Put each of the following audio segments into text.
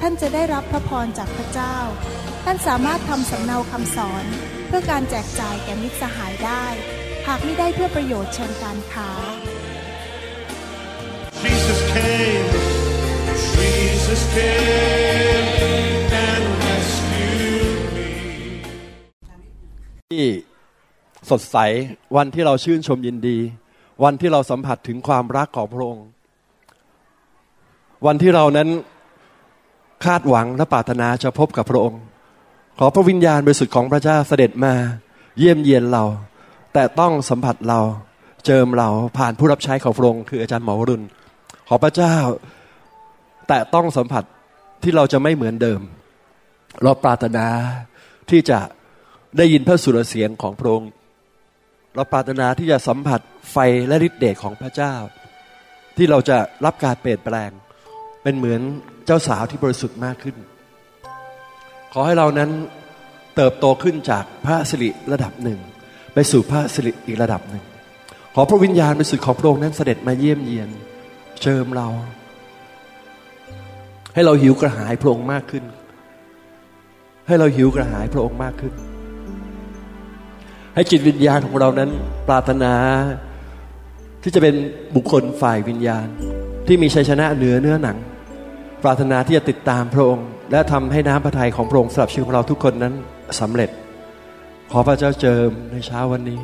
ท่านจะได้รับพระพรจากพระเจ้า ท่านสามารถทำสำเนาคำสอน เพื่อการแจกจ่ายแก่มิตรสหายได้ หากไม่ได้เพื่อประโยชน์เชิงการค้า Jesus came, Jesus came and rescued me. ที่สดใสวันที่เราชื่นชมยินดี วันที่เราสัมผัสถึงความรักของพระองค์ วันที่เรานั้น คาดหวังและปรารถนาจะพบกับพระองค์ ขอพระวิญญาณบริสุทธิ์ของพระเจ้าเสด็จมา เยี่ยมเยียนเรา แต่ต้องสัมผัสเราเจิมเราผ่านผู้รับใช้ของพระองค์คืออาจารย์หมอวรุณ ขอพระเจ้า แต่ต้องสัมผัสที่เราจะไม่เหมือนเดิม เราปรารถนาที่จะได้ยินพระสุรเสียงของพระองค์ เราปรารถนาที่จะสัมผัสไฟและฤทธิเดชของพระเจ้า ที่เราจะรับการเปลี่ยนแปลงเป็นเหมือน จ้าสาวที่บริสุทธิ์มากขึ้น ขอให้เรานั้นเติบโตขึ้นจากพระสิริระดับหนึ่ง ไปสู่พระสิริอีกระดับหนึ่ง ขอพระวิญญาณบริสุทธิ์ของพระองค์นั้นเสด็จมาเยี่ยมเยียนเจิมเรา ให้เราหิวกระหายพระองค์มากขึ้น ให้เราหิวกระหายพระองค์มากขึ้น ให้จิตวิญญาณของเรานั้นปรารถนา ที่จะเป็นบุคคลฝ่ายวิญญาณ ที่มีชัยชนะเหนือเนื้อหนัง ปรารถนาที่จะติดตามพระองค์ และทำให้น้ำพระทัยของพระองค์สำหรับชีวิตของเราทุกคนนั้นสำเร็จ ขอพระเจ้าเจิมในเช้าวันนี้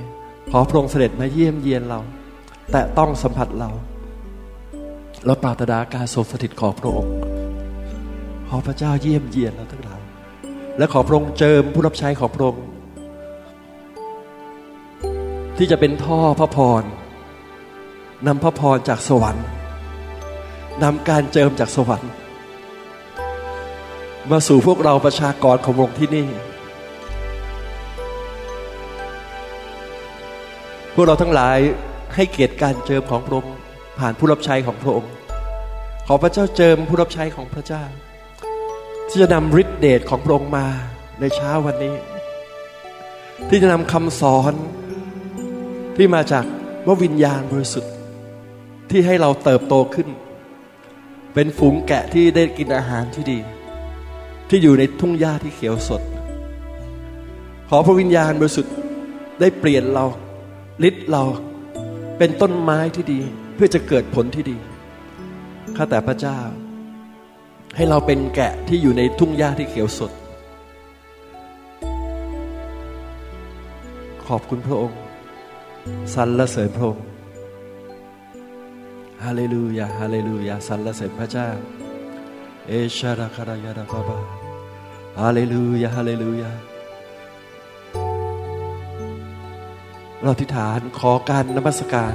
ขอพระองค์เสด็จมาเยี่ยมเยียนเรา แต่ต้องสัมผัสเรา และปรารถนาการทรงสถิตของพระองค์ ขอพระเจ้าเยี่ยมเยียนเราทั้งหลาย และขอพระองค์เจิมผู้รับใช้ของพระองค์ที่จะเป็นท่อพระพรนำพระพรจากสวรรค์นำการเจิมจากสวรรค์ มาสู่พวกเราประชากรของพระองค์ที่นี่ พวกเราทั้งหลายให้เกียรติการเจิมของพระองค์ผ่านผู้รับใช้ของพระองค์ ขอพระเจ้าเจิมผู้รับใช้ของพระเจ้า ที่จะนำฤทธิเดชของพระองค์มาในเช้าวันนี้ ที่จะนำคำสอนที่มาจากว่าวิญญาณบริสุทธิ์ที่ให้เราเติบโตขึ้น เป็นฝูงแกะที่ได้กินอาหารที่ดี ที่อยู่ในทุ่งหญ้าที่เขียวสด ขอพระวิญญาณบริสุทธิ์ได้เปลี่ยนเราลิดเราเป็นต้นไม้ที่ดีเพื่อจะเกิดผลที่ดี ข้าแต่พระเจ้า ให้เราเป็นแกะที่อยู่ในทุ่งหญ้าที่เขียวสด ขอบคุณพระองค์สรรเสริญพระองค์ฮาเลลูยาฮาเลลูยาสรรเสริญพระเจ้า เอชาราคารายาดาบาบา ฮาเลลูยาฮาเลลูยาเราทิฏฐานขอการนมัสการ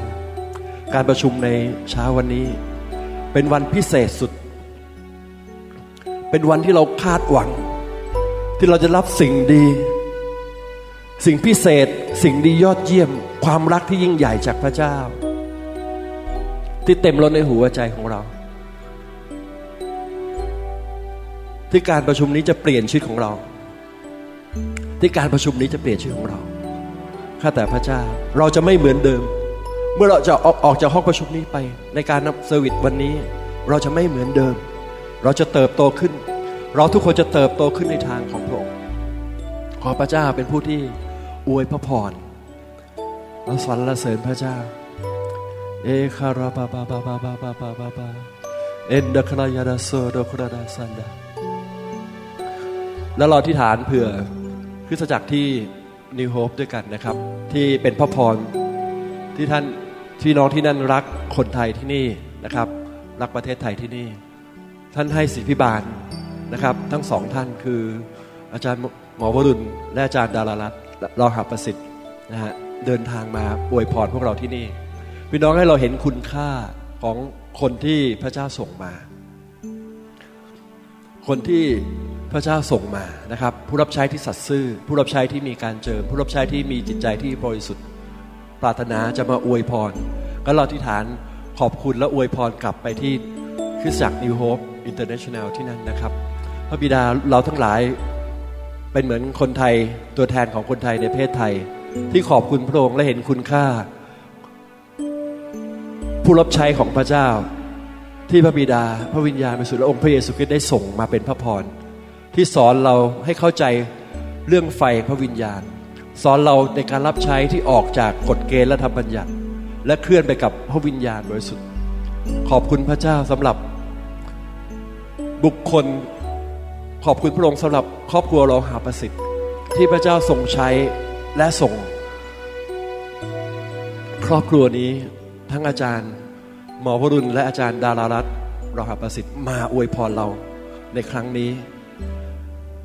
การประชุมในเช้าวันนี้ เป็นวันพิเศษสุด เป็นวันที่เราคาดหวัง ที่เราจะรับสิ่งดี สิ่งพิเศษสิ่งดียอดเยี่ยม ความรักที่ยิ่งใหญ่จากพระเจ้า ที่เต็มล้นในหัวใจของเรา ที่การประชุมนี้จะเปลี่ยนชีวิตของเรา ที่การประชุมนี้จะเปลี่ยนชีวิตของเราข้าแต่พระเจ้าเราจะไม่เหมือนเดิม เมื่อเราจะออกออกจากห้องประชุมนี้ไป ในการนับเซอร์วิสวันนี้ เราจะไม่เหมือนเดิม เราจะเติบโตขึ้น เราทุกคนจะเติบโตขึ้นในทางของพระองค์ขอพระเจ้าเป็นผู้ที่อวยพระพรเราสรรเสริญพระเจ้า เอคาราบาบาบาบาบาบาบาบาบาเอ็นเดครายาดาโซโดคราดาซันดา แล้วเราที่ฐานเผื่อคริสตจักรที่นิวโฮปด้วยกันนะครับ ที่เป็นพระพรที่ท่านที่น้องที่นั่นรักคนไทยที่นี่นะครับ รักประเทศไทยที่นี่ ท่านให้สิทธิพิบาลนะครับ ทั้งสองท่านคืออาจารย์หมอวรุณและอาจารย์ดารารัตน์รอหาประสิทธิ์นะฮะเดินทางมาอวยพรพวกเราที่นี่ พี่น้องให้เราเห็นคุณค่าของคนที่พระเจ้าส่งมา คนที่ พระเจ้าส่งมานะครับ ผู้รับใช้ที่สัตย์ซื่อ ผู้รับใช้ที่มีการเจิม ผู้รับใช้ที่มีจิตใจที่บริสุทธิ์ ปรารถนาจะมาอวยพร ก็เราที่ฐานขอบคุณและอวยพรกลับไปที่คริสตจักร New Hope International ที่นั่นนะครับ พระบิดาเราทั้งหลายเป็นเหมือนคนไทยตัวแทนของคนไทยในประเทศไทย ที่ขอบคุณพระองค์และเห็นคุณค่า ผู้รับใช้ของพระเจ้า ที่พระบิดาพระวิญญาณบริสุทธิ์และองค์พระเยซูคริสต์ได้ส่งมาเป็นพระพร ที่สอนเราให้เข้าใจเรื่องไฟพระวิญญาณ สอนเราในการรับใช้ที่ออกจากกฎเกณฑ์และธรรมบัญญัติ และเคลื่อนไปกับพระวิญญาณบริสุทธิ์ ขอบคุณพระเจ้าสำหรับบุคคล ขอบคุณพระองค์สำหรับครอบครัวเราหาประสิทธิ์ ที่พระเจ้าทรงใช้และส่ง ครอบครัวนี้ทั้งอาจารย์ หมอวรุณและอาจารย์ดารารัตน์เราหาประสิทธิ์มาอวยพรเราในครั้งนี้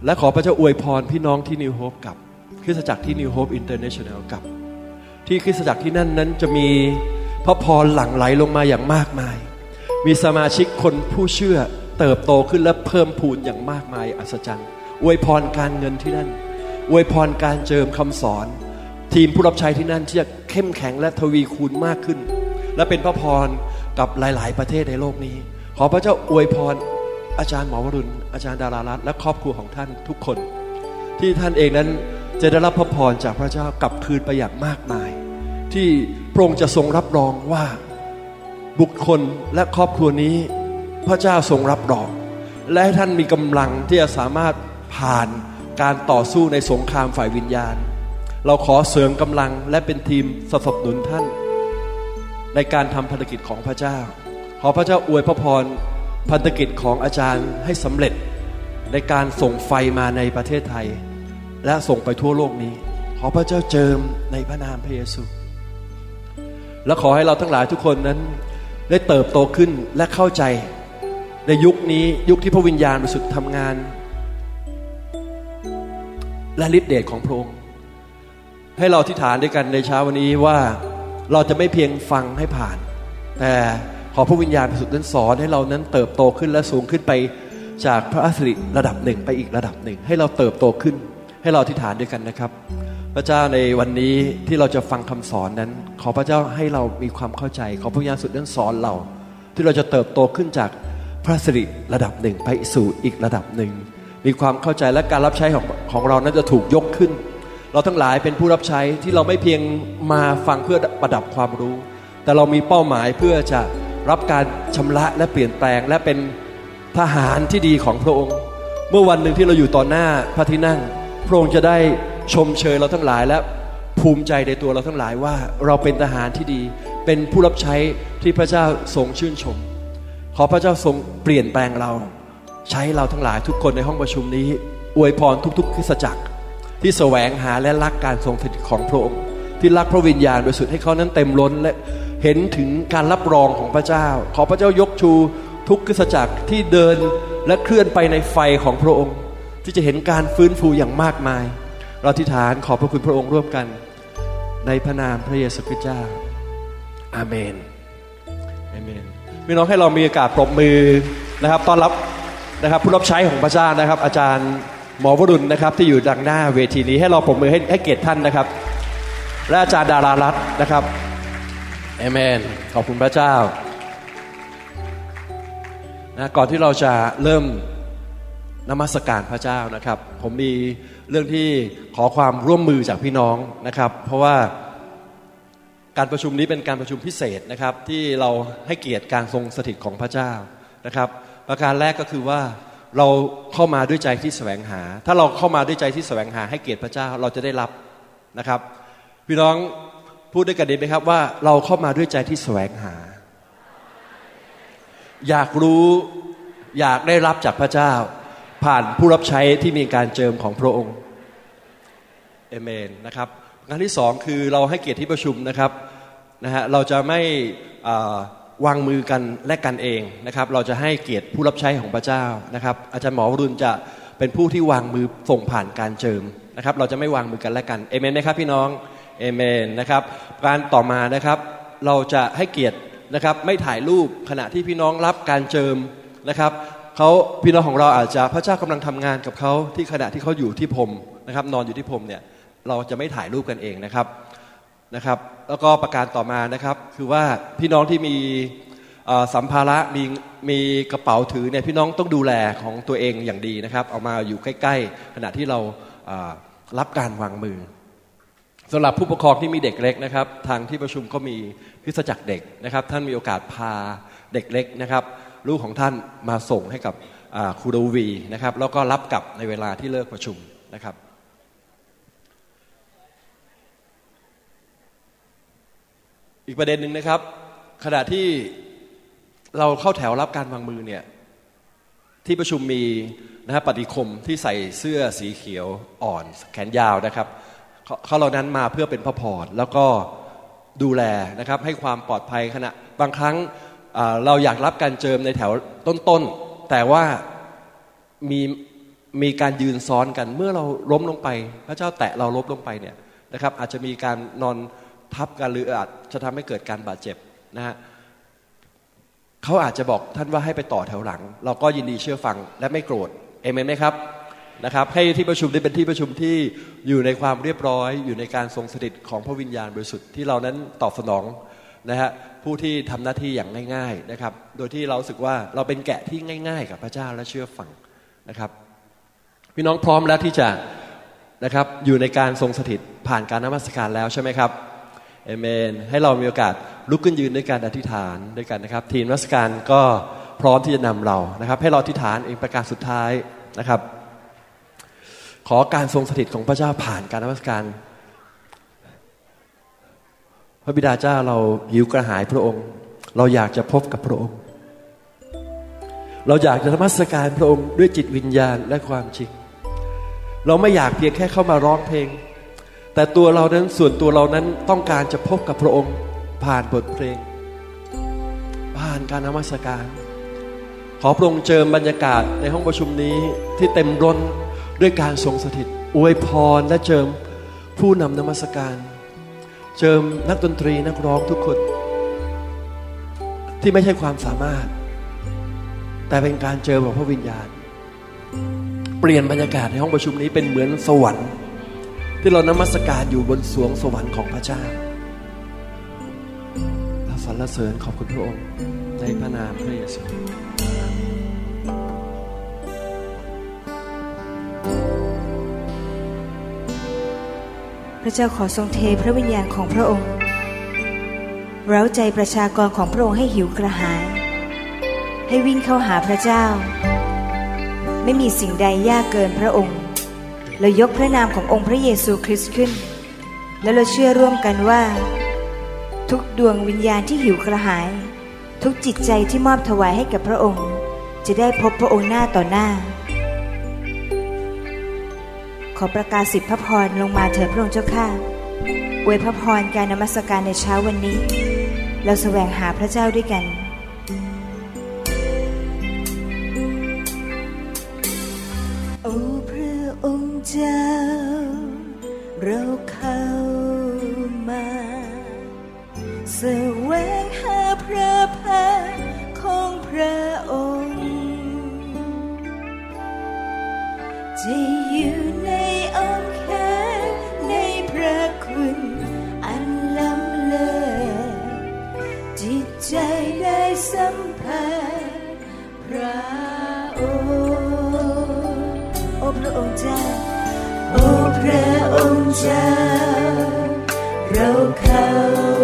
และขอพระเจ้าอวยพรพี่น้องที่นิวโฮปกับคริสตจักรที่ New Hope International กับ ที่คริสตจักรที่นั่นนั้นจะมีพระพรหลั่งไหลลงมาอย่างมากมาย มีสมาชิกคนผู้เชื่อเติบโตขึ้นและเพิ่มพูนอย่างมากมายอัศจรรย์อวยพรการเงินที่นั่นอวยพรการเจิมคำสอน ทีมผู้รับใช้ที่นั่นที่จะเข้มแข็งและทวีคูณมากขึ้น และเป็นพระพรกับหลาย ๆ ประเทศในโลกนี้ ขอพระเจ้าอวยพร อาจารย์หมอวรุณ อาจารย์ดารารัตน์และครอบครัวของท่านทุกคน ที่ท่านเองนั้นจะได้รับพระพรจากพระเจ้ากลับคืนไปอย่างมากมาย ที่พระองค์จะทรงรับรองว่าบุคคลและครอบครัวนี้ พระเจ้าทรงรับรอง และให้ท่านมีกำลังที่จะสามารถผ่านการต่อสู้ในสงครามฝ่ายวิญญาณ เราขอเสริมกำลังและเป็นทีมสนับสนุนท่าน ในการทำภารกิจของพระเจ้า ขอพระเจ้าอวยพระพร พันธกิจของอาจารย์ให้สำเร็จในการส่งไฟมาในประเทศไทย และส่งไปทั่วโลกนี้ ขอพระเจ้าเจิมในพระนามพระเยซู และขอให้เราทั้งหลายทุกคนนั้นได้เติบโตขึ้นและเข้าใจ ในยุคนี้ยุคที่พระวิญญาณบริสุทธิ์ทำงาน และฤทธิเดชของพระองค์ให้เราที่ฐานด้วยกันในเช้าวันนี้ว่าเราจะไม่เพียงฟังให้ผ่าน แต่ ขอพระวิญญาณบริสุทธิ์นั้นสอนให้เรานั้นเติบโตขึ้นและสูงขึ้นไปจากพระอัสริระดับหนึ่งไปอีกระดับหนึ่ง ให้เราเติบโตขึ้น ให้เราที่ฐานด้วยกันนะครับ พระเจ้าในวันนี้ที่เราจะฟังคำสอนนั้น ขอพระเจ้าให้เรามีความเข้าใจ ขอพระวิญญาณสุดนั้นสอนเรา ที่เราจะเติบโตขึ้นจากพระสิริระดับหนึ่งไปสู่อีกระดับหนึ่ง มีความเข้าใจและการรับใช้ของของเรานั้นจะถูกยกขึ้น เราทั้งหลายเป็นผู้รับใช้ที่เราไม่เพียงมาฟังเพื่อประดับความรู้ แต่เรามีเป้าหมายเพื่อจะ รับการชำระและเปลี่ยนแปลงและเป็นทหารที่ดีของพระองค์ เมื่อวันหนึ่งที่เราอยู่ต่อหน้าพระที่นั่ง พระองค์จะได้ชมเชยเราทั้งหลายและภูมิใจในตัวเราทั้งหลายว่าเราเป็นทหารที่ดี เป็นผู้รับใช้ที่พระเจ้าทรงชื่นชม ขอพระเจ้าทรงเปลี่ยนแปลงเรา ใช้เราทั้งหลายทุกคนในห้องประชุมนี้ อวยพรทุกๆคริสจักร ที่แสวงหาและรักการทรงสถิตของพระองค์ ที่รักพระวิญญาณโดยสุดให้เขานั้นเต็มล้นและ เห็นถึงการรับรองของพระเจ้า ขอพระเจ้ายกชูทุกคริสตจักรที่เดินและเคลื่อนไปในไฟของพระองค์ ที่จะเห็นการฟื้นฟูอย่างมากมาย เราทิฐานขอพระคุณพระองค์ร่วมกัน ในพระนามพระเยซูคริสต์เจ้า อาเมนอาเมนพี่น้องให้เรามีโอกาสปรบมือนะครับต้อนรับนะครับผู้รับใช้ของพระเจ้านะครับ อาจารย์หมอวรุณนะครับที่อยู่ดังหน้าเวทีนี้ให้เราปรบมือให้ให้เกียรติท่านนะครับ และอาจารย์ดารารัตน์นะครับ เอเมน ขอบคุณพระเจ้านะก่อนที่เราจะเริ่มนมัสการพระเจ้านะครับ ผมมีเรื่องที่ขอความร่วมมือจากพี่น้องนะครับ เพราะว่าการประชุมนี้เป็นการประชุมพิเศษนะครับ ที่เราให้เกียรติการทรงสถิตของพระเจ้านะครับ ประการแรกก็คือว่าเราเข้ามาด้วยใจที่แสวงหา ถ้าเราเข้ามาด้วยใจที่แสวงหา ให้เกียรติพระเจ้าเราจะได้รับนะครับ พี่น้อง พูดด้วยกันดีไหมครับว่าเราเข้ามาด้วยใจที่แสวงหา อยากรู้อยากได้รับจากพระเจ้า ผ่านผู้รับใช้ที่มีการเจิมของพระองค์เอเมนนะครับงานที่สองคือเราให้เกียรติที่ประชุมนะครับนะฮะเราจะไม่วางมือกันและกันเองนะครับ เราจะให้เกียรติผู้รับใช้ของพระเจ้านะครับ อาจารย์หมอวรุณจะเป็นผู้ที่วางมือส่งผ่านการเจิมนะครับ เราจะไม่วางมือกันและกันเอเมนไหมครับพี่น้อง เอเมนนะครับ การต่อมานะครับเราจะให้เกียรตินะครับไม่ถ่ายรูปขณะที่พี่น้องรับการเจิมนะครับเขาพี่น้องของเราอาจจะพระเจ้ากำลังทำงานกับเขาที่ขณะที่เขาอยู่ที่พรมนะครับ นอนอยู่ที่พรมเนี่ยเราจะไม่ถ่ายรูปกันเองนะครับนะครับ แล้วก็ประการต่อมานะครับคือว่าพี่น้องที่มีสัมภาระมีมีกระเป๋าถือเนี่ยพี่น้องต้องดูแลของตัวเองอย่างดีนะครับ เอามาอยู่ใกล้ ๆ ขณะที่เรารับการวางมือ สำหรับผู้ปกครองที่มีเด็กเล็กนะครับ ทางที่ประชุมก็มีพิสจักเด็กนะครับ ท่านมีโอกาสพาเด็กเล็กนะครับ ลูกของท่านมาส่งให้กับครูดวีนะครับ แล้วก็รับกลับในเวลาที่เลิกประชุมนะครับอีกประเด็นหนึ่งนะครับ ขณะที่เราเข้าแถวรับการวางมือเนี่ยที่ประชุมมีนะครับปฏิคมที่ใส่เสื้อสีเขียวอ่อนแขนยาวนะครับ เขาเขาเหล่านั้นมาเพื่อเป็นพระพรแล้วก็ดูแลนะครับให้ความปลอดภัยขณะบางครั้งเราอยากรับการเจิมในแถวต้นๆ แต่ว่ามีมีการยืนซ้อนกันเมื่อเราล้มลงไป พระเจ้าแตะเราล้มลงไปเนี่ยนะครับอาจจะมีการนอนทับกันหรืออาจจะทำให้เกิดการบาดเจ็บนะฮะเขาอาจจะบอกท่านว่าให้ไปต่อแถวหลัง เราก็ยินดีเชื่อฟังและไม่โกรธเอเมนไหมครับ นะครับให้ที่ประชุมได้เป็นที่ประชุมที่อยู่ในความเรียบร้อย อยู่ในการทรงสถิตของพระวิญญาณบริสุทธิ์ที่เรานั้นตอบสนองนะฮะผู้ที่ทำหน้าที่อย่างง่าย ๆนะครับ โดยที่เราสึกว่าเราเป็นแกะที่ง่าย ๆ กับพระเจ้าและเชื่อฟังนะครับ พี่น้องพร้อมแล้วที่จะนะครับอยู่ในการทรงสถิตผ่านการนมัสการแล้วใช่ไหมครับเอเมน ให้เรามีโอกาสลุกขึ้นยืนด้วยการอธิษฐานด้วยกันนะครับ ทีมนมัสการก็พร้อมที่จะนำเรานะครับ ให้เราอธิษฐานเองประการสุดท้ายนะครับ ขอการทรงสถิตของพระเจ้าผ่านการนมัสการ พระบิดาเจ้าเราหิวกระหายพระองค์ เราอยากจะพบกับพระองค์ เราอยากจะนมัสการพระองค์ด้วยจิตวิญญาณและความจริง เราไม่อยากเพียงแค่เข้ามาร้องเพลง แต่ตัวเรานั้นส่วนตัวเรานั้นต้องการจะพบกับพระองค์ ผ่านบทเพลง ผ่านการนมัสการ ขอพระองค์เจิมบรรยากาศในห้องประชุมนี้ที่เต็มร้น ด้วยการทรงสถิตอวยพรและเจิมผู้นำนมัสการ เจิมนักดนตรีนักร้องทุกคน ที่ไม่ใช่ความสามารถ แต่เป็นการเจอของพระวิญญาณ เปลี่ยนบรรยากาศในห้องประชุมนี้เป็นเหมือนสวรรค์ ที่เรานมัสการอยู่บนสวงสวรรค์ของพระเจ้าเราสรรเสริญขอบคุณพระองค์ในพระนามพระเยซู ระเจ้าขอทรงเทพระวิญญาณของพระองค์ เร้าใจประชากรของพระองค์ให้หิวกระหาย ให้วิ่งเข้าหาพระเจ้า ไม่มีสิ่งใดยากเกินพระองค์เรายกพระนามขององค์พระเยซูคริสต์ขึ้น และเราเชื่อร่วมกันว่า ทุกดวงวิญญาณที่หิวกระหาย ทุกจิตใจที่มอบถวายให้กับพระองค์ จะได้พบพระองค์หน้าต่อหน้า ขอประกาศสิทธิพระพรลงมาเถิดพระองค์เจ้าข้าอวยพระพรการนมัสการในเช้าวันนี้ เราแสวงหาพระเจ้าด้วยกัน โอ้พระองค์เจ้า เราเข้ามาแสวงหาพระพักของพระองค์จะอ ระองค์โอ้พระองค์เจ้าโอ้พระองค์เจ้าเราเข้ามา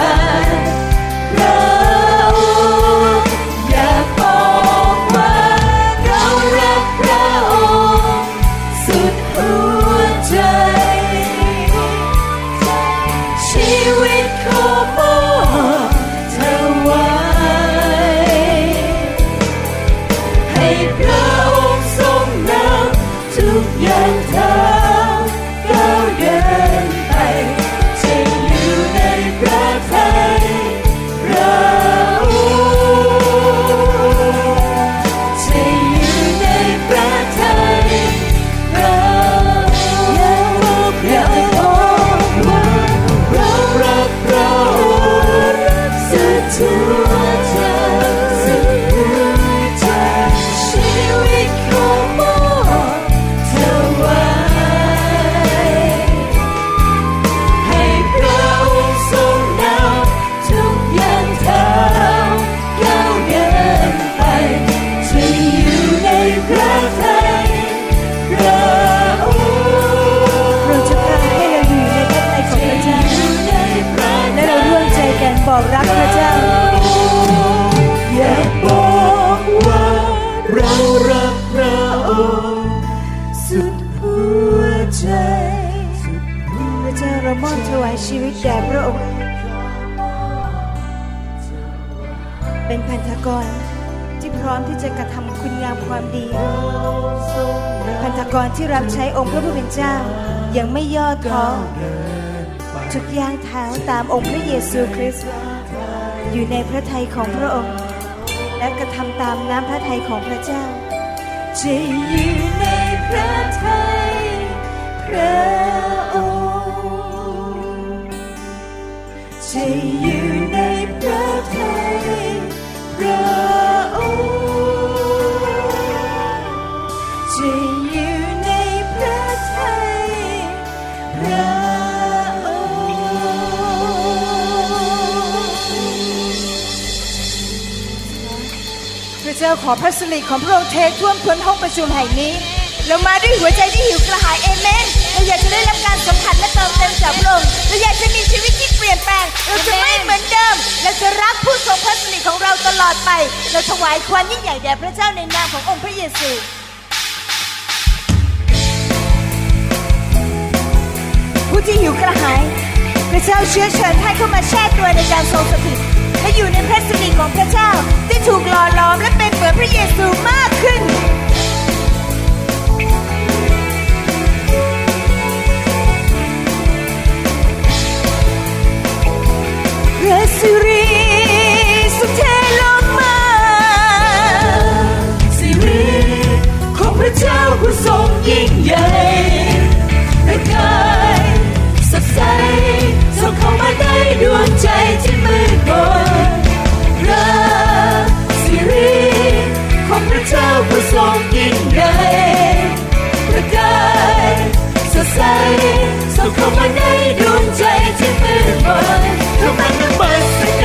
สั คุณงามความดี พันธกรที่รับใช้องค์พระผู้เป็นเจ้า ยังไม่ย่อท้อทุกย่างเท้าตามองค์พระเยซูคริสต์อยู่ในพระทัยของพระองค์ และกระทำตามน้ำพระทัยของพระเจ้าจะอยู่ในพระทัยพระองค์จ พระเจ้าขอพระสิริของพระองค์เทท่วมท้นห้องประชุมแห่งนี้ เรามาด้วยหัวใจที่หิวกระหายเอเมนเราอยากจะได้รับการสัมผัสและเติมเต็มจากพระองค์เราอยากจะมีชีวิตที่เปลี่ยนแปลง เราจะไม่เหมือนเดิม เราจะรักผู้ทรงพระสิริของเราตลอดไป เราถวายความยิ่งใหญ่แด่พระเจ้าในนามขององค์พระเยซูผู้ที่หิวกระหาย พระเจ้าเชื้อเชิญให้เข้ามาแช่ตัวในการทรงสถิต และอยู่ในพระสิริของพระเจ้าที่ถูกหล่อหลอมและเป็นเหมือนพระเยซูมากขึ้น พระสิริสุเทลงมาสิริของพระเจ้าผู้ทรงยิ่งใหญ่ประกายสดใส ส่องเข้ามาในดวงใจที่มืดมนพระสิริของพระเจ้าผู้ทรงยิ่งใหญ่ประกายสดใสส่งเข้ามาในดวงใจที่มืดมนเข้ามาในมัส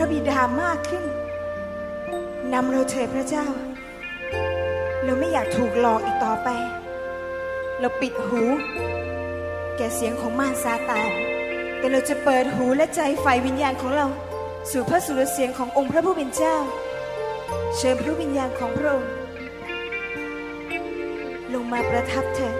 พระบิดามากขึ้นนำเราเถิดพระเจ้า เราไม่อยากถูกหลอกอีกต่อไป เราปิดหู แก่เสียงของมารซาตานแต่เราจะเปิดหูและใจไฟวิญญาณของเรา สู่พระสุรเสียงขององค์พระผู้เป็นเจ้า เชิญพระวิญญาณของพระองค์ลงมาประทับเถิด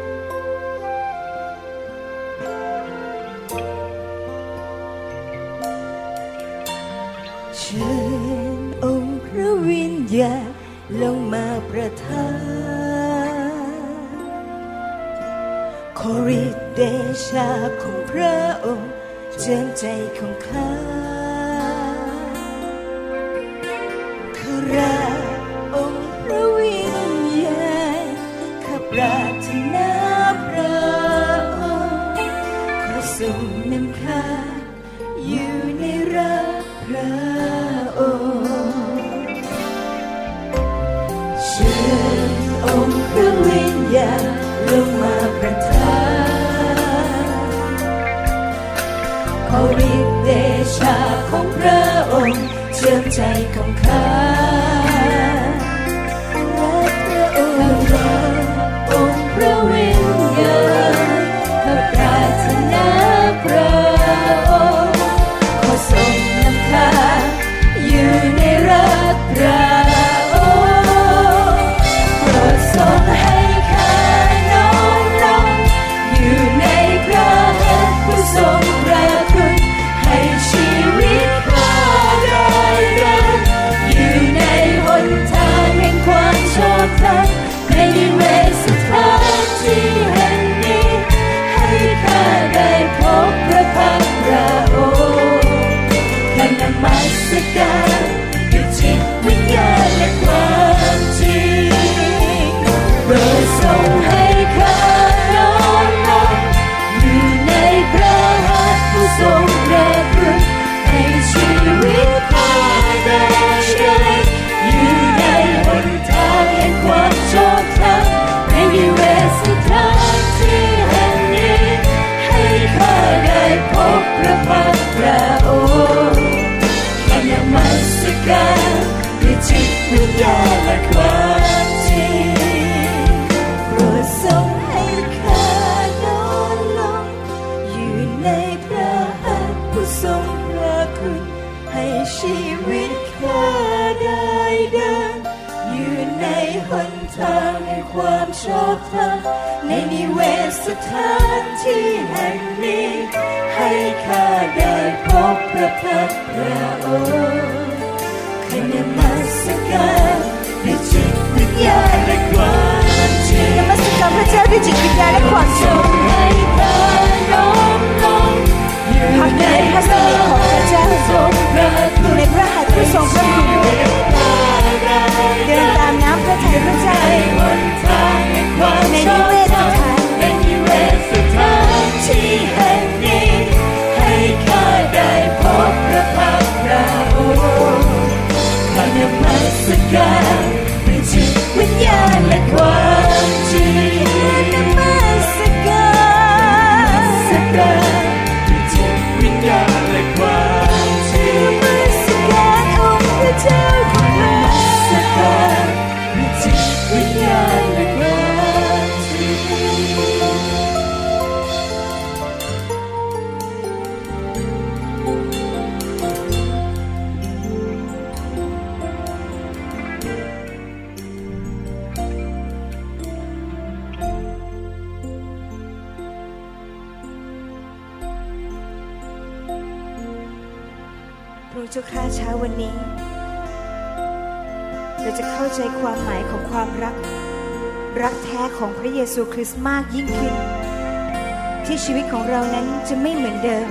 ชีวิตของเรานั้นจะไม่เหมือนเดิม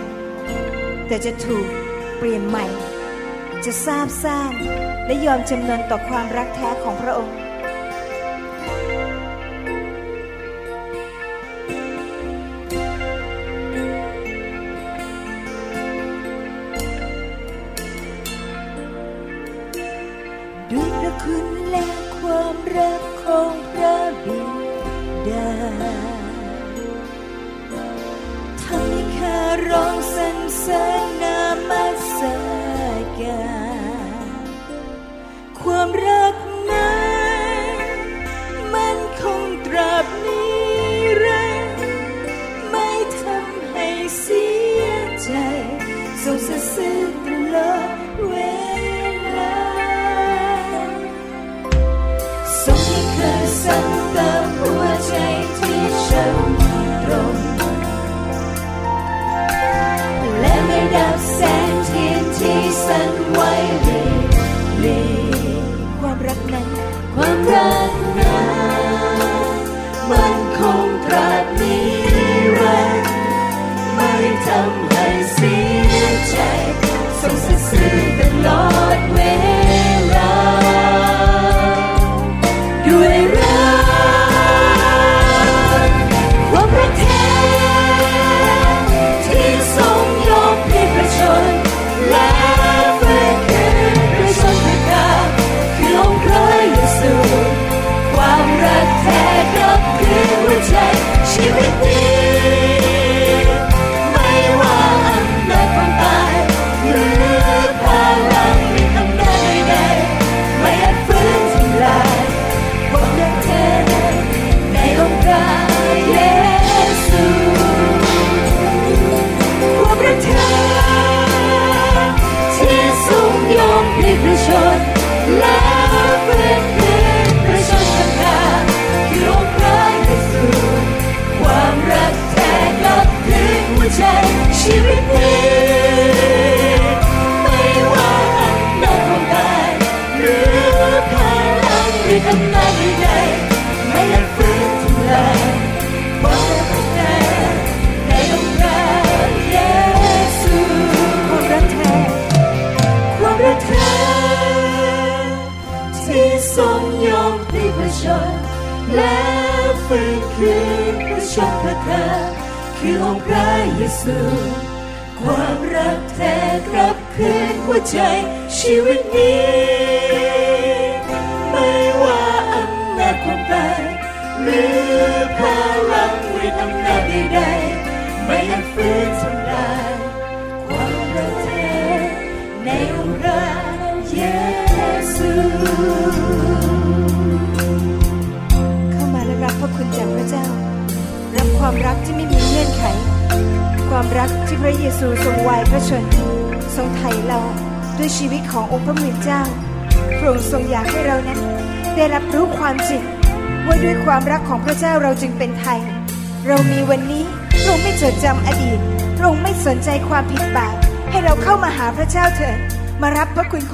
แต่จะถูกเปลี่ยนใหม่ จะทราบซ่านและยอมจำนนต่อความรักแท้ของพระองค์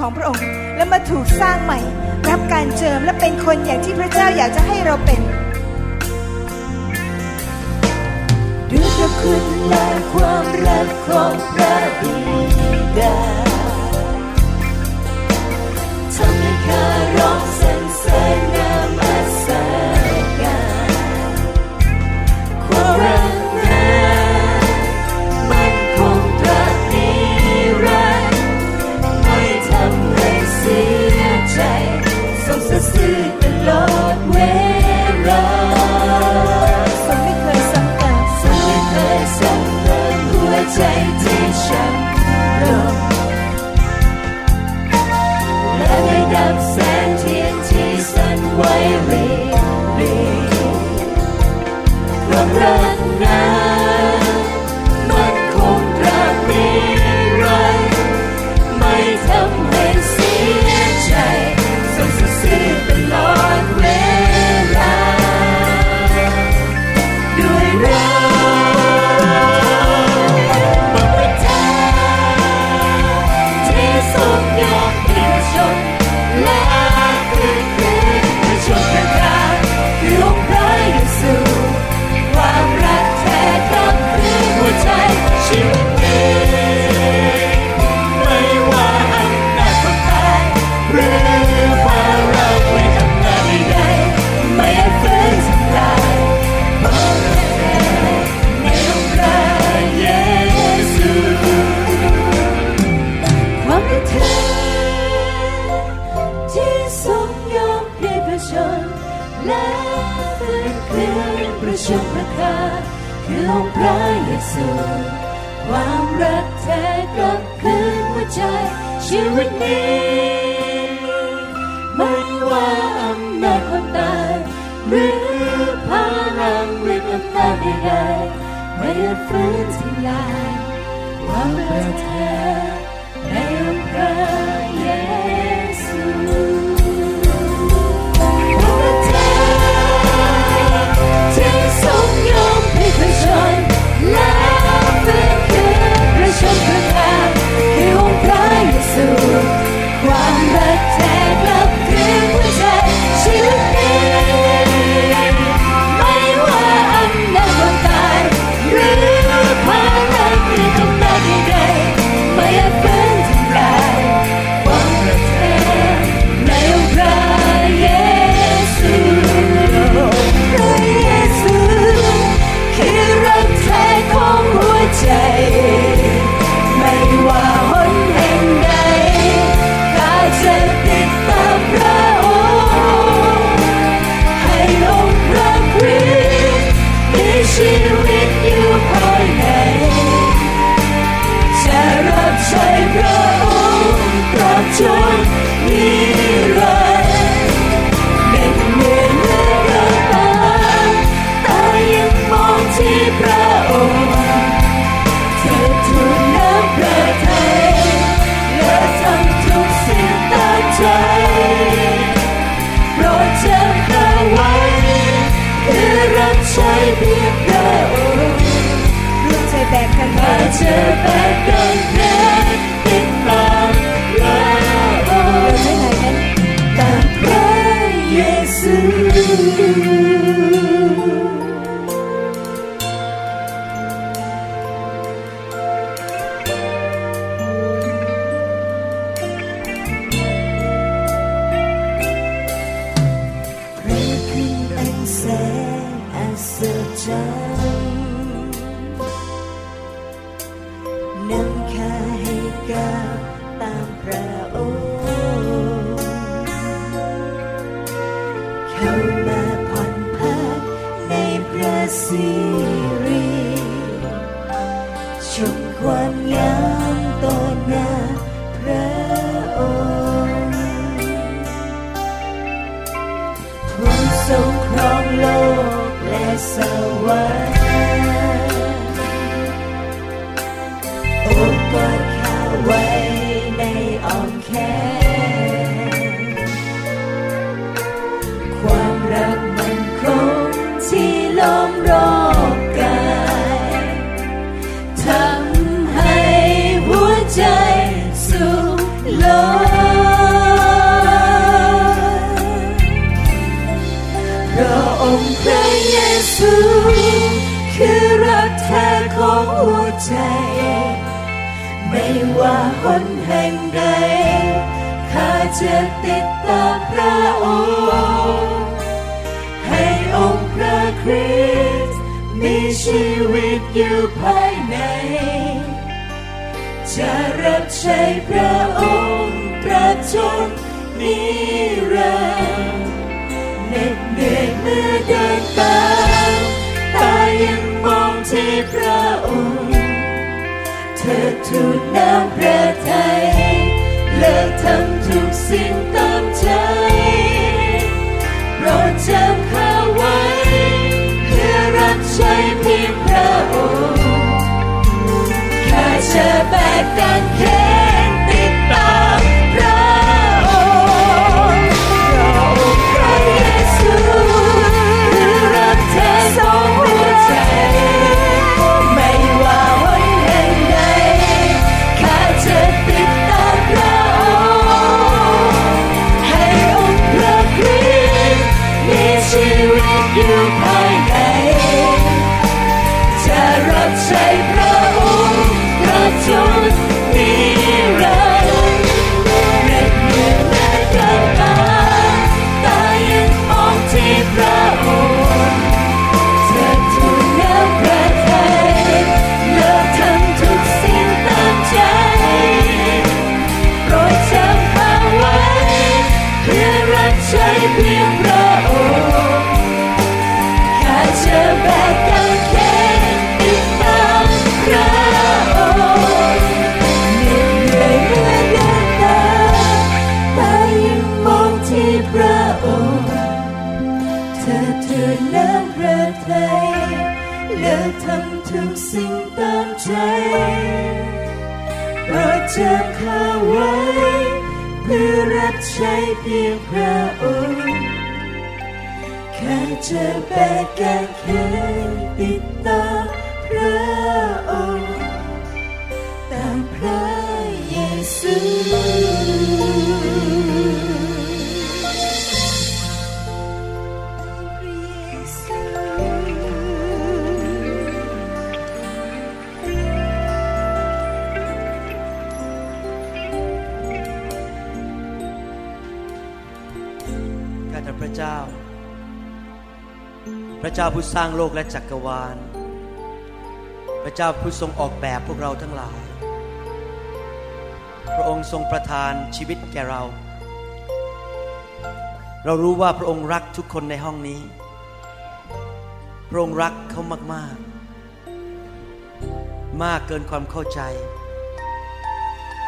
ของพระองค์ พระเจ้าผู้สร้างโลกและจักรวาล พระเจ้าผู้ทรงออกแบบพวกเราทั้งหลาย พระองค์ทรงประทานชีวิตแก่เรา เรารู้ว่าพระองค์รักทุกคนในห้องนี้ พระองค์รักเขามาก ๆ มากเกินความเข้าใจ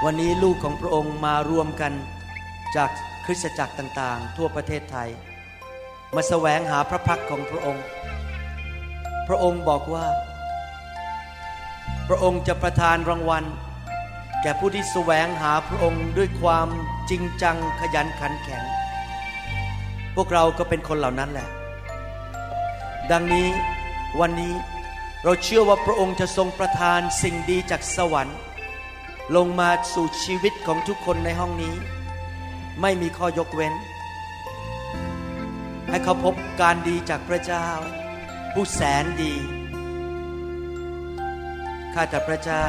วันนี้ลูกของพระองค์มารวมกันจากคริสตจักรต่าง ๆ ทั่วประเทศไทย มาแสวงหาพระพักของพระองค์ พระองค์บอกว่า พระองค์จะประทานรางวัล แก่ผู้ที่แสวงหาพระองค์ด้วยความจริงจังขยันขันแข็ง พวกเราก็เป็นคนเหล่านั้นแหละ ดังนี้วันนี้เราเชื่อว่าพระองค์จะทรงประทานสิ่งดีจากสวรรค์ ลงมาสู่ชีวิตของทุกคนในห้องนี้ ไม่มีข้อยกเว้น ให้เขาพบการดีจากพระเจ้า ผู้แสนดี ข้าแต่พระเจ้า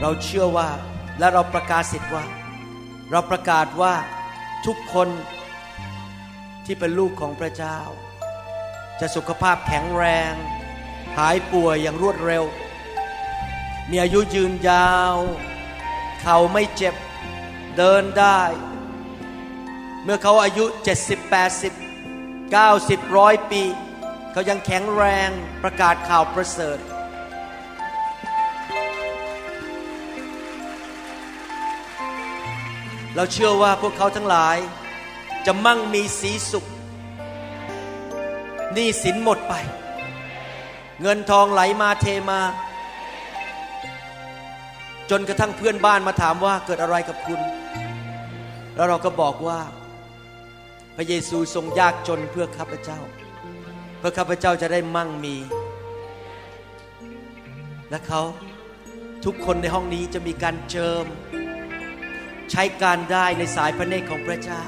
เราเชื่อว่าและเราประกาศสิทธิ์ว่า เราประกาศว่าทุกคนที่เป็นลูกของพระเจ้า จะสุขภาพแข็งแรง หายป่วยอย่างรวดเร็ว มีอายุยืนยาว เข่าไม่เจ็บเดินได้ เมื่อเขาอายุ 70 80 90ร้อยปี เขายังแข็งแรงประกาศข่าวประเสริฐ เราเชื่อว่าพวกเขาทั้งหลาย จะมั่งมีสีสุขหนี้สินหมดไป เงินทองไหลมาเทมา จนกระทั่งเพื่อนบ้านมาถามว่าเกิดอะไรกับคุณ แล้วเราก็บอกว่า พระเยซูทรงยากจนเพื่อข้าพเจ้า เพื่อข้าพเจ้าจะได้มั่งมี และเขาทุกคนในห้องนี้จะมีการเจิม ใช้การได้ในสายพระเนตรของพระเจ้า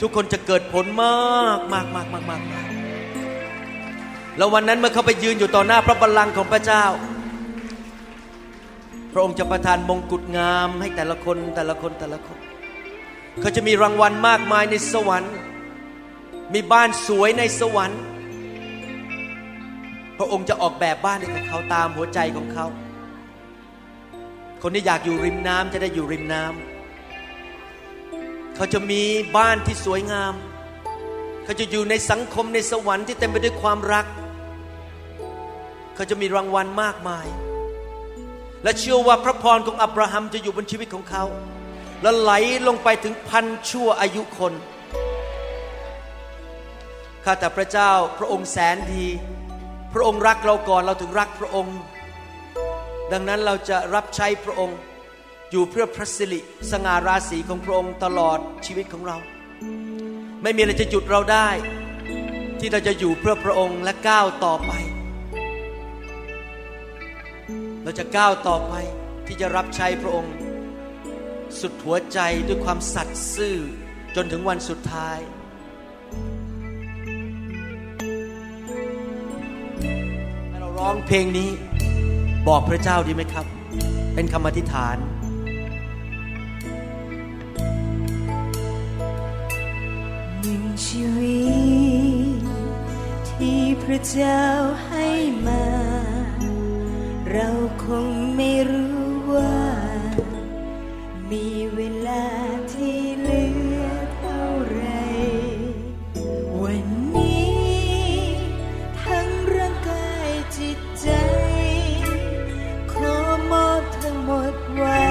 ทุกคนจะเกิดผลมากมากมากมากมากมากแล้ววันนั้นเมื่อเขาไปยืนอยู่ต่อหน้าพระบัลลังก์ของพระเจ้า พระองค์จะประทานมงกุฎงามให้แต่ละคนแต่ละคนแต่ละคน เขาจะมีรางวัลมากมายในสวรรค์ มีบ้านสวยในสวรรค์ พระองค์จะออกแบบบ้านให้กับเขาตามหัวใจของเขา คนที่อยากอยู่ริมน้ำจะได้อยู่ริมน้ำเขาจะมีบ้านที่สวยงาม เขาจะอยู่ในสังคมในสวรรค์ที่เต็มไปด้วยความรัก เขาจะมีรางวัลมากมาย และเชื่อว่าพระพรของอับราฮัมจะอยู่บนชีวิตของเขา และไหลลงไปถึงพันชั่วอายุคน ข้าแต่พระเจ้าพระองค์แสนดี พระองค์รักเราก่อนเราถึงรักพระองค์ ดังนั้นเราจะรับใช้พระองค์อยู่เพื่อพระสิริสง่าราศีของพระองค์ตลอดชีวิตของเรา ไม่มีอะไรจะหยุดเราได้ ที่เราจะอยู่เพื่อพระองค์และก้าวต่อไป เราจะก้าวต่อไปที่จะรับใช้พระองค์ สุดหัวใจด้วยความสัตย์ซื่อจนถึงวันสุดท้าย ให้เราร้องเพลงนี้บอกพระเจ้าดีไหมครับ เป็นคำอธิษฐานหนึ่งชีวิตที่พระเจ้าให้มา เราคงไม่รู้ว่า มีเวลาที่เหลือเท่าไร วันนี้ ทั้งร่างกายจิตใจ ขอมอบทั้งหมดไว้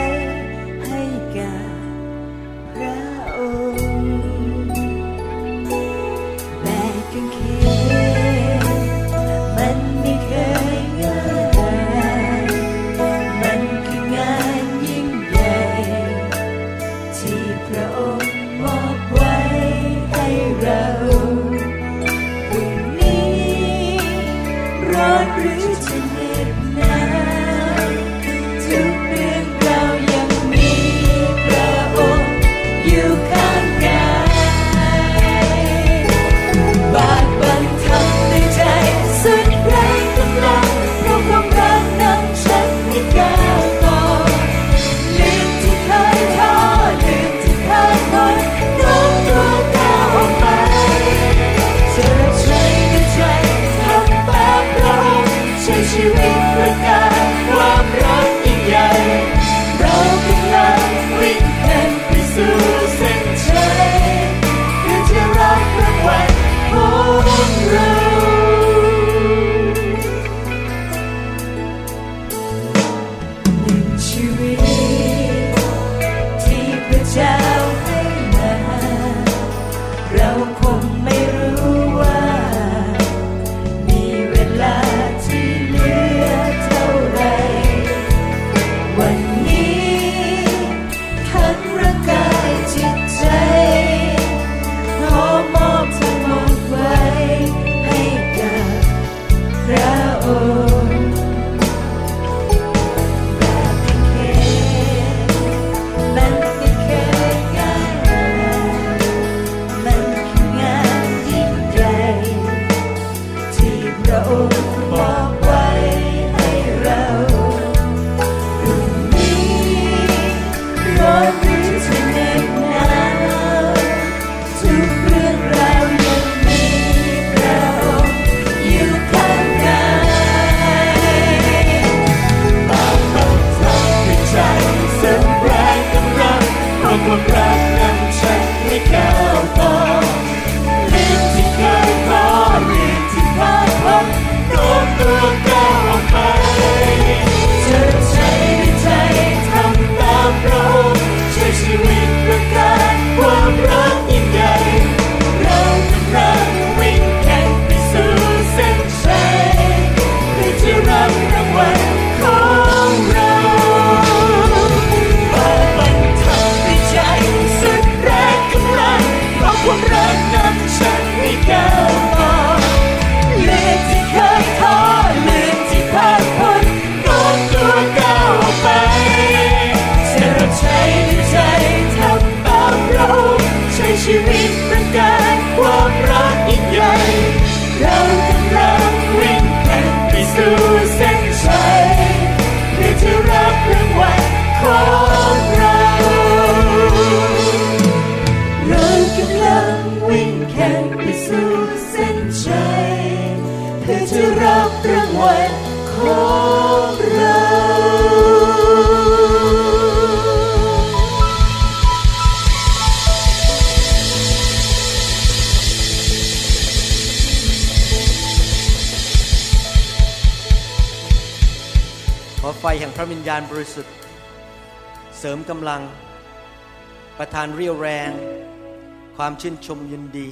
ชมยินดี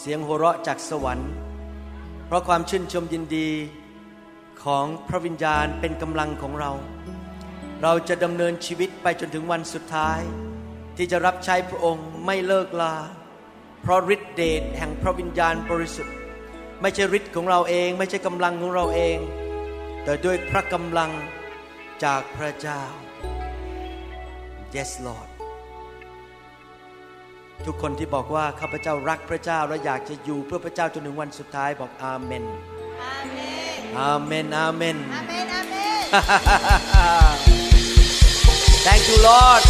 เสียงหัวเราะจากสวรรค์ เพราะความชื่นชมยินดีของพระวิญญาณเป็นกำลังของเรา เราจะดำเนินชีวิตไปจนถึงวันสุดท้าย ที่จะรับใช้พระองค์ไม่เลิกลา เพราะฤทธิเดชแห่งพระวิญญาณบริสุทธิ์ ไม่ใช่ฤทธิ์ของเราเอง ไม่ใช่กำลังของเราเอง แต่ด้วยพระกำลังจากพระเจ้า Yes Lord ทุกคนที่บอกว่าข้าพเจ้ารักพระเจ้าและอยากจะอยู่เพื่อพระเจ้าจนถึงวันสุดท้ายบอกอาเมน อาเมน อาเมน Thank you Lord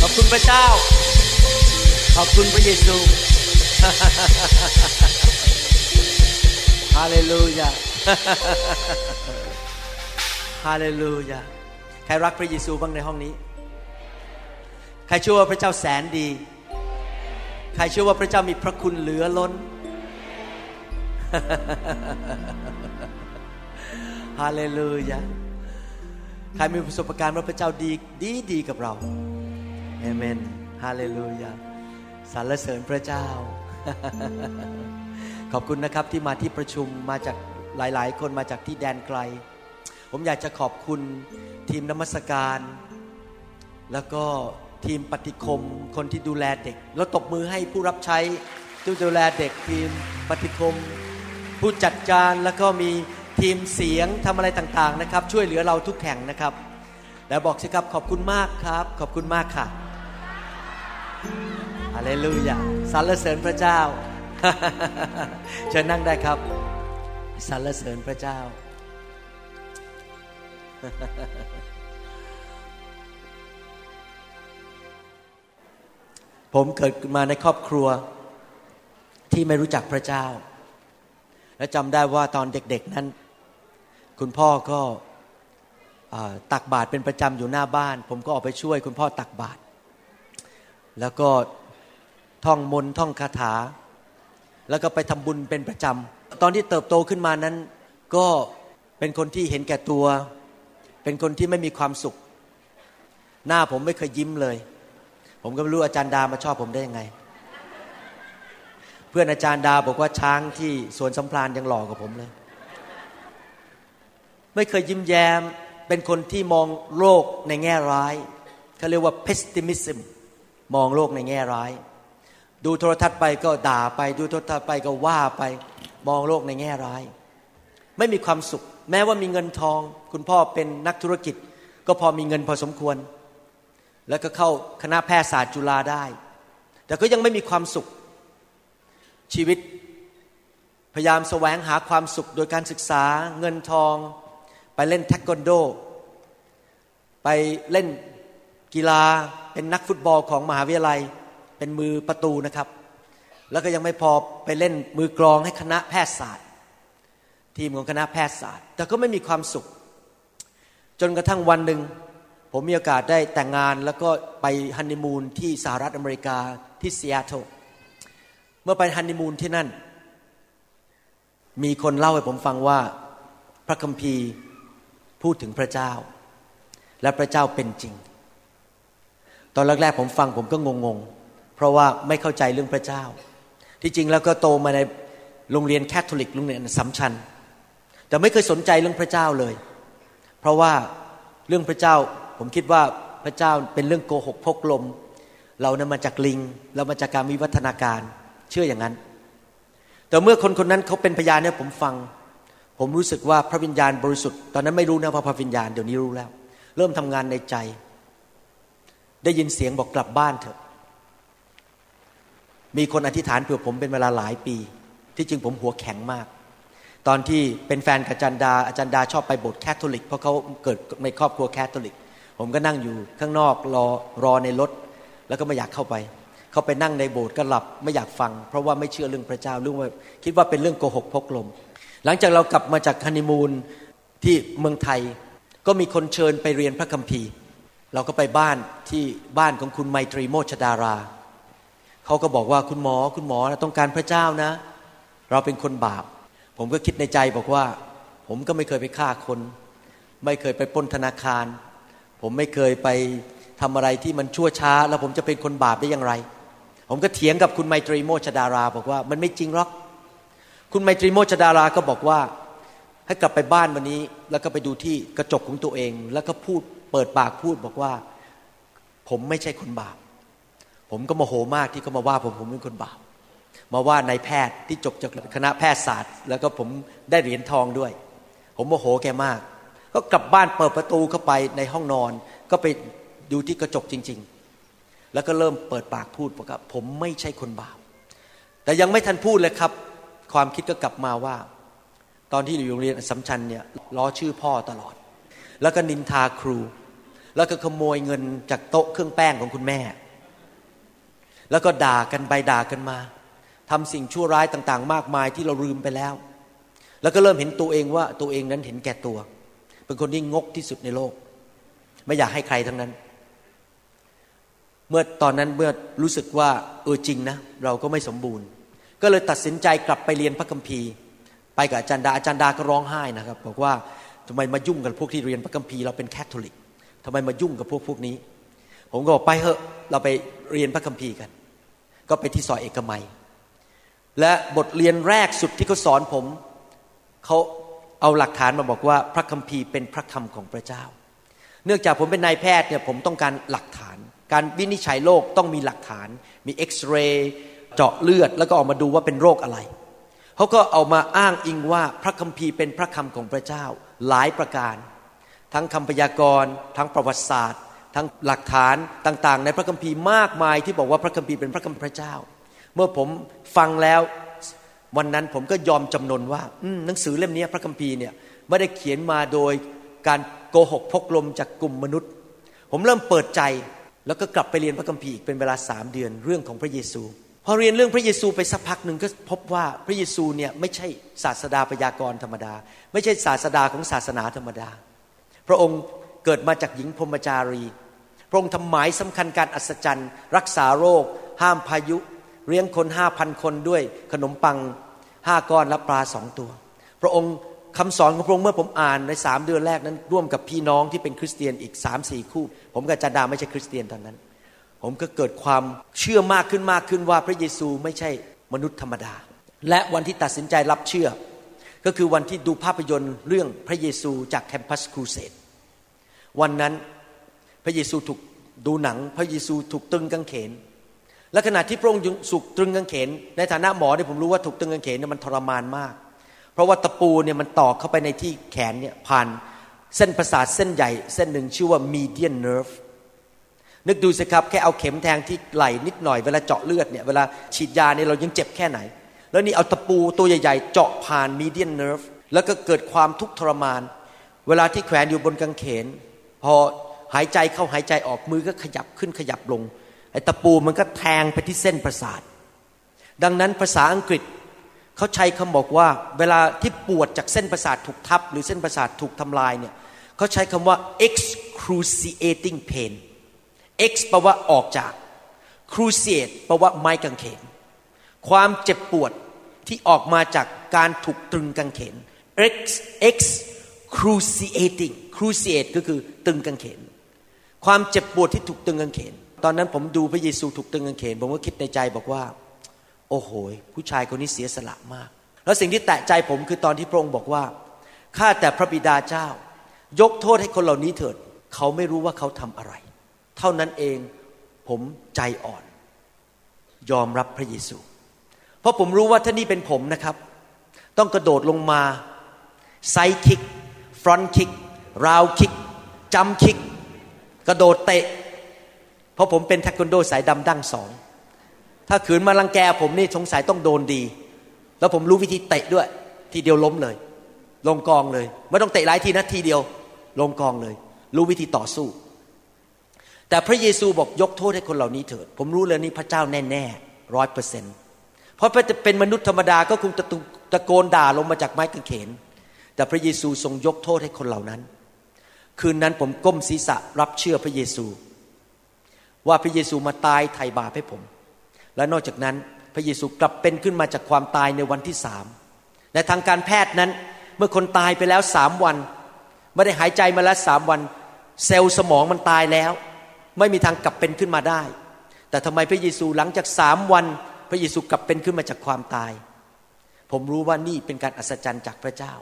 ขอบคุณพระเจ้า ขอบคุณพระเยซู ฮาเลลูยา ฮาเลลูยา ใครรักพระเยซูบ้างในห้องนี้ ใครเชื่อว่าพระเจ้าแสนดี ใครเชื่อว่าพระเจ้ามีพระคุณเหลือล้นฮาเลลูยาใครมีประสบการณ์ว่าพระเจ้าดีดีดีกับเราเอเมนฮาเลลูยาสรรเสริญพระเจ้า ขอบคุณนะครับที่มาที่ประชุมมาจากหลาย ๆ คนมาจากที่แดนไกล ผมอยากจะขอบคุณทีมนมัสการ แล้วก็ ทีมปฏิคม คนที่ดูแลเด็ก แล้วตบมือให้ผู้รับใช้ที่ดูแลเด็กทีมปฏิคม ผู้จัดการแล้วก็มีทีมเสียงทำอะไรต่างๆนะครับ ช่วยเหลือเราทุกแห่งนะครับ แล้วบอกสิครับขอบคุณมากครับ ขอบคุณมากค่ะฮาเลลูยาสรรเสริญพระเจ้าเชิญนั่งได้ครับสรรเสริญพระเจ้า ผมเกิดมาในครอบครัวที่ไม่รู้จักพระเจ้า และจำได้ว่าตอนเด็กๆนั้น คุณพ่อก็ตักบาตรเป็นประจำอยู่หน้าบ้าน ผมก็ออกไปช่วยคุณพ่อตักบาตรแล้วก็ท่องมนท่องคาถา แล้วก็ไปทำบุญเป็นประจำตอนที่เติบโตขึ้นมานั้น ก็เป็นคนที่เห็นแก่ตัว เป็นคนที่ไม่มีความสุข หน้าผมไม่เคยยิ้มเลย ผมก็ไม่รู้อาจารย์ดามาชอบผมได้ยังไง เพื่อนอาจารย์ดาบอกว่าช้างที่สวนสัมพลานยังหล่อกว่าผมเลย ไม่เคยยิ้มแย้มเป็นคนที่มองโลกในแง่ร้ายเขาเรียกว่า pessimism มองโลกในแง่ร้าย ดูโทรทัศน์ไปก็ด่าไป ดูโทรทัศน์ไปก็ว่าไป มองโลกในแง่ร้าย ไม่มีความสุข แม้ว่ามีเงินทอง คุณพ่อเป็นนักธุรกิจ ก็พอมีเงินพอสมควร แล้วก็เข้าคณะแพทยศาสตร์จุฬาได้ แต่ก็ยังไม่มีความสุขชีวิต พยายามแสวงหาความสุขโดยการศึกษาเงินทอง ไปเล่นเทควันโด ไปเล่นกีฬาเป็นนักฟุตบอลของมหาวิทยาลัยเป็นมือประตูนะครับ แล้วก็ยังไม่พอไปเล่นมือกลองให้คณะแพทยศาสตร์ ทีมของคณะแพทยศาสตร์ แต่ก็ไม่มีความสุข จนกระทั่งวันหนึ่ง ผมมีโอกาสได้แต่งงานแล้วก็ไปฮันนีมูนที่สหรัฐอเมริกาที่ซีแอตเทิลเมื่อไปฮันนีมูนที่นั่น มีคนเล่าให้ผมฟังว่าพระคัมภีร์พูดถึงพระเจ้า และพระเจ้าเป็นจริง ตอนแรกๆผมฟังผมก็งงๆ เพราะว่าไม่เข้าใจเรื่องพระเจ้า ที่จริงแล้วก็โตมาในโรงเรียนแคทอลิกโรงเรียนสัมชัญแต่ไม่เคยสนใจเรื่องพระเจ้าเลย เพราะว่าเรื่องพระเจ้า ผมคิดว่าพระเจ้าเป็นเรื่องโกหกพกลม เรานะมาจากลิง เรามาจากการวิวัฒนาการเชื่ออย่างนั้น แต่เมื่อคนคนนั้นเขาเป็นพยานเนี่ยผมฟัง ผมรู้สึกว่าพระวิญญาณบริสุทธิ์ ตอนนั้นไม่รู้นะว่าพระวิญญาณเดี๋ยวนี้รู้แล้ว เริ่มทำงานในใจ ได้ยินเสียงบอกกลับบ้านเถอะ มีคนอธิษฐานเผื่อผมเป็นเวลาหลายปี ที่จริงผมหัวแข็งมากตอนที่เป็นแฟนกับอาจารย์ดาอาจารย์ดาชอบไปโบสถ์แคทอลิก เพราะเขาเกิดในครอบครัวแคทอลิก ผมก็นั่งอยู่ข้างนอกรอรอในรถ แล้วก็ไม่อยากเข้าไป เขาไปนั่งในโบสถ์ก็หลับไม่อยากฟัง เพราะว่าไม่เชื่อเรื่องพระเจ้าเรื่องว่าคิดว่าเป็นเรื่องโกหกพกลม หลังจากเรากลับมาจากฮันนีมูนที่เมืองไทย ก็มีคนเชิญไปเรียนพระคัมภีร์ เราก็ไปบ้านที่บ้านของคุณไมตรีโมชดารา เขาก็บอกว่าคุณหมอคุณหมอต้องการพระเจ้านะ เราเป็นคนบาป ผมก็คิดในใจบอกว่า ผมก็ไม่เคยไปฆ่าคน ไม่เคยไปปล้นธนาคาร ผมไม่เคยไปทำอะไรที่มันชั่วช้า แล้วผมจะเป็นคนบาปได้อย่างไร ผมก็เถียงกับคุณไมตรีโมชดารา บอกว่ามันไม่จริงหรอก คุณไมตรีโมชดาราก็บอกว่า ให้กลับไปบ้านวันนี้ แล้วก็ไปดูที่กระจกของตัวเอง แล้วก็พูดเปิดปากพูดบอกว่า ผมไม่ใช่คนบาป ผมก็โมโหมากที่เขามาว่าผมผมเป็นคนบาป มาว่านายแพทย์ที่จบจากคณะแพทยศาสตร์ แล้วก็ผมได้เหรียญทองด้วย ผมโมโหแกมาก ก็กลับบ้านเปิดประตูเข้าไปในห้องนอน ก็ไปดูที่กระจกจริง ๆ แล้วก็เริ่มเปิดปากพูดบอกว่าผมไม่ใช่คนบาป แต่ยังไม่ทันพูดเลยครับ ความคิดก็กลับมาว่า ตอนที่อยู่โรงเรียนสสัมชัญเนี่ยล้อชื่อพ่อตลอด แล้วก็นินทาครู แล้วก็ขโมยเงินจากโต๊ะเครื่องแป้งของคุณแม่ แล้วก็ด่ากันไปด่ากันมาทำสิ่งชั่วร้ายต่าง ๆ มากมายที่เราลืมไปแล้ว แล้วก็เริ่มเห็นตัวเองว่าตัวเองนั้นเห็นแก่ตัว เป็นคนที่งกที่สุดในโลก ไม่อยากให้ใครทั้งนั้น เมื่อตอนนั้นเมื่อรู้สึกว่าเออจริงนะเราก็ไม่สมบูรณ์ ก็เลยตัดสินใจกลับไปเรียนพระคัมภีร์ ไปกับอาจารย์ดาอาจารย์ดาก็ร้องไห้นะครับ บอกว่าทำไมมายุ่งกับพวกที่เรียนพระคัมภีร์เราเป็นแคทอลิกทำไมมายุ่งกับพวกพวกนี้ ผมก็บอกไปเถอะเราไปเรียนพระคัมภีร์กัน ก็ไปที่ซอยเอกมัย และบทเรียนแรกสุดที่เขาสอนผมเขา เอาหลักฐานมาบอกว่าพระคัมภีร์เป็นพระคำของพระเจ้า เนื่องจากผมเป็นนายแพทย์เนี่ยผมต้องการหลักฐาน การวินิจฉัยโรคต้องมีหลักฐาน มีเอ็กซเรย์เจาะเลือดแล้วก็ออกมาดูว่าเป็นโรคอะไรเขาก็เอามาอ้างอิงว่าพระคัมภีร์เป็นพระคำของพระเจ้าหลายประการ ทั้งคำพยากรณ์ ทั้งประวัติศาสตร์ ทั้งหลักฐานต่างๆ ในพระคัมภีร์มากมายที่บอกว่าพระคัมภีร์เป็นพระคำพระเจ้า เมื่อผมฟังแล้ว วันนั้นผมก็ยอมจำนนว่าหนังสือเล่มนี้พระคัมภีร์เนี่ยไม่ได้เขียนมาโดยการโกหกพกลมจากกลุ่มมนุษย์ ผมเริ่มเปิดใจแล้วก็กลับไปเรียนพระคัมภีร์อีกเป็นเวลาสามเดือนเรื่องของพระเยซู พอเรียนเรื่องพระเยซูไปสักพักหนึ่งก็พบว่าพระเยซูเนี่ยไม่ใช่ศาสดาพยากรณ์ธรรมดา ไม่ใช่ศาสดาของศาสนาธรรมดา พระองค์เกิดมาจากหญิงพรมจารี พระองค์ทำหมายสำคัญการอัศจรรย์ รักษาโรค ห้ามพายุเลี้ยงคนห้าพันคนด้วยขนมปัง ห้าก้อนและปลาสองตัว พระองค์คำสอนของพระองค์เมื่อผมอ่านในสามเดือนแรกนั้น ร่วมกับพี่น้องที่เป็นคริสเตียนอีกสามสี่คู่ ผมกับจันดาไม่ใช่คริสเตียนตอนนั้น ผมก็เกิดความเชื่อมากขึ้นมากขึ้นว่าพระเยซูไม่ใช่มนุษย์ธรรมดา และวันที่ตัดสินใจรับเชื่อ ก็คือวันที่ดูภาพยนตร์เรื่องพระเยซูจากแคมปัสครูเสดวันนั้นพระเยซูถูกดูหนัง พระเยซูถูกตึงกางเขน และขณะที่พระองค์สุกตรึงกางเขน ในฐานะหมอเนี่ยผมรู้ว่าถูกตรึงกางเขนเนี่ยมันทรมานมาก เพราะว่าตะปูเนี่ยมันตอกเข้าไปในที่แขนเนี่ยผ่านเส้นประสาทเส้นใหญ่ เส้นหนึ่งชื่อว่า median nerve นึกดูสิครับแค่เอาเข็มแทงที่ไหล่นิดหน่อยเวลาเจาะเลือดเนี่ยเวลาฉีดยาเนี่ยเรายังเจ็บแค่ไหน แล้วนี่เอาตะปูตัวใหญ่ ๆ เจาะผ่าน median nerve แล้วก็เกิดความทุกข์ทรมาน เวลาที่แขวนอยู่บนกางเขน พอหายใจเข้าหายใจออกมือก็ขยับขึ้นขยับลง อ้ตะปูมันก็แทงไปที่เส้นประสาท ดังนั้นภาษาอังกฤษเขาใช้คำบอกว่า เวลาที่ปวดจากเส้นประสาทถูกทับ หรือเส้นประสาทถูกทำลายเนี่ยเขาใช้คำว่า excruciating pain X แปลว่าออกจาก cruciate แปลว่าไม้กางเขน ความเจ็บปวดที่ออกมาจากการถูกตรึงกางเขน X X cruciating cruciate ก็คือตึงกางเขน ความเจ็บปวดที่ถูกตึงกางเขน ตอนนั้นผมดูพระเยซูถูกตึงกางเขน ผมก็คิดในใจบอกว่า โอ้โหผู้ชายคนนี้เสียสละมาก แล้วสิ่งที่แตะใจผมคือตอนที่พระองค์บอกว่าข้าแต่พระบิดาเจ้า ยกโทษให้คนเหล่านี้เถิด เขาไม่รู้ว่าเขาทำอะไร เท่านั้นเองผมใจอ่อน ยอมรับพระเยซู เพราะผมรู้ว่าถ้านี่เป็นผมนะครับ ต้องกระโดดลงมาไซคิก ฟรอนคิก ราวคิกจัมคิก กระโดดเตะ เพราะผมเป็นเทควันโดสายดำดั้งสองถ้าขืนมาลังแกผมนี่สงสัยต้องโดนดี แล้วผมรู้วิธีเตะด้วย ทีเดียวล้มเลย ลงกองเลย ไม่ต้องเตะหลายทีนะทีเดียว ลงกองเลย รู้วิธีต่อสู้ แต่พระเยซูบอกยกโทษให้คนเหล่านี้เถิด ผมรู้เลยนี่พระเจ้าแน่ๆร้อยเปอร์เซ็นต์เพราะเป็นมนุษย์ธรรมดาก็คงตะโกนด่าลงมาจากไม้กางเขน แต่พระเยซูทรงยกโทษให้คนเหล่านั้น คืนนั้นผมก้มศีรษะรับเชื่อพระเยซู ว่าพระเยซูมาตายไถ่บาปให้ผม และนอกจากนั้นพระเยซูกลับเป็นขึ้นมาจากความตายในวันที่สามในทางการแพทย์นั้นเมื่อคนตายไปแล้วสามวัน ไม่ได้หายใจมาแล้วสามวัน เซลล์สมองมันตายแล้ว ไม่มีทางกลับเป็นขึ้นมาได้ แต่ทำไมพระเยซูหลังจากสามวัน พระเยซูกลับเป็นขึ้นมาจากความตาย ผมรู้ว่านี่เป็นการอัศจรรย์จากพระเจ้า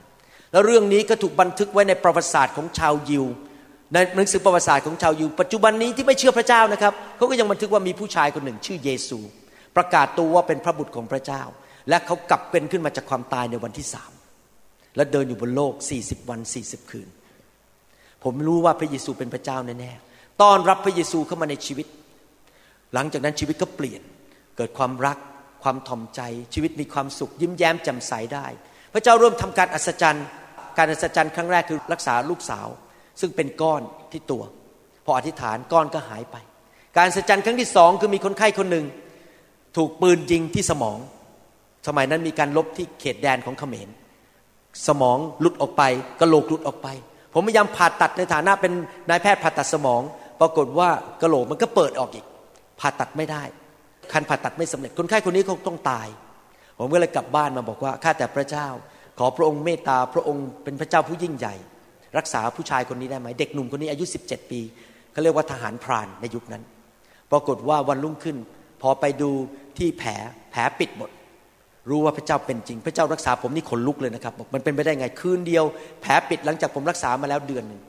แล้วเรื่องนี้ก็ถูกบันทึกไว้ในประวัติศาสตร์ของชาวยิว ในหนังสือประวัติศาสตร์ของชาวยิวปัจจุบันนี้ที่ไม่เชื่อพระเจ้านะครับเขาก็ยังบันทึกว่ามีผู้ชายคนหนึ่ง ชื่อเยซู ประกาศตัวว่าเป็นพระบุตรของพระเจ้า และเขากลับเป็นขึ้นมาจากความตายในวันที่สามและเดินอยู่บนโลก 40 วัน 40 คืน ผมรู้ว่าพระเยซูเป็นพระเจ้าแน่ๆต้อนรับพระเยซูเข้ามาในชีวิต หลังจากนั้นชีวิตก็เปลี่ยน เกิดความรัก ความถ่อมใจ ชีวิตมีความสุข ยิ้มแย้มแจ่มใสได้ พระเจ้าเริ่มทำการอัศจรรย์ การอัศจรรย์ครั้งแรกคือรักษาลูกสาว ซึ่งเป็นก้อนที่ตัว พออธิษฐานก้อนก็หายไป การอัศจรรย์ครั้งที่สองคือมีคนไข้คนหนึ่ง ถูกปืนยิงที่สมอง สมัยนั้นมีการลบที่เขตแดนของเขมร สมองหลุดออกไปกระโหลกหลุดออกไป ผมพยายามผ่าตัดในฐานะเป็นนายแพทย์ผ่าตัดสมอง ปรากฏว่ากระโหลกมันก็เปิดออกอีก ผ่าตัดไม่ได้คันผ่าตัดไม่สำเร็จคนไข้คนนี้คงต้องตาย ผมก็เลยกลับบ้านมาบอกว่าข้าแต่พระเจ้า ขอพระองค์เมตตาพระองค์เป็นพระเจ้าผู้ยิ่งใหญ่ รักษาผู้ชายคนนี้ได้ไหมเด็กหนุ่มคนนี้อายุ 17 ปีเขาเรียกว่าทหารพรานในยุคนั้น ปรากฏว่าวันรุ่งขึ้น พอไปดูที่แผลแผลปิดหมด รู้ว่าพระเจ้าเป็นจริง พระเจ้ารักษาผมนี่ขนลุกเลยนะครับบอกมันเป็นไปได้ไงคืนเดียว แผลปิดหลังจากผมรักษามาแล้วเดือนหนึ่ง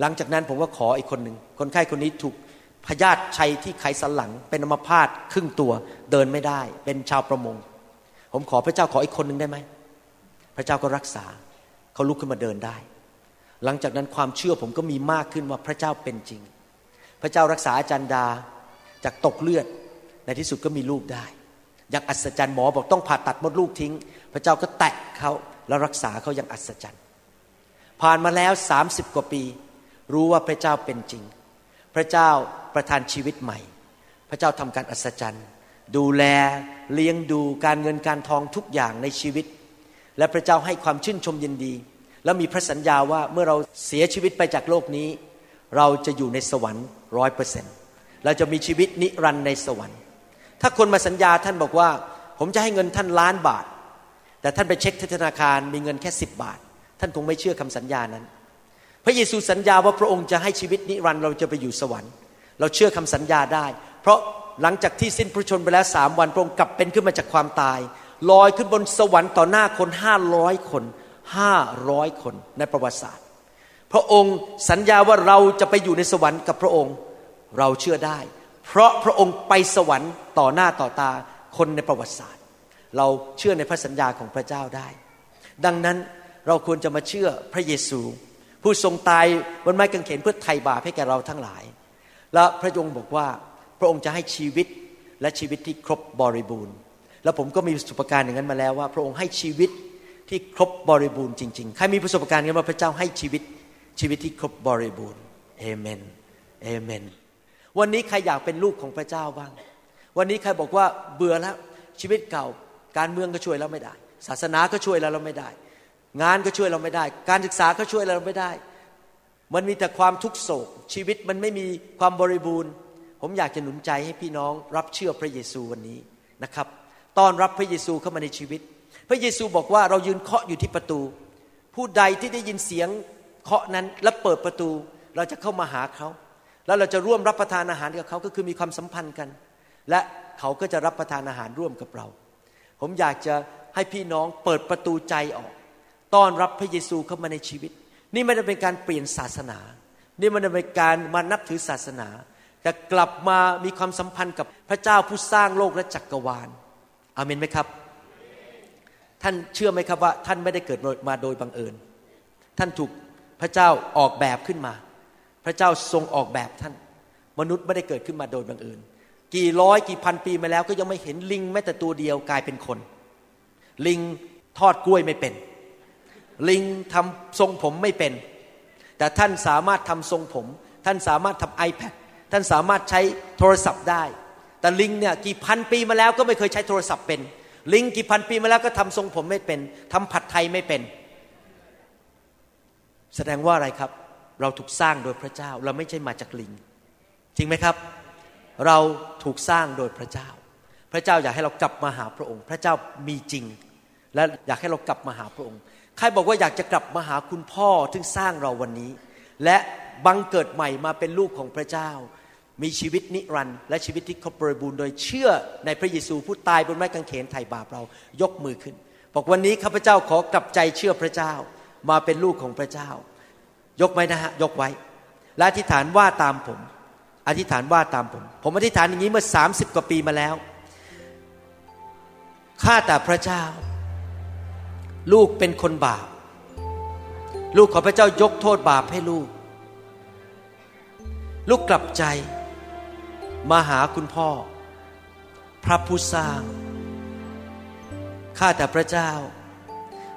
หลังจากนั้นผมก็ขออีกคนหนึ่งคนไข้คนนี้ถูกพยาธิชัยที่ไขสันหลังเป็นอัมพาตครึ่งตัวเดินไม่ได้ เป็นชาวประมง ผมขอพระเจ้าขออีกคนหนึ่งได้ไหมพระเจ้าก็รักษาเขาลุกขึ้นมาเดินได้ หลังจากนั้นความเชื่อผมก็มีมากขึ้นว่าพระเจ้าเป็นจริง พระเจ้ารักษาอาจารย์ดาจากตกเลือดในที่สุดก็มีลูกได้ อย่างอัศจรรย์หมอบอกต้องผ่าตัดมดลูกทิ้ง พระเจ้าก็แตะเขาแล้วรักษาเขาอย่างอัศจรรย์ ผ่านมาแล้วสามสิบกว่าปี รู้ว่าพระเจ้าเป็นจริง พระเจ้าประทานชีวิตใหม่ พระเจ้าทำการอัศจรรย์ ดูแลเลี้ยงดูการเงินการทองทุกอย่างในชีวิต และพระเจ้าให้ความชื่นชมยินดี แล้วมีพระสัญญาว่าเมื่อเราเสียชีวิตไปจากโลกนี้ เราจะอยู่ในสวรรค์ร้อยเปอร์เซ็นต์เราจะมีชีวิตนิรันดร์ในสวรรค์ ถ้าคนมาสัญญาท่านบอกว่า ผมจะให้เงินท่านล้านบาท แต่ท่านไปเช็คธนาคารมีเงินแค่สิบบาท ท่านคงไม่เชื่อคำสัญญานั้น พระเยซูสัญญาว่าพระองค์จะให้ชีวิตนิรันดร์เราจะไปอยู่สวรรค์ เราเชื่อคำสัญญาได้ เพราะหลังจากที่สิ้นพระชนไปแล้วสามวันพระองค์กลับเป็นขึ้นมาจากความตายลอยขึ้นบนสวรรค์ต่อหน้าคนห้าร้อยคน ห้าร้อยคนในประวัติศาสตร์ พระองค์สัญญาว่าเราจะไปอยู่ในสวรรค์กับพระองค์เราเชื่อได้ เพราะพระองค์ไปสวรรค์ต่อหน้าต่อตาคนในประวัติศาสตร์ เราเชื่อในพระสัญญาของพระเจ้าได้ ดังนั้นเราควรจะมาเชื่อพระเยซู ผู้ทรงตายบนไม้กางเขนเพื่อไถ่บาปให้แก่เราทั้งหลาย และพระองค์บอกว่าพระองค์จะให้ชีวิตและชีวิตที่ครบบริบูรณ์ แล้วผมก็มีประสบการณ์อย่างนั้นมาแล้วว่า พระองค์ให้ชีวิต ที่ครบบริบูรณ์จริง ๆ ใครมีประสบการณ์กันว่าพระเจ้าให้ชีวิตชีวิตที่ครบบริบูรณ์เอเมนเอเมน วันนี้ใครอยากเป็นลูกของพระเจ้าบ้าง วันนี้ใครบอกว่าเบื่อแล้วชีวิตเก่า การเมืองก็ช่วยเราไม่ได้ ศาสนาก็ช่วยเราเราไม่ได้ งานก็ช่วยเราไม่ได้ การศึกษาก็ช่วยเราไม่ได้ มันมีแต่ความทุกโศก ชีวิตมันไม่มีความบริบูรณ์ ผมอยากจะหนุนใจให้พี่น้องรับเชื่อพระเยซูวันนี้นะครับ ต้อนรับพระเยซูเข้ามาในชีวิต พระเยซูบอกว่าเรายืนเคาะอยู่ที่ประตู ผู้ใดที่ได้ยินเสียงเคาะนั้นและเปิดประตู เราจะเข้ามาหาเขา แล้วเราจะร่วมรับประทานอาหารกับเขาก็คือมีความสัมพันธ์กัน และเขาก็จะรับประทานอาหารร่วมกับเรา ผมอยากจะให้พี่น้องเปิดประตูใจออก ต้อนรับพระเยซูเข้ามาในชีวิต นี่ไม่ได้เป็นการเปลี่ยนศาสนา นี่มันเป็นการมานับถือศาสนา แต่กลับมามีความสัมพันธ์กับพระเจ้าผู้สร้างโลกและจักรวาลอาเมนไหมครับ ท่านเชื่อไหมครับว่า ท่านไม่ได้เกิดมาโดยบังเอิญ ท่านถูกพระเจ้าออกแบบขึ้นมา พระเจ้าทรงออกแบบท่าน มนุษย์ไม่ได้เกิดขึ้นมาโดยบังเอิญ กี่ร้อยกี่พันปีมาแล้ว ก็ยังไม่เห็นลิงแม้แต่ตัวเดียวกลายเป็นคน ลิงทอดกล้วยไม่เป็น ลิงทำทรงผมไม่เป็น แต่ท่านสามารถทำทรงผม ท่านสามารถทำ iPad ท่านสามารถใช้โทรศัพท์ได้ แต่ลิงเนี่ยกี่พันปีมาแล้วก็ไม่เคยใช้โทรศัพท์เป็น ลิงกี่พันปีมาแล้วก็ทำทรงผมไม่เป็นทำผัดไทยไม่เป็น แสดงว่าอะไรครับ เราถูกสร้างโดยพระเจ้า เราไม่ใช่มาจากลิง จริงไหมครับ เราถูกสร้างโดยพระเจ้า พระเจ้าอยากให้เรากลับมาหาพระองค์ พระเจ้ามีจริง และอยากให้เรากลับมาหาพระองค์ใครบอกว่าอยากจะกลับมาหาคุณพ่อที่สร้างเราวันนี้ และบังเกิดใหม่มาเป็นลูกของพระเจ้า มีชีวิตนิรันดร์และชีวิตที่ครบบริบูรณ์โดยเชื่อในพระเยซูผู้ตายบนไม้กางเขนไถ่บาปเรายกมือขึ้นบอกวันนี้ข้าพเจ้าขอกลับใจเชื่อพระเจ้ามาเป็นลูกของพระเจ้า ยกไว้นะฮะยกไว้ และอธิษฐานว่าตามผม อธิษฐานว่าตามผม ผมอธิษฐานอย่างนี้เมื่อ 30 กว่าปีมาแล้วข้าแต่พระเจ้า ลูกเป็นคนบาป ลูกขอพระเจ้ายกโทษบาปให้ลูก ลูกกลับใจ มาหาคุณพ่อ พระผู้สร้าง ข้าแต่พระเจ้า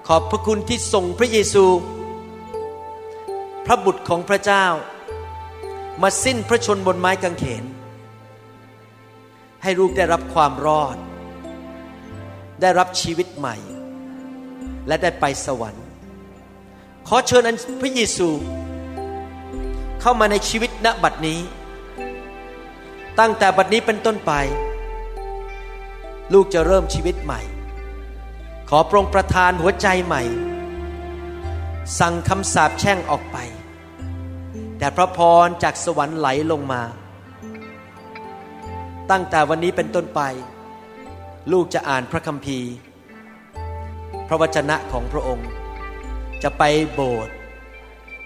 ขอบพระคุณที่ส่งพระเยซู พระบุตรของพระเจ้า มาสิ้นพระชนบนไม้กางเขน ให้ลูกได้รับความรอด ได้รับชีวิตใหม่ และได้ไปสวรรค์ ขอเชิญอันพระเยซู เข้ามาในชีวิตณบัดนี้ ตั้งแต่บัดนี้เป็นต้นไป ลูกจะเริ่มชีวิตใหม่ ขอพระองค์ประทานหัวใจใหม่ สั่งคำสาปแช่งออกไป แต่พระพรจากสวรรค์ไหลลงมา ตั้งแต่วันนี้เป็นต้นไป ลูกจะอ่านพระคัมภีร์ พระวจนะของพระองค์ จะไปโบสถ์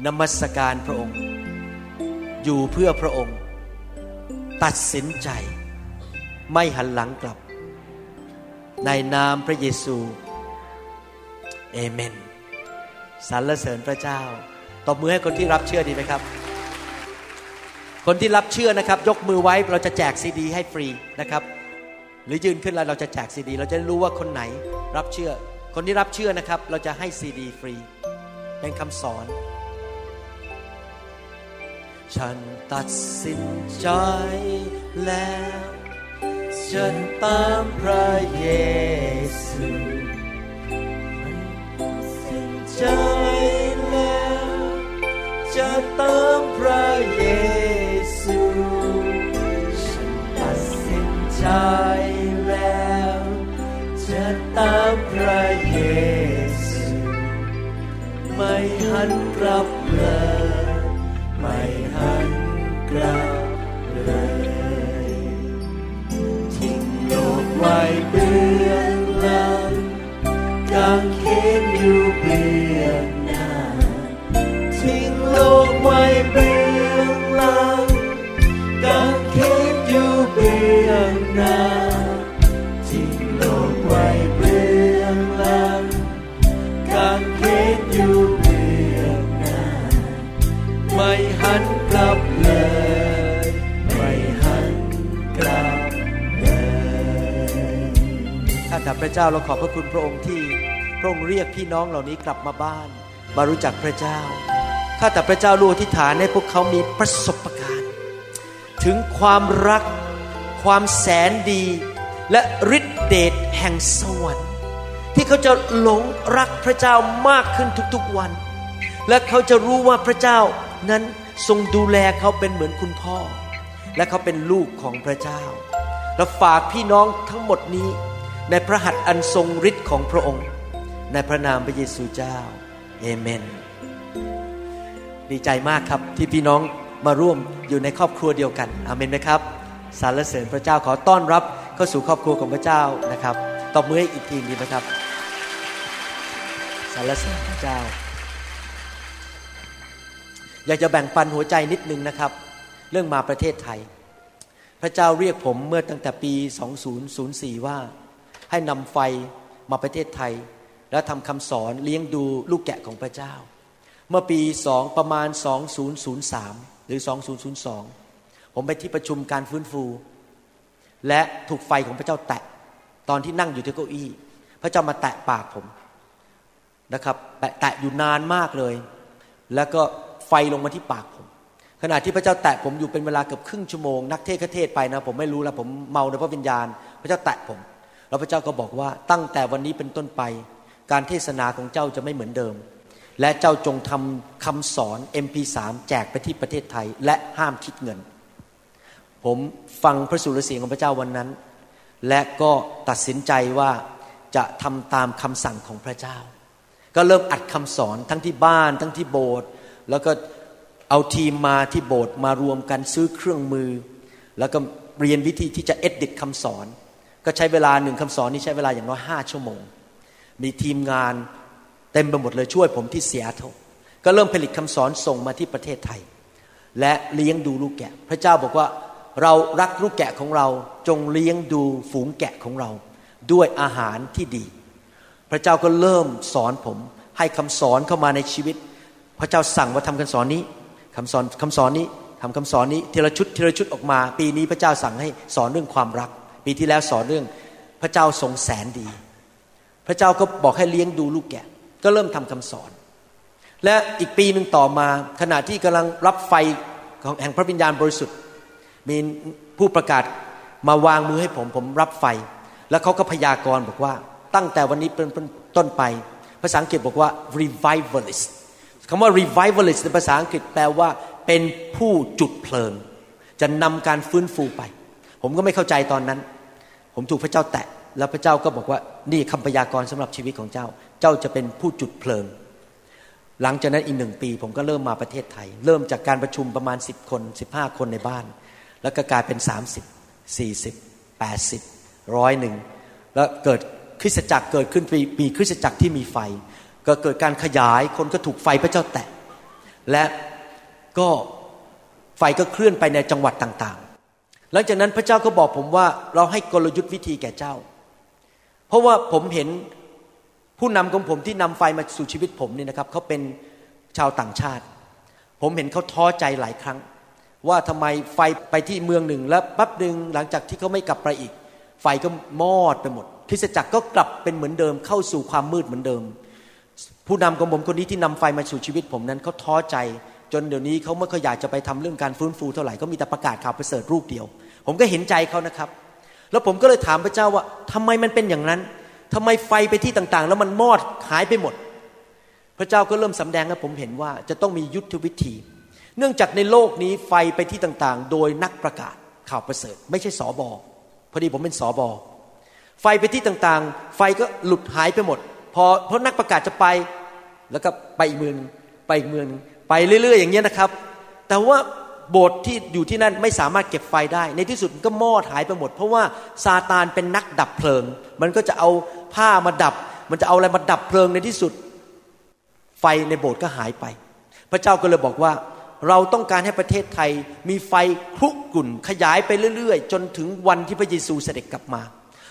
นมัสการพระองค์ อยู่เพื่อพระองค์ ตัดสินใจ ไม่หันหลังกลับ ในนามพระเยซู เอเมนสรรเสริญพระเจ้า ตบมือให้คนที่รับเชื่อดีไหมครับ คนที่รับเชื่อนะครับ ยกมือไว้เราจะแจกซีดี ให้ฟรีนะครับ หรือยืนขึ้นแล้วเราจะแจกซีดี เราจะรู้ว่าคนไหนรับเชื่อ คนที่รับเชื่อนะครับ เราจะให้ซีดี ฟรี เป็นคำสอน ฉันตัดสินใจแล้ว ฉันตามพระเยซูตัดสินใจแล้ว จะตามพระเยซูฉันตัดสินใจแล้ว จะตามพระเยซูไม่หันกลับเลยไม่ ทิ้งโลกไว้เบื้องหลังกางเขนอยู่เบื้องหน้าทิ้งโลกไว้เบื้องหลังกางเขนอยู่เบื้องหน้าทิ้งโลกไว้เบื้องหลังกางเขนอยู่เบื้องหน้าไม่หัน ข้าแต่พระเจ้าเราขอบพระคุณพระองค์ที่พระองค์เรียกพี่น้องเหล่านี้กลับมาบ้าน มารู้จักพระเจ้าข้าแต่พระเจ้ารู้อธิษฐานให้พวกเขามีประสบการณ์ ถึงความรักความแสนดี และฤทธิเดชแห่งสวรรค์ ที่เขาจะหลงรักพระเจ้ามากขึ้นทุกๆวัน และเขาจะรู้ว่าพระเจ้านั้นทรงดูแลเขาเป็นเหมือนคุณพ่อ และเขาเป็นลูกของพระเจ้า และฝากพี่น้องทั้งหมดนี้ ในพระหัตถ์อันทรงฤทธิ์ของพระองค์ ในพระนามพระเยซูเจ้าเอเมน ดีใจมากครับที่พี่น้องมาร่วมอยู่ในครอบครัวเดียวกันอาเมนไหมครับสรรเสริญพระเจ้าขอต้อนรับเข้าสู่ครอบครัวของพระเจ้านะครับตบมือให้อีกทีดีไหมครับสรรเสริญพระเจ้า อยากจะแบ่งปันหัวใจนิดนึงนะครับ เรื่องมาประเทศไทย พระเจ้าเรียกผมเมื่อตั้งแต่ปี 2004 ว่า ให้นำไฟมาประเทศไทย แล้วทำคำสอนเลี้ยงดูลูกแกะของพระเจ้า เมื่อปีสองประมาณ 2003 หรือ 2002 ผมไปที่ประชุมการฟื้นฟู และถูกไฟของพระเจ้าแตะ ตอนที่นั่งอยู่ที่เก้าอี้ พระเจ้ามาแตะปากผมนะครับแตะแตะอยู่นานมากเลย แล้วก็ไฟลงมาที่ปากผม ขณะที่พระเจ้าแตะผมอยู่เป็นเวลาเกือบครึ่งชั่วโมง นักเทศก็เทศไปนะ ผมไม่รู้แล้วผมเมาในพระวิญญาณ พระเจ้าแตะผม แล้วพระเจ้าก็บอกว่าตั้งแต่วันนี้เป็นต้นไป การเทศนาของเจ้าจะไม่เหมือนเดิม และเจ้าจงทำคำสอน MP3 แจกไปที่ประเทศไทย และห้ามคิดเงิน ผมฟังพระสุรเสียงของพระเจ้าวันนั้น และก็ตัดสินใจว่าจะทำตามคำสั่งของพระเจ้า ก็เริ่มอัดคำสอนทั้งที่บ้านทั้งที่โบสถ์แล้วก็เอาทีมมาที่โบสถ์มารวมกันซื้อเครื่องมือ แล้วก็เรียนวิธีที่จะเอ็ดดิตคำสอน ก็ใช้เวลาหนึ่งคำสอนนี้ใช้เวลาอย่างน้อยห้าชั่วโมง มีทีมงานเต็มไปหมดเลยช่วยผมที่เซียโตก็เริ่มผลิตคำสอนส่งมาที่ประเทศไทย และเลี้ยงดูลูกแกะ พระเจ้าบอกว่าเรารักลูกแกะของเราจงเลี้ยงดูฝูงแกะของเรา ด้วยอาหารที่ดี พระเจ้าก็เริ่มสอนผม ให้คำสอนเข้ามาในชีวิต พระเจ้าสั่งว่าทำคำสอนนี้คำสอนคำสอนนี้ทำคำสอนนี้ทีละชุดทีละชุดออกมา ปีนี้พระเจ้าสั่งให้สอนเรื่องความรัก ปีที่แล้วสอนเรื่องพระเจ้าทรงแสนดี พระเจ้าก็บอกให้เลี้ยงดูลูกแกะ ก็เริ่มทำคำสอน และอีกปีหนึ่งต่อมาขณะที่กำลังรับไฟของแห่งพระวิญญาณบริสุทธิ์ มีผู้ประกาศมาวางมือให้ผมผมรับไฟ แล้วเขาก็พยากรณ์บอกว่า ตั้งแต่วันนี้เป็นต้นไป ภาษาอังกฤษบอกว่า revivalist คำว่า revivalist ในภาษาอังกฤษแปลว่า เป็นผู้จุดเพลิง จะนำการฟื้นฟูไป ผมก็ไม่เข้าใจตอนนั้น ผมถูกพระเจ้าแตะ แล้วพระเจ้าก็บอกว่านี่คำพยากรณ์สำหรับชีวิตของเจ้า เจ้าจะเป็นผู้จุดเพลิง หลังจากนั้นอีกหนึ่งปี ผมก็เริ่มมาประเทศไทย เริ่มจากการประชุมประมาณ 10 คน 15 คนในบ้าน แล้วก็กลายเป็น 30 40 80ร้อยหนึ่งแล้วเกิดคริสตจักรเกิดขึ้นมีคริสตจักรที่มีไฟ ก็เกิดการขยายคนก็ถูกไฟพระเจ้าแตะ และก็ไฟก็เคลื่อนไปในจังหวัดต่าง หลังจากนั้นพระเจ้าก็บอกผมว่าเราให้กลยุทธ์วิธีแก่เจ้า เพราะว่าผมเห็นผู้นำของผมที่นำไฟมาสู่ชีวิตผมนี่นะครับเขาเป็นชาวต่างชาติ ผมเห็นเขาท้อใจหลายครั้ง ว่าทำไมไฟไปที่เมืองหนึ่ง แล้วปั๊บหนึ่งหลังจากที่เขาไม่กลับไปอีก ไฟก็มอดไปหมดคริสตจักรก็กลับเป็นเหมือนเดิมเข้าสู่ความมืดเหมือนเดิม ผู้นำของผมคนนี้ที่นำไฟมาสู่ชีวิตผมนั้นเขาท้อใจ จนเดี๋ยวนี้เขาไม่ค่อยอยากจะไปทำเรื่องการฟื้นฟูเท่าไหร่ก็มีแต่ประกาศข่าวประเสริฐรูปเดียว ผมก็เห็นใจเขานะครับ แล้วผมก็เลยถามพระเจ้าว่าทำไมมันเป็นอย่างนั้นทำไมไฟไปที่ต่างๆ แล้วมันมอดหายไปหมด พระเจ้าก็เริ่มสำแดงให้ผมเห็นว่าจะต้องมียุทธวิธี เนื่องจากในโลกนี้ไฟไปที่ต่างๆ โดยนักประกาศข่าวประเสริฐ ไม่ใช่สอบอพอดีผมเป็นสอบอไฟไปที่ต่างๆ ไฟก็หลุดหายไปหมด พอเพราะนักประกาศจะไป แล้วก็ไปอีกเมืองไปอีกเมือง ไปเรื่อยๆอย่างเงี้ยนะครับ แต่ว่าโบสถ์ที่อยู่ที่นั่นไม่สามารถเก็บไฟได้ ในที่สุดก็มอดหายไปหมด เพราะว่าซาตานเป็นนักดับเพลิง มันก็จะเอาผ้ามาดับ มันจะเอาอะไรมาดับเพลิงในที่สุด ไฟในโบสถ์ก็หายไป พระเจ้าก็เลยบอกว่า เราต้องการให้ประเทศไทยมีไฟคลุกกลุ่นขยายไปเรื่อยๆ จนถึงวันที่พระเยซูเสด็จกลับมา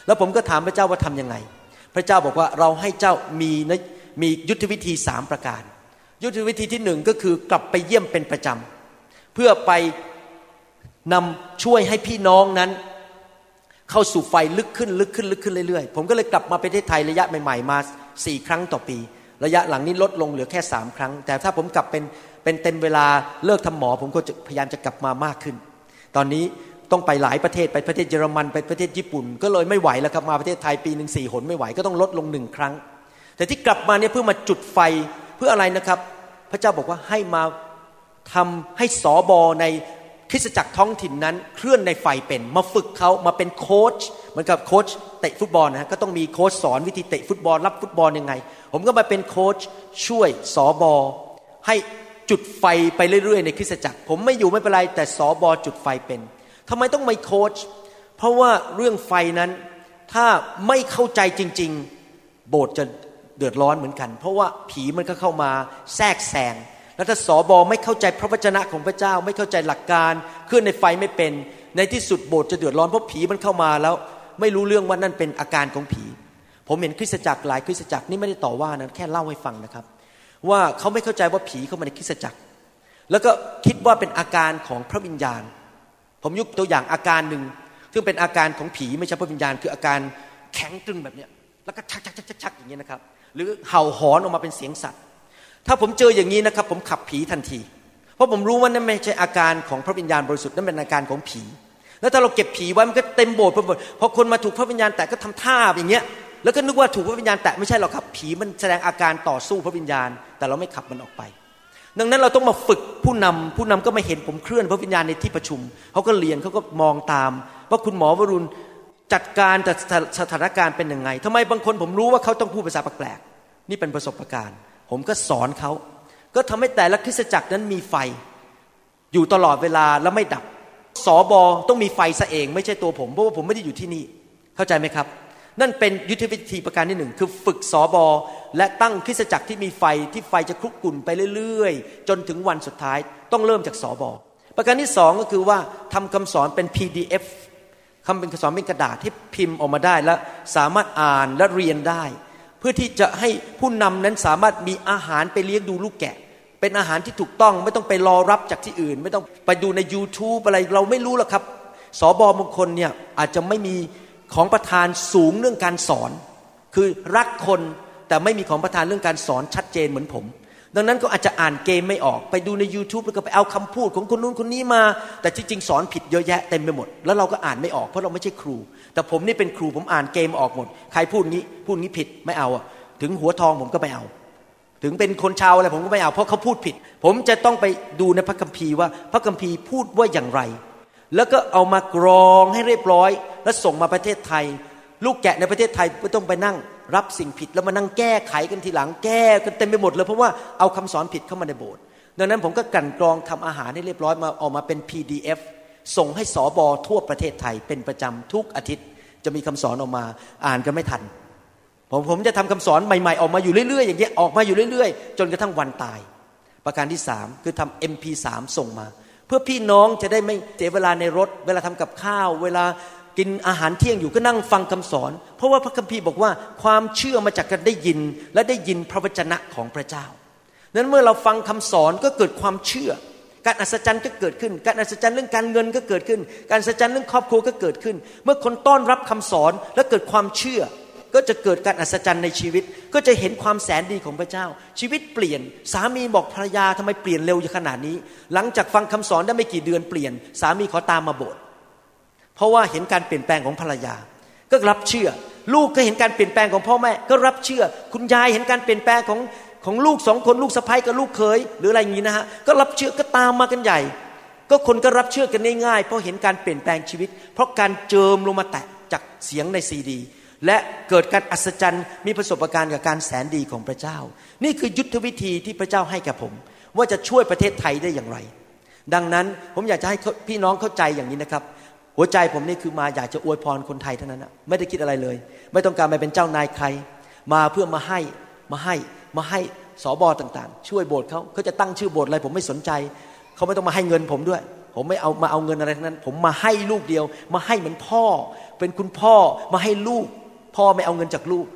แล้วผมก็ถามพระเจ้าว่าทํำยังไง พระเจ้าบอกว่าเราให้เจ้ามีมียุทธวิธีสามประการ ยุทธวิธีที่หนึ่งก็คือกลับไปเยี่ยมเป็นประจำเพื่อไปนำช่วยให้พี่น้องนั้น เข้าสู่ไฟลึกขึ้นลึกขึ้นลึกขึ้นเรื่อยๆ ผมก็เลยกลับมาประเทศไทยระยะใหม่ๆมาสี่ครั้งต่อปี ระยะหลังนี้ลดลงเหลือแค่สามครั้ง แต่ถ้าผมกลับเป็นเป็นเต็มเวลาเลิกทำหมอ ผมก็พยายามจะกลับมามากขึ้น ตอนนี้ต้องไปหลายประเทศไปประเทศเยอรมันไปประเทศญี่ปุ่น ก็เลยไม่ไหวแล้วครับมาประเทศไทยปีหนึ่งสี่หนไม่ไหวก็ต้องลดลงหนึ่งครั้ง แต่ที่กลับมาเนี่ยเพื่อมาจุดไฟ เพื่ออะไรนะครับ พระเจ้าบอกว่าให้มาทำให้สอบอในคริสตจักรท้องถิ่นนั้นเคลื่อนในไฟเป็น มาฝึกเขามาเป็นโค้ชเหมือนกับโค้ชเตะฟุตบอลนะก็ต้องมีโค้ชสอนวิธีเตะฟุตบอลรับฟุตบอลยังไง ผมก็มาเป็นโค้ชช่วยสอบอให้จุดไฟไปเรื่อยๆในคริสตจักร ผมไม่อยู่ไม่เป็นไรแต่สอบอจุดไฟเป็นทำไมต้องมีโค้ชเพราะว่าเรื่องไฟนั้นถ้าไม่เข้าใจจริง ๆ โบสถ์จะ เดือดร้อนเหมือนกัน เพราะว่าผีมันก็เข้ามาแทรกแซงแล้วถ้าสอบอไม่เข้าใจพระวจนะของพระเจ้า ไม่เข้าใจหลักการเคลื่อนในไฟไม่เป็น ในที่สุดโบสถ์จะเดือดร้อนเพราะผีมันเข้ามาแล้ว ไม่รู้เรื่องว่านั่นเป็นอาการของผี ผมเห็นคริสตจักรหลายคริสตจักรนี่ไม่ได้ต่อว่านะแค่เล่าให้ฟังนะครับ ว่าเขาไม่เข้าใจว่าผีเข้ามาในคริสตจักร แล้วก็คิดว่าเป็นอาการของพระวิญญาณ ผมยกตัวอย่างอาการหนึ่งซึ่งเป็นอาการของผีไม่ใช่พระวิญญาณ คืออาการแข็งตึงแบบเนี้ยแล้วก็ชักชักชักชักอย่างเงี้ยนะครับ หรือเห่าหอนออกมาเป็นเสียงสัตว์ ถ้าผมเจออย่างนี้นะครับ ผมขับผีทันที เพราะผมรู้ว่านั่นไม่ใช่อาการของพระวิญญาณบริสุทธิ์นั่นเป็นอาการของผี แล้วถ้าเราเก็บผีไว้มันก็เต็มโบสถ์ไปหมดพอคนมาถูกพระวิญญาณแตะก็ทำท่าอย่างเงี้ยแล้วก็นึกว่าถูกพระวิญญาณแตะไม่ใช่หรอกครับผีมันแสดงอาการต่อสู้พระวิญญาณ แต่เราไม่ขับมันออกไป ดังนั้นเราต้องมาฝึกผู้นำผู้นำก็มาเห็นผมเคลื่อนพระวิญญาณในที่ประชุมเขาก็เรียนเขาก็มองตาม ว่าคุณหมอวรุณ จัดการแต่สถานการณ์เป็นยังไงทำไมบางคนผมรู้ว่าเขาต้องพูดภาษาแปลกๆนี่เป็นประสบการณ์ ผมก็สอนเขา ก็ทำให้แต่ละคริสตจักรนั้นมีไฟ อยู่ตลอดเวลาแล้วไม่ดับสอบอต้องมีไฟซะเองไม่ใช่ตัวผมเพราะว่าผมไม่ได้อยู่ที่นี่ เข้าใจไหมครับ นั่นเป็นยุทธวิธีประการที่หนึ่งคือฝึกสอบอและตั้งคริสตจักรที่มีไฟที่ไฟจะคลุกกลุ่นไปเรื่อย ๆ จนถึงวันสุดท้ายต้องเริ่มจากสอบอประการที่สองก็คือว่าทำคำสอนเป็น PDF คำเป็นคำสอนเป็นกระดาษที่พิมพ์ออกมาได้และสามารถอ่านและเรียนได้ เพื่อที่จะให้ผู้นำนั้นสามารถมีอาหารไปเลี้ยงดูลูกแกะ เป็นอาหารที่ถูกต้องไม่ต้องไปรอรับจากที่อื่น ไม่ต้องไปดูใน YouTube อะไรเราไม่รู้หรอกครับสอบอบางคนเนี่ยอาจจะไม่มีของประทานสูงเรื่องการสอน คือรักคนแต่ไม่มีของประทานเรื่องการสอนชัดเจนเหมือนผม ดังนั้นก็อาจจะอ่านเกมไม่ออกไปดูใน YouTube แล้วก็ไปเอาคำพูดของคนนู้นคนนี้มา แต่ที่จริงสอนผิดเยอะแยะเต็มไปหมด แล้วเราก็อ่านไม่ออกเพราะเราไม่ใช่ครู แต่ผมนี่เป็นครูผมอ่านเกมออกหมด ใครพูดงี้พูดงี้ผิดไม่เอาอะถึงหัวทองผมก็ไม่เอา ถึงเป็นคนชาวอะไรผมก็ไม่เอา เพราะเขาพูดผิด ผมจะต้องไปดูในพระคัมภีร์ว่าพระคัมภีร์พูดว่าอย่างไร แล้วก็เอามากรองให้เรียบร้อย แล้วส่งมาประเทศไทย ลูกแกะในประเทศไทยไม่ต้องไปนั่ง รับสิ่งผิดแล้วมานั่งแก้ไขกันทีหลังแก้กันเต็มไปหมดเลยเพราะว่าเอาคำสอนผิดเข้ามาในโบสถ์ดังนั้นผมก็กั่นกรองทำอาหารให้เรียบร้อยมาออกมาเป็น PDF ส่งให้สอบอทั่วประเทศไทยเป็นประจำทุกอาทิตย์ จะมีคำสอนออกมาอ่านกันไม่ทัน ผมผมจะทำคำสอนใหม่ๆ ออกมาอยู่เรื่อยๆอย่างเงี้ยออกมาอยู่เรื่อยๆ จนกระทั่งวันตาย ประการที่สามคือทำ MP3 ส่งมา เพื่อพี่น้องจะได้ไม่เสียเวลาในรถ เวลาทำกับข้าว เวลา กินอาหารเที่ยงอยู่ก็นั่งฟังคำสอน เพราะว่าพระคัมภีร์บอกว่าความเชื่อมาจากการได้ยินและได้ยินพระวจนะของพระเจ้านั้นเมื่อเราฟังคำสอนก็เกิดความเชื่อ การอัศจรรย์ก็เกิดขึ้น การอัศจรรย์เรื่องการเงินก็เกิดขึ้น การอัศจรรย์เรื่องครอบครัวก็เกิดขึ้น เมื่อคนต้อนรับคำสอนและเกิดความเชื่อ ก็จะเกิดการอัศจรรย์ในชีวิต ก็จะเห็นความแสนดีของพระเจ้า ชีวิตเปลี่ยน สามีบอกภรรยาทำไมเปลี่ยนเร็วขนาดนี้ หลังจากฟังคำสอนได้ไม่กี่เดือนเปลี่ยน สามีขอตามมาโบสถ์ เพราะว่าเห็นการเปลี่ยนแปลงของภรรยา ก็รับเชื่อ ลูกก็เห็นการเปลี่ยนแปลงของพ่อแม่ ก็รับเชื่อ คุณยายเห็นการเปลี่ยนแปลงของของลูกสองคนลูกสะใภ้กับลูกเขยหรืออะไรอย่างนี้นะฮะก็รับเชื่อก็ตามมากันใหญ่ ก็คนก็รับเชื่อกันง่ายๆเพราะเห็นการเปลี่ยนแปลงชีวิต เพราะการเจิมลงมาแตะจากเสียงในซีดี และเกิดการอัศจรรย์มีประสบการณ์กับการแสนดีของพระเจ้า นี่คือยุทธวิธีที่พระเจ้าให้แก่ผม ว่าจะช่วยประเทศไทยได้อย่างไร ดังนั้นผมอยากจะให้พี่น้องเข้าใจอย่างนี้นะครับ หัวใจผมนี่คือมาอยากจะอวยพรคนไทยเท่านั้นนะไม่ได้คิดอะไรเลย ไม่ต้องการมาเป็นเจ้านายใคร มาเพื่อมาให้มาให้มาให้สอบอต่างๆ ช่วยโบสถ์เขาเขาจะตั้งชื่อโบสถ์อะไรผมไม่สนใจเขาไม่ต้องมาให้เงินผมด้วย ผมไม่เอามาเอาเงินอะไรทั้งนั้น ผมมาให้ลูกเดียว มาให้เหมือนพ่อ เป็นคุณพ่อมาให้ลูก พ่อไม่เอาเงินจากลูก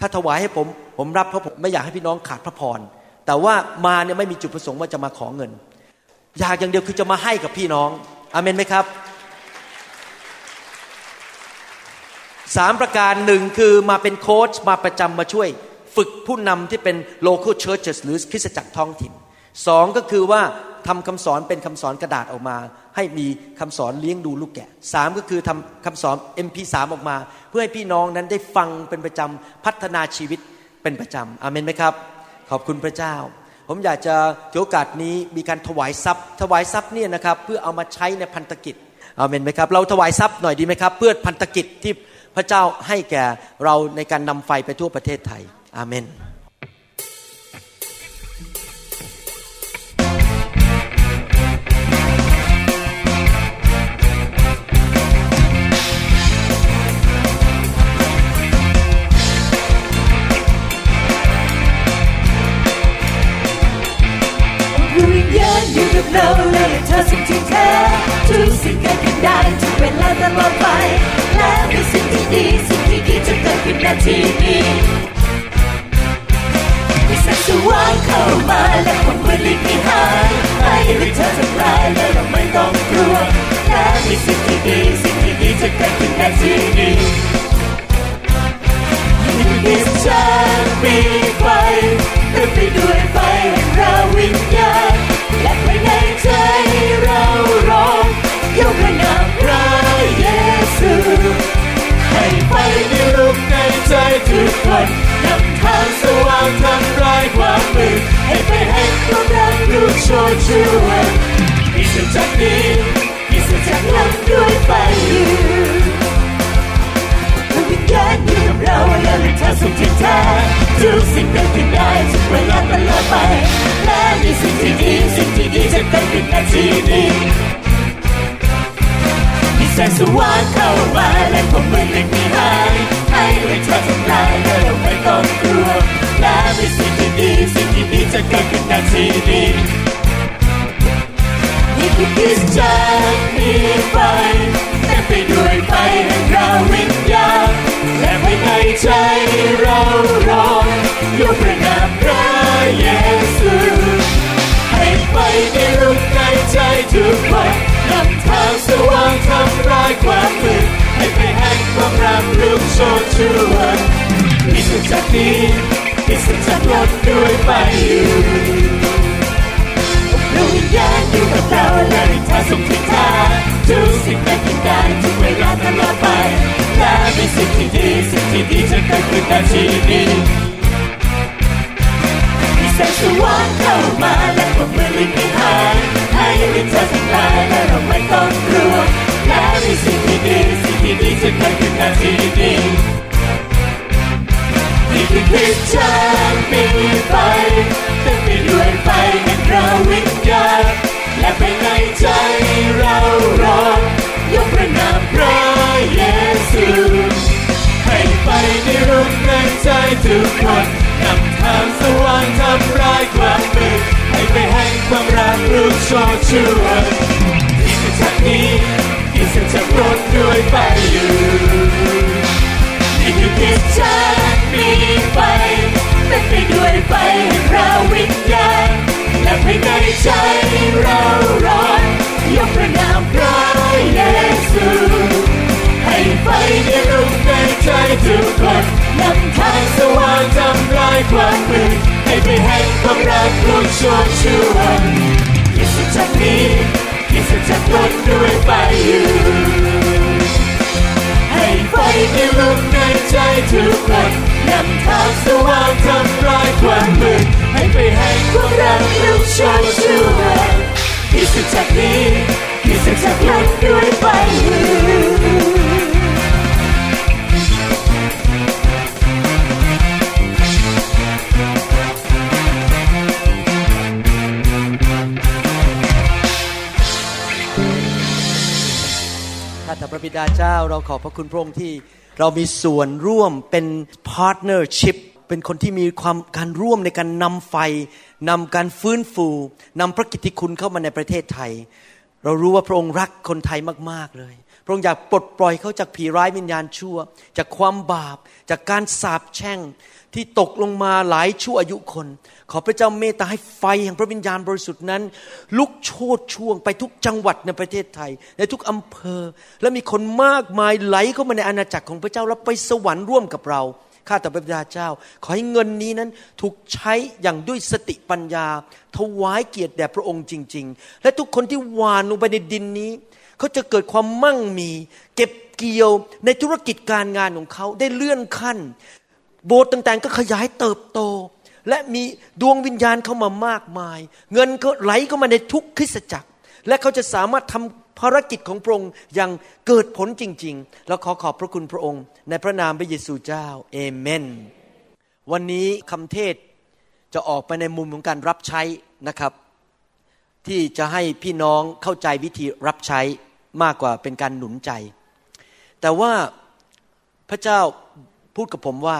ถ้าถวายให้ผม ผมรับเพราะผมไม่อยากให้พี่น้องขาดพระพรแต่ว่ามาเนี่ยไม่มีจุดประสงค์ว่าจะมาขอเงิน อยากอย่างเดียวคือจะมาให้กับพี่น้องอเมนไหมครับ สามประการหนึ่งคือมาเป็นโค้ชมาประจำมาช่วย ฝึกผู้นำที่เป็น local churches หรือคริสตจักรท้องถิ่นสองก็คือว่าทำคำสอนเป็นคำสอนกระดาษออกมา ให้มีคำสอนเลี้ยงดูลูกแกะสามก็คือทำคำสอน MP3 ออกมา เพื่อให้พี่น้องนั้นได้ฟังเป็นประจำพัฒนาชีวิตเป็นประจำอเมนไหมครับ ขอบคุณพระเจ้า ผมอยากจะถือโอกาสนี้มีการถวายทรัพย์ ถวายทรัพย์เนี่ยนะครับเพื่อเอามาใช้ในพันธกิจอเมนไหมครับ เราถวายทรัพย์หน่อยดีไหมครับ เพื่อพันธกิจที่ พระเจ้าให้แก่เราในการนำไฟไปทั่วประเทศไทย อาเมน คุณพระองค์ที่เรามีส่วนร่วมเป็น partnership เป็นคนที่มีความการร่วมในการนำไฟนำการฟื้นฟูนำพระกิตติคุณเข้ามาในประเทศไทย เรารู้ว่าพระองค์รักคนไทยมาก ๆ เลย พระองค์อยากปลดปล่อยเขาจากผีร้ายวิญญาณชั่ว จากความบาป จากการสาปแช่งที่ตกลงมาหลายชั่วอายุคน ขอพระเจ้าเมตตาให้ไฟแห่งพระวิญญาณบริสุทธิ์นั้น ลุกโชดช่วงไปทุกจังหวัดในประเทศไทย ในทุกอำเภอ และมีคนมากมายไหลเข้ามาในอาณาจักรของพระเจ้าแล้วไปสวรรค์ร่วมกับเราข้าแต่พระบิดาเจ้า ขอให้เงินนี้นั้นถูกใช้อย่างด้วยสติปัญญา ถวายเกียรติแด่พระองค์จริง ๆ และทุกคนที่หวานลงไปในดินนี้ เขาจะเกิดความมั่งมี เก็บเกี่ยวในธุรกิจการงานของเขาได้เลื่อนขั้น โบสถ์ต่างๆ ก็ขยายเติบโต และมีดวงวิญญาณเข้ามามากมาย เงินก็ไหลเข้ามาในทุกคริสตจักร และเขาจะสามารถทำภารกิจของพระองค์อย่างเกิดผลจริง ๆ แล้วขอขอบพระคุณพระองค์ ในพระนามพระเยซูเจ้าเอเมน วันนี้คำเทศจะออกไปในมุมของการรับใช้นะครับ ที่จะให้พี่น้องเข้าใจวิธีรับใช้มากกว่าเป็นการหนุนใจ แต่ว่าพระเจ้าพูดกับผมว่า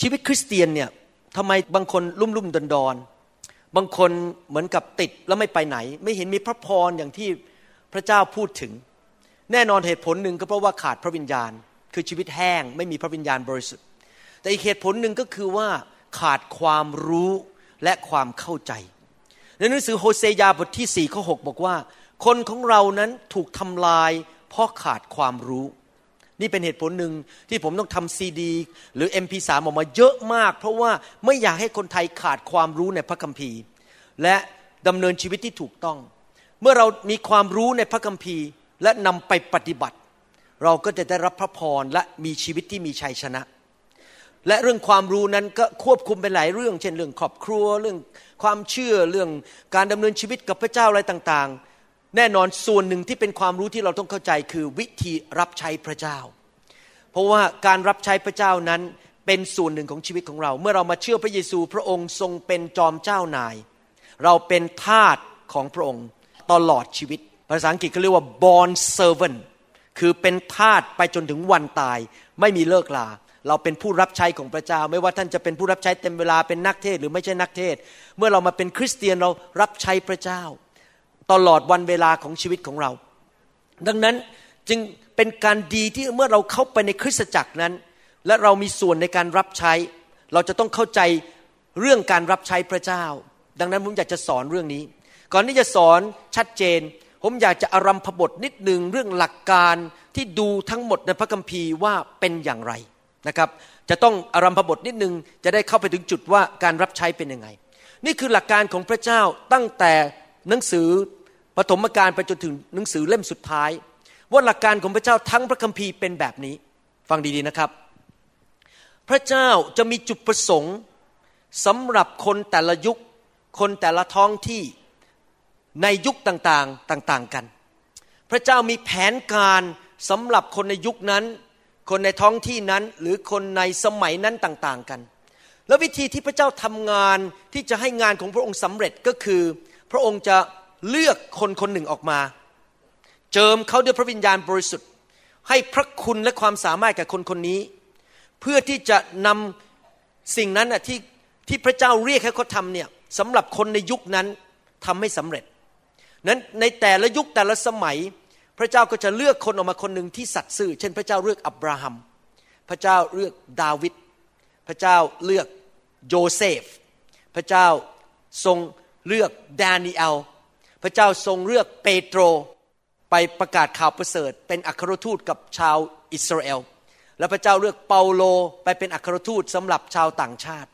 ชีวิตคริสเตียนเนี่ย ทำไมบางคนลุ่มลุ่มดอนดอนๆบางคนเหมือนกับติดแล้วไม่ไปไหน ไม่เห็นมีพระพรอย่างที่พระเจ้าพูดถึง แน่นอนเหตุผลหนึ่งก็เพราะว่าขาดพระวิญญาณ คือชีวิตแห้งไม่มีพระวิญญาณบริสุทธิ์ แต่อีกเหตุผลหนึ่งก็คือว่าขาดความรู้และความเข้าใจ ในหนังสือโฮเซยาบทที่4ี่ข้อหบอกว่า คนของเรานั้นถูกทำลายเพราะขาดความรู้ นี่เป็นเหตุผลหนึ่งที่ผมต้องทำซีดี หรือ MP3 ออกมาเยอะมาก เพราะว่าไม่อยากให้คนไทยขาดความรู้ในพระคัมภีร์ และดำเนินชีวิตที่ถูกต้อง เมื่อเรามีความรู้ในพระคัมภีร์ และนำไปปฏิบัติ เราก็จะได้รับพระพรและมีชีวิตที่มีชัยชนะ และเรื่องความรู้นั้นก็ควบคุมไปหลายเรื่อง เช่นเรื่องครอบครัวเรื่องความเชื่อเรื่องการดำเนินชีวิตกับพระเจ้าอะไรต่างๆ แน่นอนส่วนหนึ่งที่เป็นความรู้ที่เราต้องเข้าใจคือวิธีรับใช้พระเจ้า เพราะว่าการรับใช้พระเจ้านั้นเป็นส่วนหนึ่งของชีวิตของเรา เมื่อเรามาเชื่อพระเยซูพระองค์ทรงเป็นจอมเจ้านาย เราเป็นทาสของพระองค์ตลอดชีวิต ภาษาอังกฤษเขาเรียกว่า born servant คือเป็นทาสไปจนถึงวันตาย ไม่มีเลิกลา เราเป็นผู้รับใช้ของพระเจ้า ไม่ว่าท่านจะเป็นผู้รับใช้เต็มเวลาเป็นนักเทศหรือไม่ใช่นักเทศ เมื่อเรามาเป็นคริสเตียนเรารับใช้พระเจ้า ตลอดวันเวลาของชีวิตของเรา ดังนั้นจึงเป็นการดีที่เมื่อเราเข้าไปในคริสตจักรนั้น และเรามีส่วนในการรับใช้ เราจะต้องเข้าใจเรื่องการรับใช้พระเจ้า ดังนั้นผมอยากจะสอนเรื่องนี้ ก่อนที่จะสอนชัดเจน ผมอยากจะอารัมพบทนิดหนึ่งเรื่องหลักการที่ดูทั้งหมดในพระคัมภีร์ว่าเป็นอย่างไรนะครับจะต้องอารัมพบทนิดหนึ่งจะได้เข้าไปถึงจุดว่าการรับใช้เป็นยังไง นี่คือหลักการของพระเจ้าตั้งแต่หนังสือ ปฐมกาลไปจนถึงหนังสือเล่มสุดท้าย ว่าหลักการของพระเจ้าทั้งพระคัมภีร์เป็นแบบนี้ ฟังดีๆนะครับ พระเจ้าจะมีจุดประสงค์สำหรับคนแต่ละยุคคนแต่ละท้องที่ในยุคต่างๆต่าง ๆกัน พระเจ้ามีแผนการสำหรับคนในยุคนั้น คนในท้องที่นั้นหรือคนในสมัยนั้นต่างๆกัน แล้ววิธีที่พระเจ้าทำงานที่จะให้งานของพระองค์สำเร็จก็คือ พระองค์จะ เลือกคนคนหนึ่งออกมา เจิมเขาด้วยพระวิญญาณบริสุทธิ์ ให้พระคุณและความสามารถแก่คนคนนี้ เพื่อที่จะนำสิ่งนั้นนะที่ที่พระเจ้าเรียกให้เขาทำเนี่ยสำหรับคนในยุคนั้นทำให้สำเร็จ นั้นในแต่ละยุคแต่ละสมัย พระเจ้าก็จะเลือกคนออกมาคนหนึ่งที่สัตย์ซื่อ เช่น พระเจ้าเลือกอับราฮัม พระเจ้าเลือกดาวิด พระเจ้าเลือกโยเซฟ พระเจ้าทรงเลือกดานิเอล พระเจ้าทรงเลือกเปโตรไปประกาศข่าวประเสริฐ เป็นอัครทูตกับชาวอิสราเอล และพระเจ้าเลือกเปาโลไปเป็นอัครทูตสำหรับชาวต่างชาติ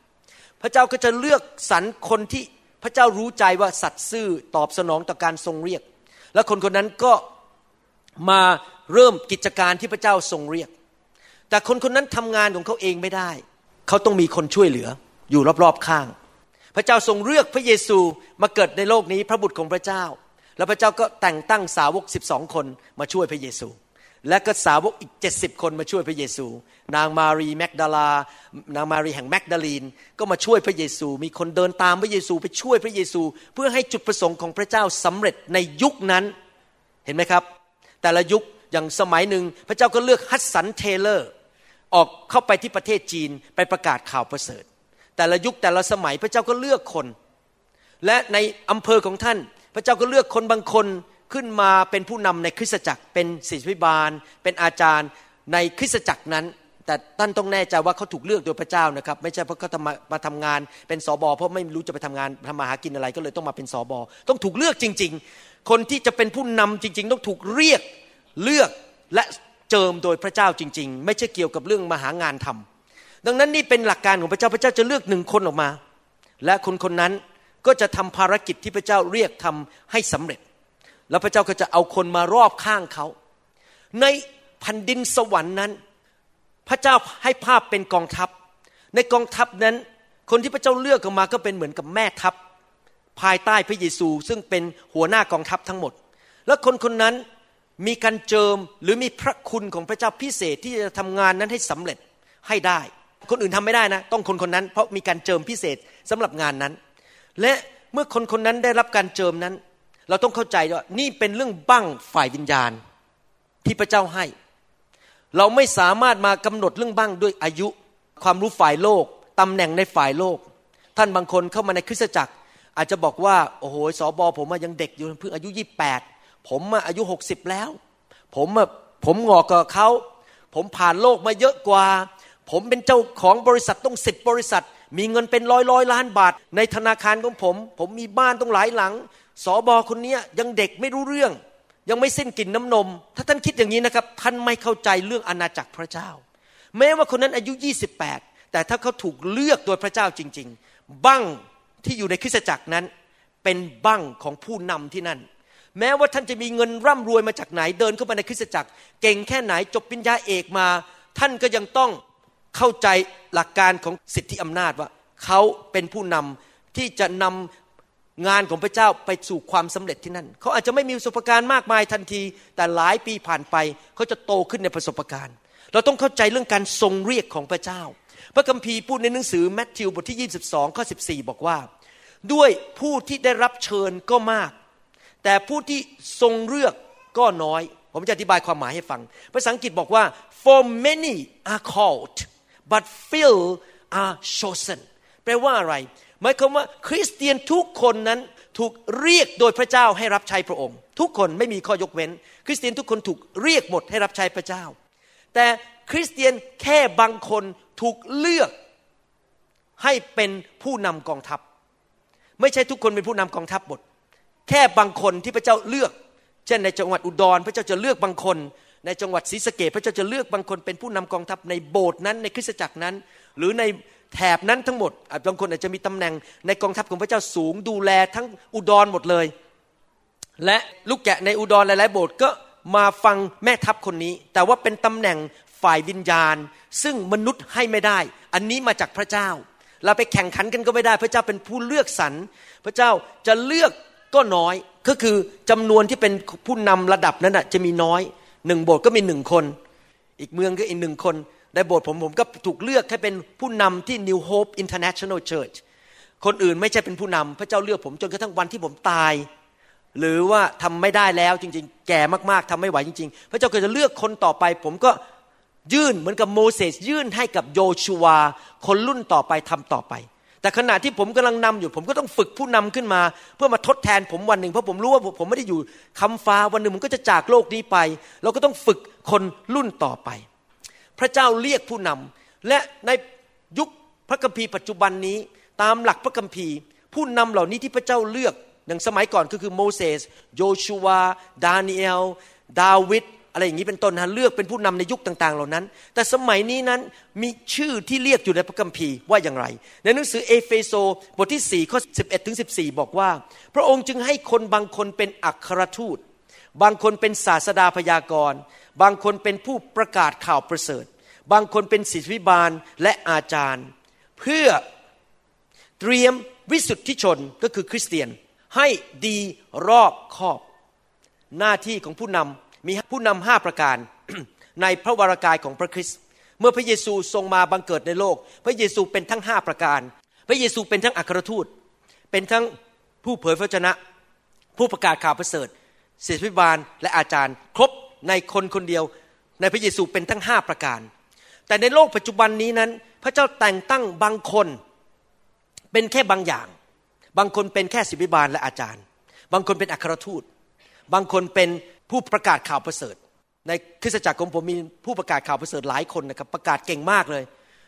พระเจ้าก็จะเลือกสรรคนที่พระเจ้ารู้ใจว่าสัตย์ซื่อตอบสนองต่อการทรงเรียก และคนคนนั้นก็มาเริ่มกิจการที่พระเจ้าทรงเรียก แต่คนคนนั้นทำงานของเขาเองไม่ได้ เขาต้องมีคนช่วยเหลืออยู่รอบๆข้าง พระเจ้าทรงเลือกพระเยซูมาเกิดในโลกนี้พระบุตรของพระเจ้า แล้วพระเจ้าก็แต่งตั้งสาวก 12 คนมาช่วยพระเยซู และก็สาวกอีก 70 คนมาช่วยพระเยซู นางมารีแมกดาลานางมารีแห่งแมกดาลีนก็มาช่วยพระเยซู มีคนเดินตามพระเยซูไปช่วยพระเยซู เพื่อให้จุดประสงค์ของพระเจ้าสำเร็จในยุคนั้นเห็นไหมครับ แต่ละยุคอย่างสมัยหนึ่งพระเจ้าก็เลือกฮัดสันเทเลอร์ ออกเข้าไปที่ประเทศจีนไปประกาศข่าวประเสริฐ แต่ละยุคแต่ละสมัยพระเจ้าก็เลือกคน และในอำเภอของท่าน พระเจ้าก็เลือกคนบางคนขึ้นมาเป็นผู้นำในคริสตจักร เป็นศิษยาภิบาล เป็นอาจารย์ในคริสตจักรนั้น แต่ท่านต้องแน่ใจว่าเขาถูกเลือกโดยพระเจ้านะครับ ไม่ใช่เพราะเขาทำมามาทำงานเป็นสอบอเพราะไม่รู้จะไปทำงานทำมาหากินอะไรก็เลยต้องมาเป็นสอบอต้องถูกเลือกจริง ๆ คนที่จะเป็นผู้นำจริง ๆ ต้องถูกเรียกเลือกและเจิมโดยพระเจ้าจริง ๆ ไม่ใช่เกี่ยวกับเรื่องมาหางานทำ ดังนั้นนี่เป็นหลักการของพระเจ้าพระเจ้าจะเลือกหนึ่งคนออกมา และคนคนนั้นก็จะทำภารกิจที่พระเจ้าเรียกทำให้สำเร็จ แล้วพระเจ้าก็จะเอาคนมารอบข้างเขา ในแผ่นดินสวรรค์นั้น พระเจ้าให้ภาพเป็นกองทัพ ในกองทัพนั้น คนที่พระเจ้าเลือกออกมาก็เป็นเหมือนกับแม่ทัพ ภายใต้พระเยซู ซึ่งเป็นหัวหน้ากองทัพทั้งหมด และคนคนนั้นมีการเจิมหรือมีพระคุณของพระเจ้าพิเศษที่จะทำงานนั้นให้สำเร็จให้ได้ คนอื่นทำไม่ได้นะ ต้องคนคนนั้น เพราะมีการเจิมพิเศษสำหรับงานนั้น และเมื่อคนคนนั้นได้รับการเจิมนั้น เราต้องเข้าใจว่านี่เป็นเรื่องบั้งฝ่ายวิญญาณที่พระเจ้าให้ เราไม่สามารถมากำหนดเรื่องบั้งด้วยอายุ ความรู้ฝ่ายโลกตำแหน่งในฝ่ายโลก ท่านบางคนเข้ามาในคริสตจักร อาจจะบอกว่าโอ้โหสอบอผมยังเด็กอยู่เพิ่งอายุยี่แปดผมอายุหกสิบแล้ว ผมผมหงอกกับเขาผมผ่านโลกมาเยอะกว่า ผมเป็นเจ้าของบริษัทต้องสิบบริษัท มีเงินเป็นร้อยร้อยล้านบาท ในธนาคารของผม ผมมีบ้านต้องหลายหลังสอบอคนนี้ยังเด็กไม่รู้เรื่อง ยังไม่สิ้นกลิ่นน้ำนม ถ้าท่านคิดอย่างนี้นะครับท่านไม่เข้าใจเรื่องอาณาจักรพระเจ้า แม้ว่าคนนั้นอายุ 28 แต่ถ้าเขาถูกเลือกโดยพระเจ้าจริง ๆ บั้งที่อยู่ในคริสตจักรนั้น เป็นบั้งของผู้นำที่นั่น แม้ว่าท่านจะมีเงินร่ำรวยมาจากไหนเดินเข้ามาในคริสตจักร เก่งแค่ไหนจบปริญญาเอกมา ท่านก็ยังต้อง เข้าใจหลักการของสิทธิอำนาจว่าเขาเป็นผู้นำที่จะนำงานของพระเจ้าไปสู่ความสำเร็จที่นั่น เขาอาจจะไม่มีประสบการณ์มากมายทันที แต่หลายปีผ่านไปเขาจะโตขึ้นในประสบการณ์ เราต้องเข้าใจเรื่องการทรงเรียกของพระเจ้า พระคัมภีร์พูดในหนังสือแมทธิวบทที่ 22ข้อ14 บอกว่า ด้วยผู้ที่ได้รับเชิญก็มาก แต่ผู้ที่ทรงเลือกก็น้อย ผมจะอธิบายความหมายให้ฟัง ภาษาอังกฤษบอกว่า for many are called but few are chosen แปลว่าอะไร หมายความว่าคริสเตียนทุกคนนั้นถูกเรียกโดยพระเจ้าให้รับใช้พระองค์ ทุกคนไม่มีข้อยกเว้น คริสเตียนทุกคนถูกเรียกหมดให้รับใช้พระเจ้า แต่คริสเตียนแค่บางคนถูกเลือกให้เป็นผู้นำกองทัพ ไม่ใช่ทุกคนเป็นผู้นำกองทัพหมด แค่บางคนที่พระเจ้าเลือก เช่นในจังหวัดอุดร พระเจ้าจะเลือกบางคน ในจังหวัดศรีสะเกดพระเจ้าจะเลือกบางคนเป็นผู้นำกองทัพในโบสถ์นั้นในคริสตจักรนั้น หรือในแถบนั้นทั้งหมดบางคนอาจจะมีตำแหน่งในกองทัพของพระเจ้าสูงดูแลทั้งอุดรหมดเลย และลูกแกะในอุดรหลายๆโบสถ์ก็มาฟังแม่ทัพคนนี้ แต่ว่าเป็นตำแหน่งฝ่ายวิญญาณ ซึ่งมนุษย์ให้ไม่ได้ อันนี้มาจากพระเจ้า เราไปแข่งขันกันก็ไม่ได้ พระเจ้าเป็นผู้เลือกสรรพระเจ้าจะเลือกก็น้อย ก็คือจำนวนที่เป็นผู้นำระดับนั้นจะมีน้อย หนึ่งโบสถ์ก็มีหนึ่งคน อีกเมืองก็อีกหนึ่งคนในโบสถ์ผมผมก็ถูกเลือกให้เป็นผู้นำที่ New Hope International Church คนอื่นไม่ใช่เป็นผู้นำพระเจ้าเลือกผมจนกระทั่งวันที่ผมตาย หรือว่าทำไม่ได้แล้วจริง ๆ แก่มากๆทำไม่ไหวจริง ๆ พระเจ้าก็จะเลือกคนต่อไป ผมก็ยื่นเหมือนกับโมเสสยื่นให้กับโยชูวา คนรุ่นต่อไปทำต่อไป แต่ขณะที่ผมกำลังนำอยู่ ผมก็ต้องฝึกผู้นำขึ้นมา เพื่อมาทดแทนผมวันหนึ่งเพราะผมรู้ว่าผมไม่ได้อยู่คำฟ้าวันหนึ่งผมก็จะจากโลกนี้ไป เราก็ต้องฝึกคนรุ่นต่อไป พระเจ้าเรียกผู้นำและในยุคพระคัมภีร์ปัจจุบันนี้ ตามหลักพระคัมภีร์ ผู้นำเหล่านี้ที่พระเจ้าเลือกอย่างสมัยก่อนก็คือโมเสสโยชูวา ดาเนิเอลดาวิด อะไรอย่างนี้เป็นต้นนะเลือกเป็นผู้นำในยุคต่าง ๆ เหล่านั้น แต่สมัยนี้นั้นมีชื่อที่เรียกอยู่ในพระคัมภีร์ว่าอย่างไร ในหนังสือเอเฟโซบทที่4ข้อ11ถึง14บอกว่า พระองค์จึงให้คนบางคนเป็นอัครทูต บางคนเป็นศาสดาพยากรณ์ บางคนเป็นผู้ประกาศข่าวประเสริฐ บางคนเป็นศิษวิบาลและอาจารย์ เพื่อเตรียมวิสุทธิชนก็คือคริสเตียนให้ดีรอบคอบ หน้าที่ของผู้นำ มีผู้นำห้าประการในพระวรากายของพระคริสต์เมื่อพระเยซูทรงมาบังเกิดในโลก พระเยซูเป็นทั้งห้าประการ พระเยซูเป็นทั้งอัครทูต เป็นทั้งผู้เผยพระชนะ ผู้ประกาศข่าวประเสริฐศิษย์พิบาลและอาจารย์ ครบในคนคนเดียว ในพระเยซูเป็นทั้งห้าประการ แต่ในโลกปัจจุบันนี้นั้น พระเจ้าแต่งตั้งบางคนเป็นแค่บางอย่าง บางคนเป็นแค่ศิษย์พิบาลและอาจารย์ บางคนเป็นอัครทูต บางคนเป็น ผู้ประกาศข่าวประเสริฐ ในคริสตจักรของผมมีผู้ประกาศข่าวประเสริฐหลายคนนะครับ ประกาศเก่งมากเลย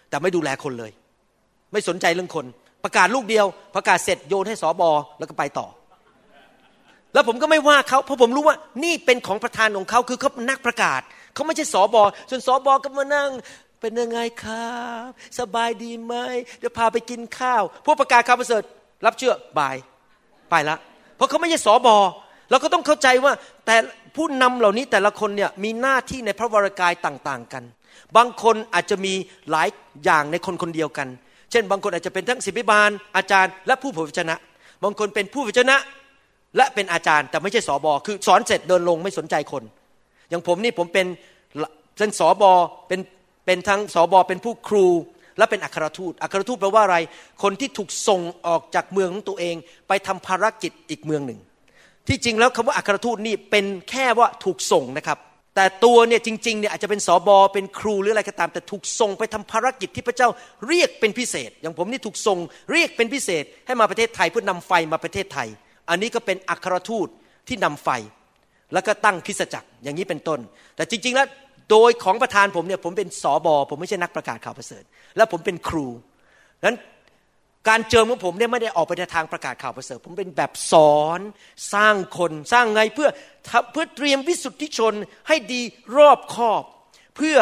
แต่ไม่ดูแลคนเลย ไม่สนใจเรื่องคน ประกาศลูกเดียว ประกาศเสร็จโยนให้สอบอแล้วก็ไปต่อ แล้วผมก็ไม่ว่าเขาเพราะผมรู้ว่านี่เป็นของประธานของเขาคือเขานักประกาศเขาไม่ใช่สอบอส่วนสอบอก็มานั่งเป็นยังไงครับ สบายดีไหมเดี๋ยวพาไปกินข้าวพวกประกาศข่าวประเสริฐ รับเชื่อบาย ไปละ เพราะเขาไม่ใช่สอบอเราก็ต้องเข้าใจว่าแต่ ผู้นำเหล่านี้แต่ละคนเนี่ยมีหน้าที่ในพระวรากายต่างๆกัน บางคนอาจจะมีหลายอย่างในคนคนเดียวกัน เช่น บางคนอาจจะเป็นทั้งศิบิบาล อาจารย์ และผู้เผยพระชนะ บางคนเป็นผู้เผยพระชนะ และเป็นอาจารย์แต่ไม่ใช่สอบอคือสอนเสร็จเดินลงไม่สนใจคน อย่างผมนี่ผมเป็นเป็นสอบอเป็นเป็นทั้งสอบอเป็นผู้ครู และเป็นอัครทูต อัครทูตแปลว่าอะไร คนที่ถูกส่งออกจากเมืองของตัวเอง ไปทำภารกิจอีกเมืองหนึ่ง ที่จริงแล้วคำว่าอัครทูตนี่เป็นแค่ว่าถูกส่งนะครับ แต่ตัวเนี่ยจริงๆเนี่ยอาจจะเป็นสอบอเป็นครูหรืออะไรก็ตาม แต่ถูกส่งไปทำภารกิจที่พระเจ้าเรียกเป็นพิเศษ อย่างผมนี่ถูกส่งเรียกเป็นพิเศษ ให้มาประเทศไทยเพื่อนำไฟมาประเทศไทย อันนี้ก็เป็นอัครทูตที่นำไฟ แล้วก็ตั้งคริสจักรอย่างนี้เป็นต้น แต่จริง ๆ แล้วโดยของประธานผมเนี่ยผมเป็นสอบอผมไม่ใช่นักประกาศข่าวประเสริฐ และผมเป็นครูนั้น การเจิมของผมเนี่ยไม่ได้ออกไปในทางประกาศข่าวประเสริฐ ผมเป็นแบบสอนสร้างคนสร้างไงเพื่อเพื่อเตรียมวิสุทธิชนให้ดีรอบคอบ เพื่อ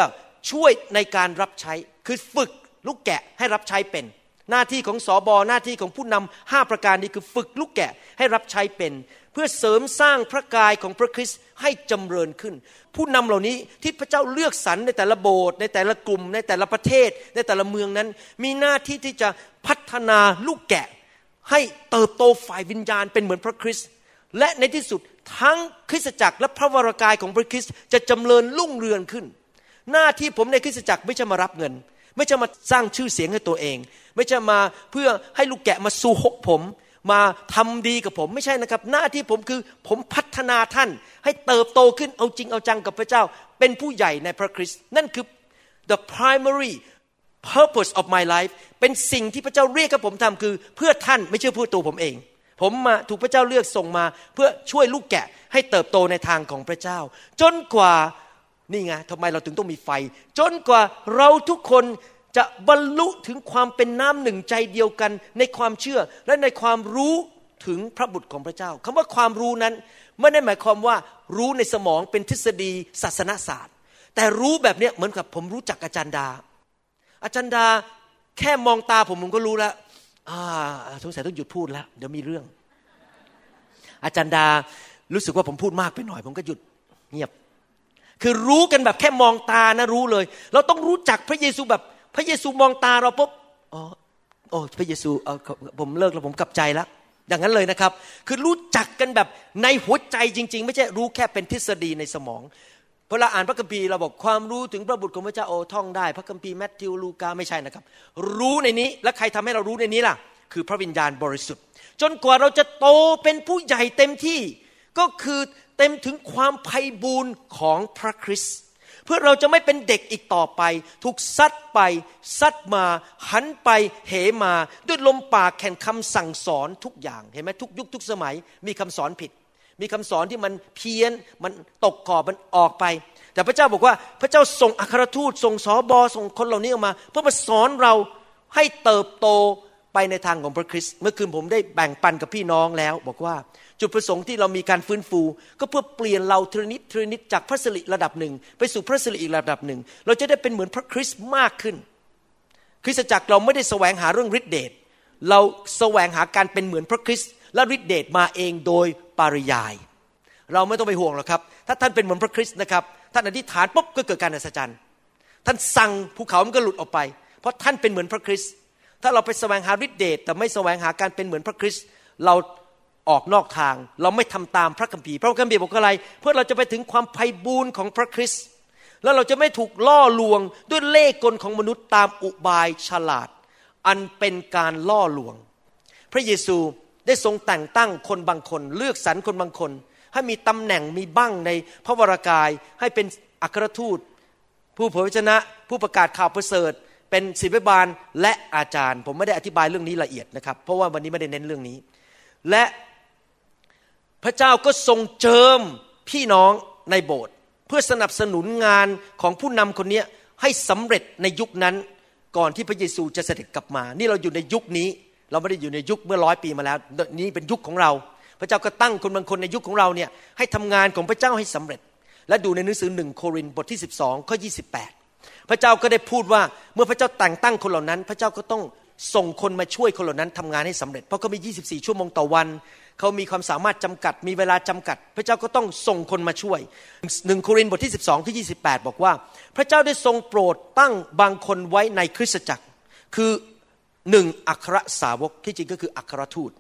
ช่วยในการรับใช้คือฝึกลูกแกะให้รับใช้เป็น หน้าที่ของสอบอหน้าที่ของผู้นำห้าประการนี้คือฝึกลูกแกะให้รับใช้เป็น เพื่อเสริมสร้างพระกายของพระคริสต์ให้จำเริญขึ้น ผู้นำเหล่านี้ที่พระเจ้าเลือกสรรในแต่ละโบสถ์ในแต่ละกลุ่ม ในแต่ละประเทศ ในแต่ละเมืองนั้น มีหน้าที่ที่จะพัฒนาลูกแกะ ให้เติบโตฝ่ายวิญญาณเป็นเหมือนพระคริสต์และในที่สุดทั้งคริสตจักรและพระวรากายของพระคริสต์จะจำเริญรุ่งเรืองขึ้น หน้าที่ผมในคริสตจักรไม่ใช่มารับเงิน ไม่ใช่มาสร้างชื่อเสียงให้ตัวเอง ไม่ใช่มาเพื่อให้ลูกแกะมาสู่หกผม มาทำดีกับผมไม่ใช่นะครับ หน้าที่ผมคือผมพัฒนาท่าน ให้เติบโตขึ้นเอาจริงเอาจังกับพระเจ้า เป็นผู้ใหญ่ในพระคริสต์นั่นคือ the primary purpose of my life เป็นสิ่งที่พระเจ้าเรียกกับผมทำคือ เพื่อท่านไม่ใช่เพื่อตัวผมเอง ผมมาถูกพระเจ้าเลือกส่งมา เพื่อช่วยลูกแกะให้เติบโตในทางของพระเจ้า จนกว่านี่ไงทำไมเราถึงต้องมีไฟ จนกว่าเราทุกคน จะบรรลุถึงความเป็นน้ำหนึ่งใจเดียวกัน ในความเชื่อและในความรู้ถึงพระบุตรของพระเจ้า คำว่าความรู้นั้นไม่ได้หมายความว่ารู้ในสมองเป็นทฤษฎีศาสนศาสตร์ แต่รู้แบบนี้เหมือนกับผมรู้จักอาจารย์ดา อาจารย์ดาแค่มองตาผมผมก็รู้แล้วอ่าสงสัยต้องหยุดพูดแล้ว เดี๋ยวมีเรื่อง อาจารย์ดารู้สึกว่าผมพูดมากไปหน่อย ผมก็หยุดเงียบ คือรู้กันแบบแค่มองตานะรู้เลย เราต้องรู้จักพระเยซูแบบ พระเยซูมองตาเราปุ๊บอ๋อโอ้พระเยซูเออผมเลิกแล้วผมกลับใจแล้วอย่างนั้นเลยนะครับ คือรู้จักกันแบบในหัวใจจริง ๆ ไม่ใช่รู้แค่เป็นทฤษฎีในสมองเวลาอ่านพระคัมภีร์เราบอกความรู้ถึงพระบุตรของพระเจ้าโอท่องได้ พระคัมภีร์แมทธิวลูกาไม่ใช่นะครับ รู้ในนี้และใครทำให้เรารู้ในนี้ล่ะ คือพระวิญญาณบริสุทธิ์ จนกว่าเราจะโตเป็นผู้ใหญ่เต็มที่ก็คือเต็มถึงความไพ่บูรณ์ของพระคริสต์ เพื่อเราจะไม่เป็นเด็กอีกต่อไป ถูกซัดไป ซัดมา หันไปเหมา ด้วยลมปากแข่งคำสั่งสอนทุกอย่างเห็นไหมทุกยุคทุกสมัย มีคำสอนผิด มีคำสอนที่มันเพี้ยนมันตกกรอบมันออกไป แต่พระเจ้าบอกว่าพระเจ้าส่งอัครทูตส่งสอบอส่งคนเหล่านี้ออกมา เพื่อมาสอนเราให้เติบโต ไปในทางของพระคริสต์เมื่อคืนผมได้แบ่งปันกับพี่น้องแล้ว บอกว่าจุดประสงค์ที่เรามีการฟื้นฟู ก็เพื่อเปลี่ยนเราทรนิดทรนิดจากพระสิริระดับหนึ่ง ไปสู่พระสิริอีกระดับหนึ่ง เราจะได้เป็นเหมือนพระคริสต์มากขึ้น คริสตจักรเราไม่ได้แสวงหาเรื่องฤทธิเดชเราแสวงหาการเป็นเหมือนพระคริสต์และฤทธิเดชมาเองโดยปริยาย เราไม่ต้องไปห่วงหรอกครับ ถ้าท่านเป็นเหมือนพระคริสต์นะครับท่านอธิษฐานปุ๊บก็เกิดการอัศจรรย์ท่านสั่งภูเขามันก็หลุดออกไป เพราะท่านเป็นเหมือนพระคริสต์ ถ้าเราไปแสวงหาฤทธิเดชแต่ไม่แสวงหาการเป็นเหมือนพระคริสต์เราออกนอกทาง เราไม่ทำตามพระคัมภีร์พระคัมภีร์บอกอะไร เพื่อเราจะไปถึงความไพ่บูรณ์ของพระคริสต์แล้วเราจะไม่ถูกล่อลวงด้วยเล่ห์กลของมนุษย์ตามอุบายฉลาด อันเป็นการล่อลวง พระเยซูได้ทรงแต่งตั้งคนบางคน เลือกสรรคนบางคน ให้มีตำแหน่งมีบั้งในพระวรากายให้เป็นอัครทูต ผู้เผยพระชนะ ผู้ประกาศข่าวประเสริฐ เป็นศิบิบาลและอาจารย์ ผมไม่ได้อธิบายเรื่องนี้ละเอียดนะครับ เพราะว่าวันนี้ไม่ได้เน้นเรื่องนี้ และพระเจ้าก็ทรงเจิมพี่น้องในโบสถ์เพื่อสนับสนุนงานของผู้นำคนนี้ให้สำเร็จในยุคนั้นก่อนที่พระเยซูจะเสด็จกลับมา นี่เราอยู่ในยุคนี้ เราไม่ได้อยู่ในยุคเมื่อร้อยปีมาแล้ว นี่เป็นยุคของเรา พระเจ้าก็ตั้งคนบางคนในยุคของเราเนี่ยให้ทำงานของพระเจ้าให้สำเร็จ และดูในหนังสือหนึ่งโครินธ์บทที่ 12 ข้อ 28 พระเจ้าก็ได้พูดว่าเมื่อพระเจ้าแต่งตั้งคนเหล่านั้น พระเจ้าก็ต้องส่งคนมาช่วยคนเหล่านั้นทำงานให้สำเร็จ เพราะเขามี 24 ชั่วโมงต่อวัน เขามีความสามารถจำกัด มีเวลาจำกัด พระเจ้าก็ต้องส่งคนมาช่วยหนึ่งโครินธ์บทที่ 12ที่28บอกว่า พระเจ้าได้ทรงโปรดตั้งบางคนไว้ในคริสตจักร คือหนึ่งอัครสาวกที่จริงก็คืออัครทูต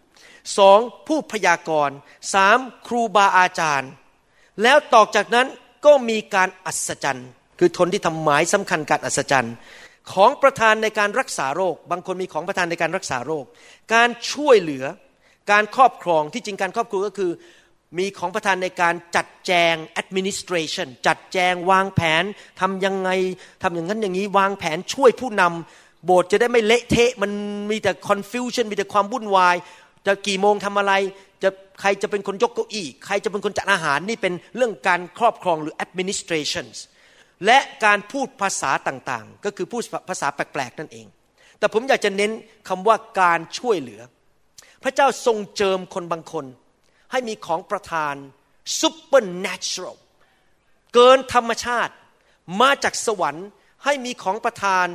สองผู้พยากรณ์สามครูบาอาจารย์ แล้วต่อจากนั้นก็มีการอัศจรรย์ คือทนที่ทำหมายสำคัญการอัศจรรย์ ของประธานในการรักษาโรค บางคนมีของประธานในการรักษาโรค การช่วยเหลือการครอบครองที่จริงการครอบครัวก็คือมีของประธานในการจัดแจง administration จัดแจงวางแผนทำยังไงทำอย่างนั้นอย่างนี้วางแผนช่วยผู้นำโบสถ์จะได้ไม่เละเทะมันมีแต่ confusion มีแต่ความวุ่นวาย จะกี่โมงทำอะไร จะใครจะเป็นคนยกเก้าอี้ ใครจะเป็นคนจัดอาหารนี่เป็นเรื่องการครอบครองหรือ administration และการพูดภาษาต่างๆ ก็คือพูดภาษาแปลกๆนั่นเอง แต่ผมอยากจะเน้นคำว่าการช่วยเหลือ พระเจ้าทรงเจิมคนบางคน ให้มีของประทาน supernatural เกินธรรมชาติ มาจากสวรรค์ ให้มีของประทาน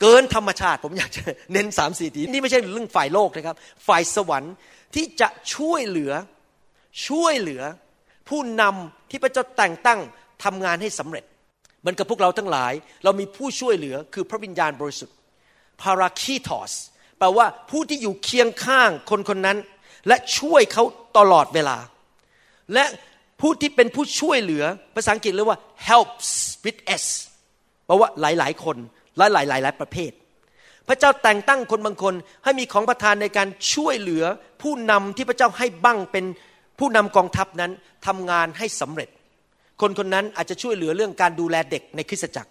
เกินธรรมชาติ ผมอยากจะเน้นสามสี่ทีนี่ไม่ใช่เรื่องฝ่ายโลกนะครับ ฝ่ายสวรรค์ที่จะช่วยเหลือช่วยเหลือ ผู้นำที่พระเจ้าแต่งตั้งทำงานให้สำเร็จ เหมือนกับพวกเราทั้งหลาย เรามีผู้ช่วยเหลือคือพระวิญญาณบริสุทธิ์พาราคีทอสแปลว่าผู้ที่อยู่เคียงข้างคนคนนั้น และช่วยเขาตลอดเวลา และผู้ที่เป็นผู้ช่วยเหลือภาษาอังกฤษเรียกว่า helps with s แปลว่าหลาย ๆ คนและหลายๆหลายประเภท พระเจ้าแต่งตั้งคนบางคนให้มีของประทานในการช่วยเหลือผู้นำที่พระเจ้าให้บ้างเป็นผู้นำกองทัพนั้นทำงานให้สำเร็จ คนคนนั้นอาจจะช่วยเหลือเรื่องการดูแลเด็กในคริสตจักร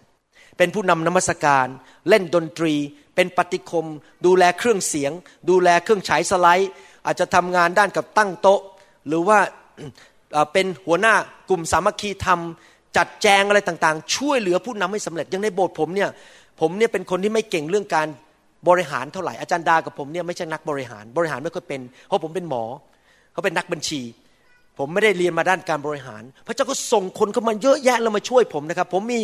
เป็นผู้นำนมัสการ เล่นดนตรี เป็นปฏิคม ดูแลเครื่องเสียง ดูแลเครื่องฉายสไลด์ อาจจะทำงานด้านกับตั้งโต๊ะ หรือว่าเป็นหัวหน้ากลุ่มสามัคคีธรรม จัดแจงอะไรต่างๆ ช่วยเหลือผู้นำให้สำเร็จย่างในโบสถ์ผมเนี่ยผมเนี่ยเป็นคนที่ไม่เก่งเรื่องการบริหารเท่าไหร่อาจารย์ดากับผมเนี่ยไม่ใช่นักบริหาร บริหารไม่ค่อยเป็น เพราะผมเป็นหมอ เขาเป็นนักบัญชี ผมไม่ได้เรียนมาด้านการบริหาร พระเจ้าก็ส่งคนเข้ามาเยอะแยะแล้วมาช่วยผมนะครับ ผมมี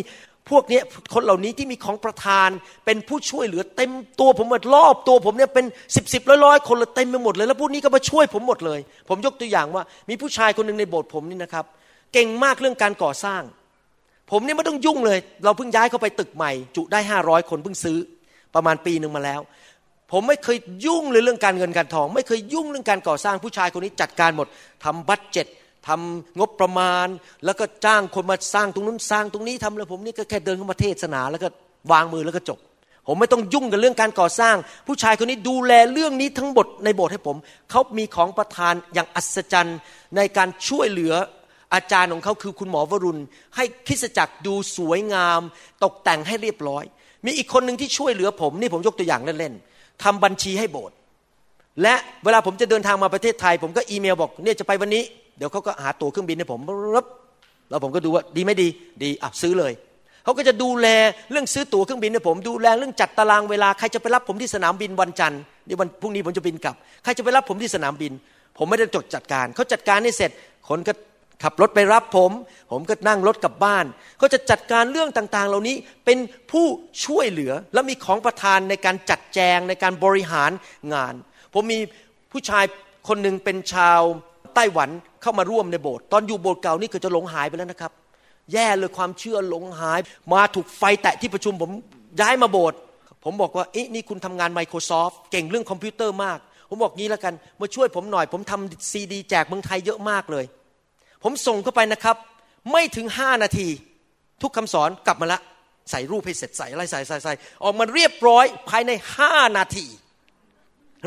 พวกนี้คนเหล่านี้ที่มีของประทานเป็นผู้ช่วยเหลือเต็มตัวผมหมดรอบตัวผมเนี่ยเป็นสิบสิบร้อยร้อยคนเลยเต็มไปหมดเลยแล้วพวกนี้ก็มาช่วยผมหมดเลย ผมยกตัวอย่างว่า มีผู้ชายคนหนึ่งในโบสถ์ผมนี่นะครับ เก่งมากเรื่องการก่อสร้าง ผมเนี่ยไม่ต้องยุ่งเลย เราเพิ่งย้ายเข้าไปตึกใหม่ จุได้ห้าร้อยคนเพิ่งซื้อ ประมาณปีหนึ่งมาแล้ว ผมไม่เคยยุ่งเลยเรื่องการเงินการทอง ไม่เคยยุ่งเรื่องการก่อสร้างผู้ชายคนนี้จัดการหมดทำบัตเจ็ตทำงบประมาณ แล้วก็จ้างคนมาสร้างตรงนู้นสร้างตรงนี้ทำแล้วผมนี่ก็แค่เดินเข้ามาเทศนา แล้วก็วางมือแล้วก็จบ ผมไม่ต้องยุ่งกับเรื่องการก่อสร้าง ผู้ชายคนนี้ดูแลเรื่องนี้ทั้งหมดในโบสถ์ให้ผม เขามีของประทานอย่างอัศจรรย์ในการช่วยเหลืออาจารย์ของเขาคือคุณหมอวรุณ ให้คริสจักรดูสวยงาม ตกแต่งให้เรียบร้อย มีอีกคนหนึ่งที่ช่วยเหลือผมนี่ผมยกตัวอย่างเล่นๆ ทำบัญชีให้โบสถ์และเวลาผมจะเดินทางมาประเทศไทย ผมก็อีเมลบอกเนี่ยจะไปวันนี้เดี๋ยวเขาก็หาตั๋วเครื่องบินให้ผมรับแล้วผมก็ดูว่าดีไม่ดีดีอะซื้อเลยเขาก็จะดูแลเรื่องซื้อตั๋วเครื่องบินให้ผม ดูแลเรื่องจัดตารางเวลาใครจะไปรับผมที่สนามบินวันจันทร์เดี๋ยววันพรุ่งนี้ผมจะบินกลับ ใครจะไปรับผมที่สนามบิน ผมไม่ได้จดจัดการเขาจัดการให้เสร็จคนก็ ขับรถไปรับผม ผมก็นั่งรถกลับบ้านเขาจะจัดการเรื่องต่างๆ เหล่านี้เป็นผู้ช่วยเหลือและมีของประทานในการจัดแจงในการบริหารงาน ผมมีผู้ชายคนหนึ่งเป็นชาวไต้หวันเข้ามาร่วมในโบสถ์ตอนอยู่โบสถ์เก่านี่คือจะหลงหายไปแล้วนะครับ แย่เลยความเชื่อหลงหาย มาถูกไฟแตะที่ประชุมผมย้ายมาโบสถ์ผมบอกว่าเอ๊ะนี่คุณทำงาน Microsoft เก่งเรื่องคอมพิวเตอร์มาก ผมบอกงี้แล้วกันมาช่วยผมหน่อย ผมทำซีดีแจกเมืองไทยเยอะมากเลย ผมส่งเข้าไปนะครับ ไม่ถึงห้านาที ทุกคำสอนกลับมาละ ใส่รูปให้เสร็จใส่อะไรใส่ใส่ใส่ออกมาเรียบร้อยภายในห้านาที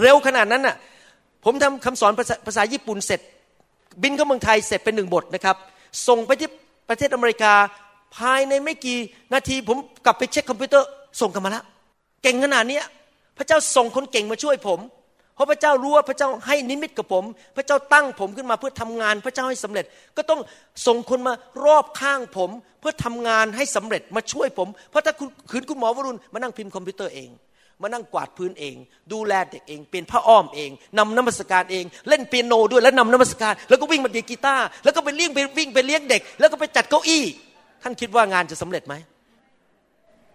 เร็วขนาดนั้นน่ะผมทำคำสอนภาษาภาษาญี่ปุ่นเสร็จ บินเข้าเมืองไทยเสร็จเป็นหนึ่งบทนะครับ ส่งไปที่ประเทศอเมริกาภายในไม่กี่นาที ผมกลับไปเช็คคอมพิวเตอร์ส่งกลันมาแล้วเก่งขนาดนี้พระเจ้าส่งคนเก่งมาช่วยผม เพราะพระเจ้ารู้ว่าพระเจ้าให้นิมิตกับผม พระเจ้าตั้งผมขึ้นมาเพื่อทำงาน พระเจ้าให้สำเร็จ ก็ต้องส่งคนมารอบข้างผม เพื่อทำงานให้สำเร็จมาช่วยผม เพราะถ้าคุณขืนคุณหมอวรุณมานั่งพิมพ์คอมพิวเตอร์เอง มานั่งกวาดพื้นเอง ดูแลเด็กเอง เป็นผ้าอ้อมเองนำน้ำมัสการเอง เล่นเปียโนด้วยแล้วนำน้ำมัสการ แล้วก็วิ่งมาดีกีตาร์แล้วก็ไปเลี้ยงไปวิ่งไปเลี้ยงเด็ก แล้วก็ไปจัดเก้าอี้ ท่านคิดว่างานจะสำเร็จไหม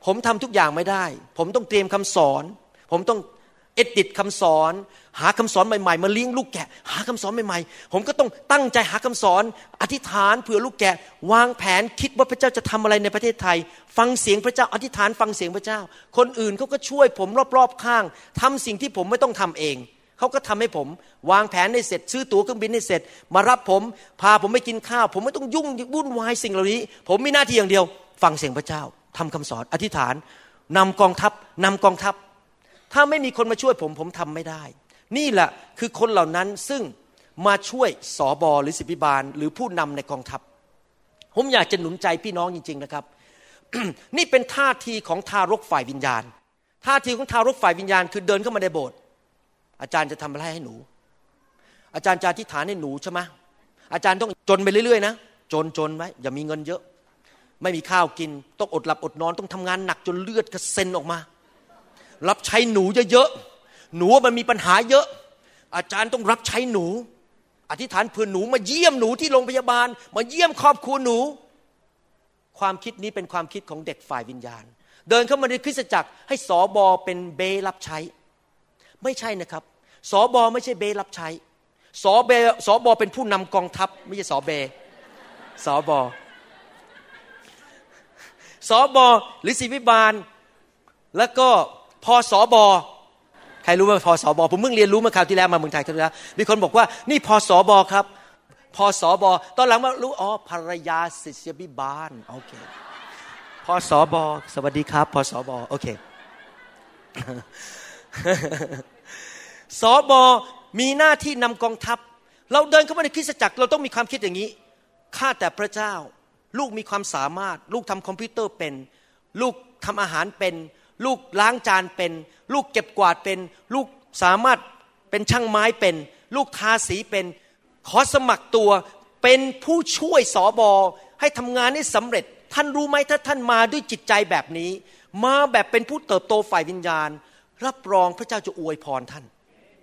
ผมทำทุกอย่างไม่ได้ ผมต้องเตรียมคำสอน ผมต้อง เอ็ดดิตคำสอน หาคำสอนใหม่ๆ มาเลี้ยงลูกแกะ หาคำสอนใหม่ๆ ผมก็ต้องตั้งใจหาคำสอน อธิษฐานเผื่อลูกแกะ วางแผนคิดว่าพระเจ้าจะทำอะไรในประเทศไทย ฟังเสียงพระเจ้า อธิษฐานฟังเสียงพระเจ้า คนอื่นเขาก็ช่วยผมรอบๆข้างทำสิ่งที่ผมไม่ต้องทำเองเขาก็ทำให้ผม วางแผนให้เสร็จ ซื้อตั๋วเครื่องบินให้เสร็จ มารับผมพาผมไปกินข้าว ผมไม่ต้องยุ่งวุ่นวายสิ่งเหล่านี้ ผมมีหน้าที่อย่างเดียว ฟังเสียงพระเจ้าทำคำสอนอธิษฐานนำกองทัพนำกองทัพ ถ้าไม่มีคนมาช่วยผมผมทำไม่ได้ นี่แหละคือคนเหล่านั้นซึ่งมาช่วยสอบอหรือสิบิบาล หรือผู้นำในกองทัพ ผมอยากจะหนุนใจพี่น้องจริง ๆนะครับ นี่เป็นท่าทีของทารกฝ่ายวิญญาณ ท่าทีของทารกฝ่ายวิญญาณ คือเดินเข้ามาในโบสถ์อาจารย์จะทำอะไรให้หนู อาจารย์จะอธิษฐานให้หนูใช่ไหมอาจารย์ต้องจนไปเรื่อยๆนะจนจนไว้อย่ามีเงินเยอะ ไม่มีข้าวกิน ต้องอดหลับอดนอนต้องทำงานหนักจนเลือดกระเซ็นออกมา รับใช้หนูเยอะๆหนูมันมีปัญหาเยอะ อาจารย์ต้องรับใช้หนู อธิษฐานเพื่อหนูมาเยี่ยมหนูที่โรงพยาบาล มาเยี่ยมครอบครัวหนู ความคิดนี้เป็นความคิดของเด็กฝ่ายวิญญาณ เดินเข้ามาในคริสตจักรให้สอบอเป็นเบรับใช้ ไม่ใช่นะครับสอบอไม่ใช่เบรับใช้สอเบสอบอเป็นผู้นำกองทัพ ไม่ใช่สอเบสอบอสอบอหรือศิวิบาล แล้วก็ พอสอบอใครรู้ว่าพอสอบอผมเพิ่งเรียนรู้เมื่อคราวที่แล้วมาเมืองไทยครั้งที่แล้วมีคนบอกว่านี่พอสอบอครับพอสอบอตอนหลังมารู้อ๋อภรรยาศิษยบิบาลโอเคพอสอบอสวัสดีครับพอสอบอโอเคสอบอมีหน้าที่นำกองทัพ เราเดินเข้ามาในคริสตจักรเราต้องมีความคิดอย่างนี้ข้าแต่พระเจ้า ลูกมีความสามารถ ลูกทำคอมพิวเตอร์เป็น ลูกทำอาหารเป็น ลูกล้างจานเป็น ลูกเก็บกวาดเป็น ลูกสามารถเป็นช่างไม้เป็น ลูกทาสีเป็น ขอสมัครตัวเป็นผู้ช่วยสอบอให้ทำงานให้สำเร็จ ท่านรู้ไหมถ้าท่านมาด้วยจิตใจแบบนี้ มาแบบเป็นผู้เติบโตฝ่ายวิญญาณ รับรองพระเจ้าจะอวยพรท่าน